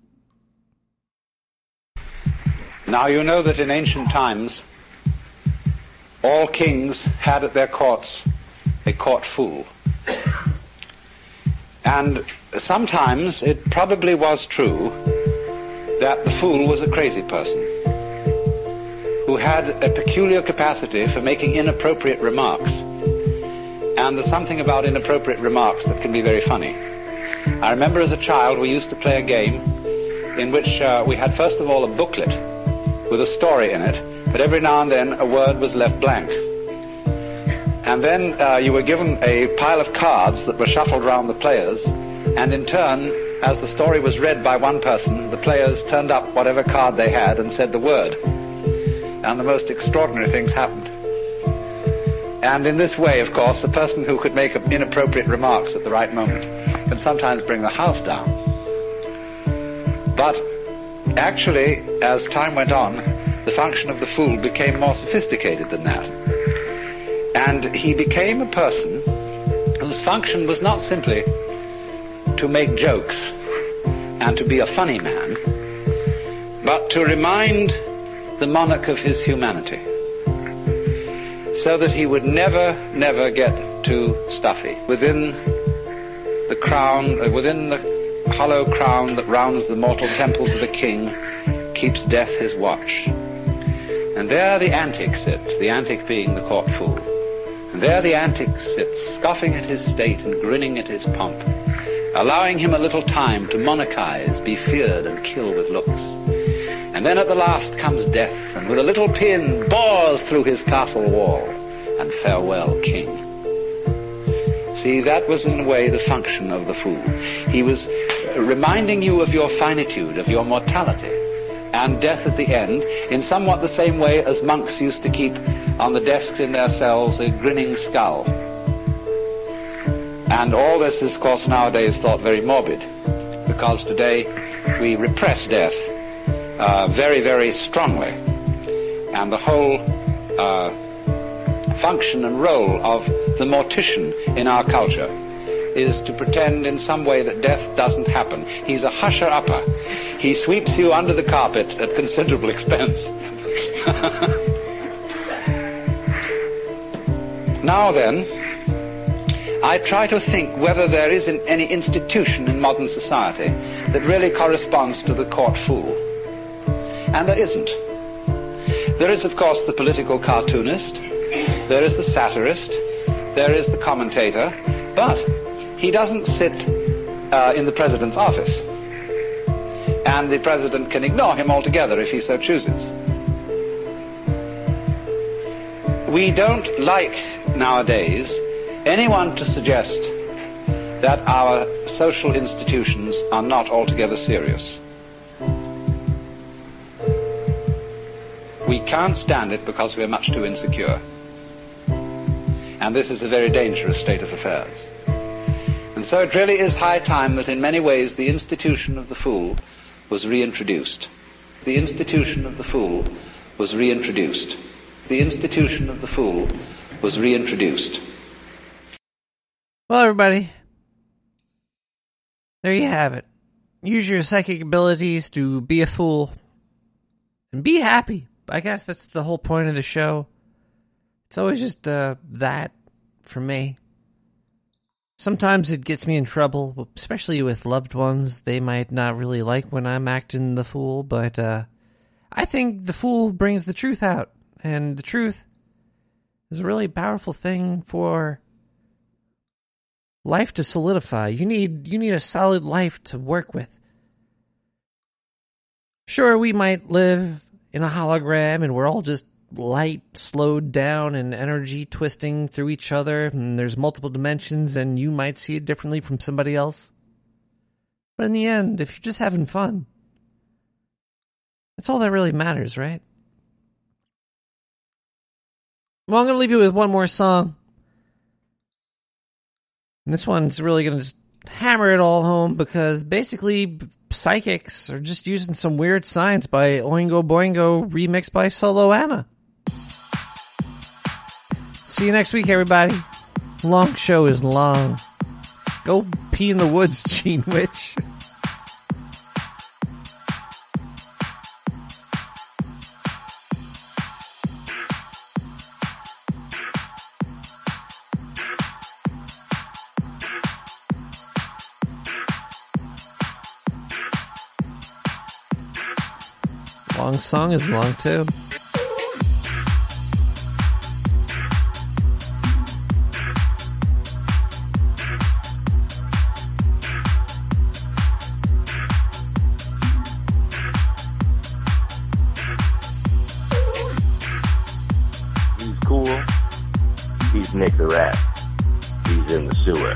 Now you know that in ancient times, all kings had at their courts a court fool. And sometimes it probably was true that the fool was a crazy person who had a peculiar capacity for making inappropriate remarks. And there's something about inappropriate remarks that can be very funny. I remember as a child we used to play a game in which uh, we had first of all a booklet with a story in it, but every now and then a word was left blank. And then uh, you were given a pile of cards that were shuffled around the players, and in turn, as the story was read by one person, the players turned up whatever card they had and said the word. And the most extraordinary things happened. And in this way, of course, the person who could make inappropriate remarks at the right moment can sometimes bring the house down. But actually, as time went on, the function of the fool became more sophisticated than that. And he became a person whose function was not simply to make jokes and to be a funny man, but to remind the monarch of his humanity so that he would never, never get too stuffy. Within the crown, uh, within the hollow crown that rounds the mortal temples of the king, keeps death his watch. And there the antic sits, the antic being the court fool. And there the antic sits, scoffing at his state and grinning at his pomp, allowing him a little time to monarchize, be feared and kill with looks. And then at the last comes death, and with a little pin bores through his castle wall, and farewell, king. See, that was in a way the function of the fool. He was reminding you of your finitude, of your mortality, and death at the end, in somewhat the same way as monks used to keep on the desks in their cells a grinning skull. And all this is, of course, nowadays thought very morbid, because today we repress death uh, very, very strongly. And the whole uh, function and role of the mortician in our culture is to pretend in some way that death doesn't happen. He's a husher-upper. He sweeps you under the carpet at considerable expense. now then, I try to think whether there is in any institution in modern society that really corresponds to the court fool. And there isn't. There is, of course, the political cartoonist, there is the satirist, there is the commentator, but he doesn't sit uh, in the president's office and the president can ignore him altogether if he so chooses. We don't like nowadays anyone to suggest that our social institutions are not altogether serious. We can't stand it because we're much too insecure. And this is a very dangerous state of affairs. And so it really is high time that in many ways the institution of the fool was reintroduced. The institution of the fool was reintroduced. The institution of the fool was reintroduced. Well, everybody, there you have it. Use your psychic abilities to be a fool and be happy. I guess that's the whole point of the show. It's always just uh, that for me. Sometimes it gets me in trouble, especially with loved ones. They might not really like when I'm acting the fool, but uh, I think the fool brings the truth out. And the truth is a really powerful thing for life to solidify. You need you need a solid life to work with. Sure, we might live in a hologram and we're all just light slowed down and energy twisting through each other and there's multiple dimensions and you might see it differently from somebody else. But in the end, if you're just having fun, that's all that really matters, right? Well, I'm going to leave you with one more song. And this one's really going to just hammer it all home because basically psychics are just using some weird science by Oingo Boingo remixed by Solo Anna. See you next week, everybody. Long show is long. Go pee in the woods, Gene Witch. Long song is long too. Nick the Rat. He's in the sewer.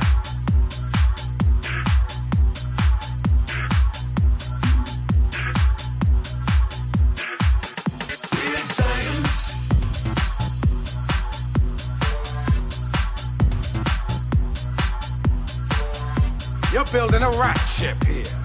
You're building a rat ship here.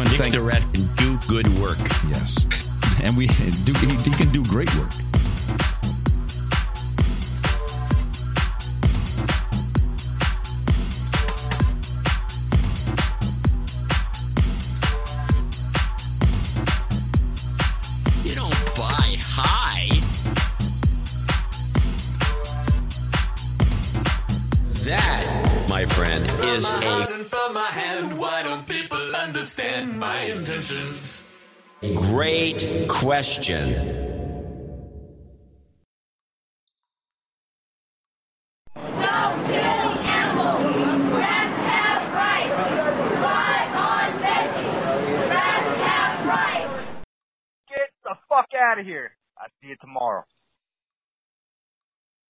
want to thank and do good work. Yes, and we do. He, he can do great work. Question.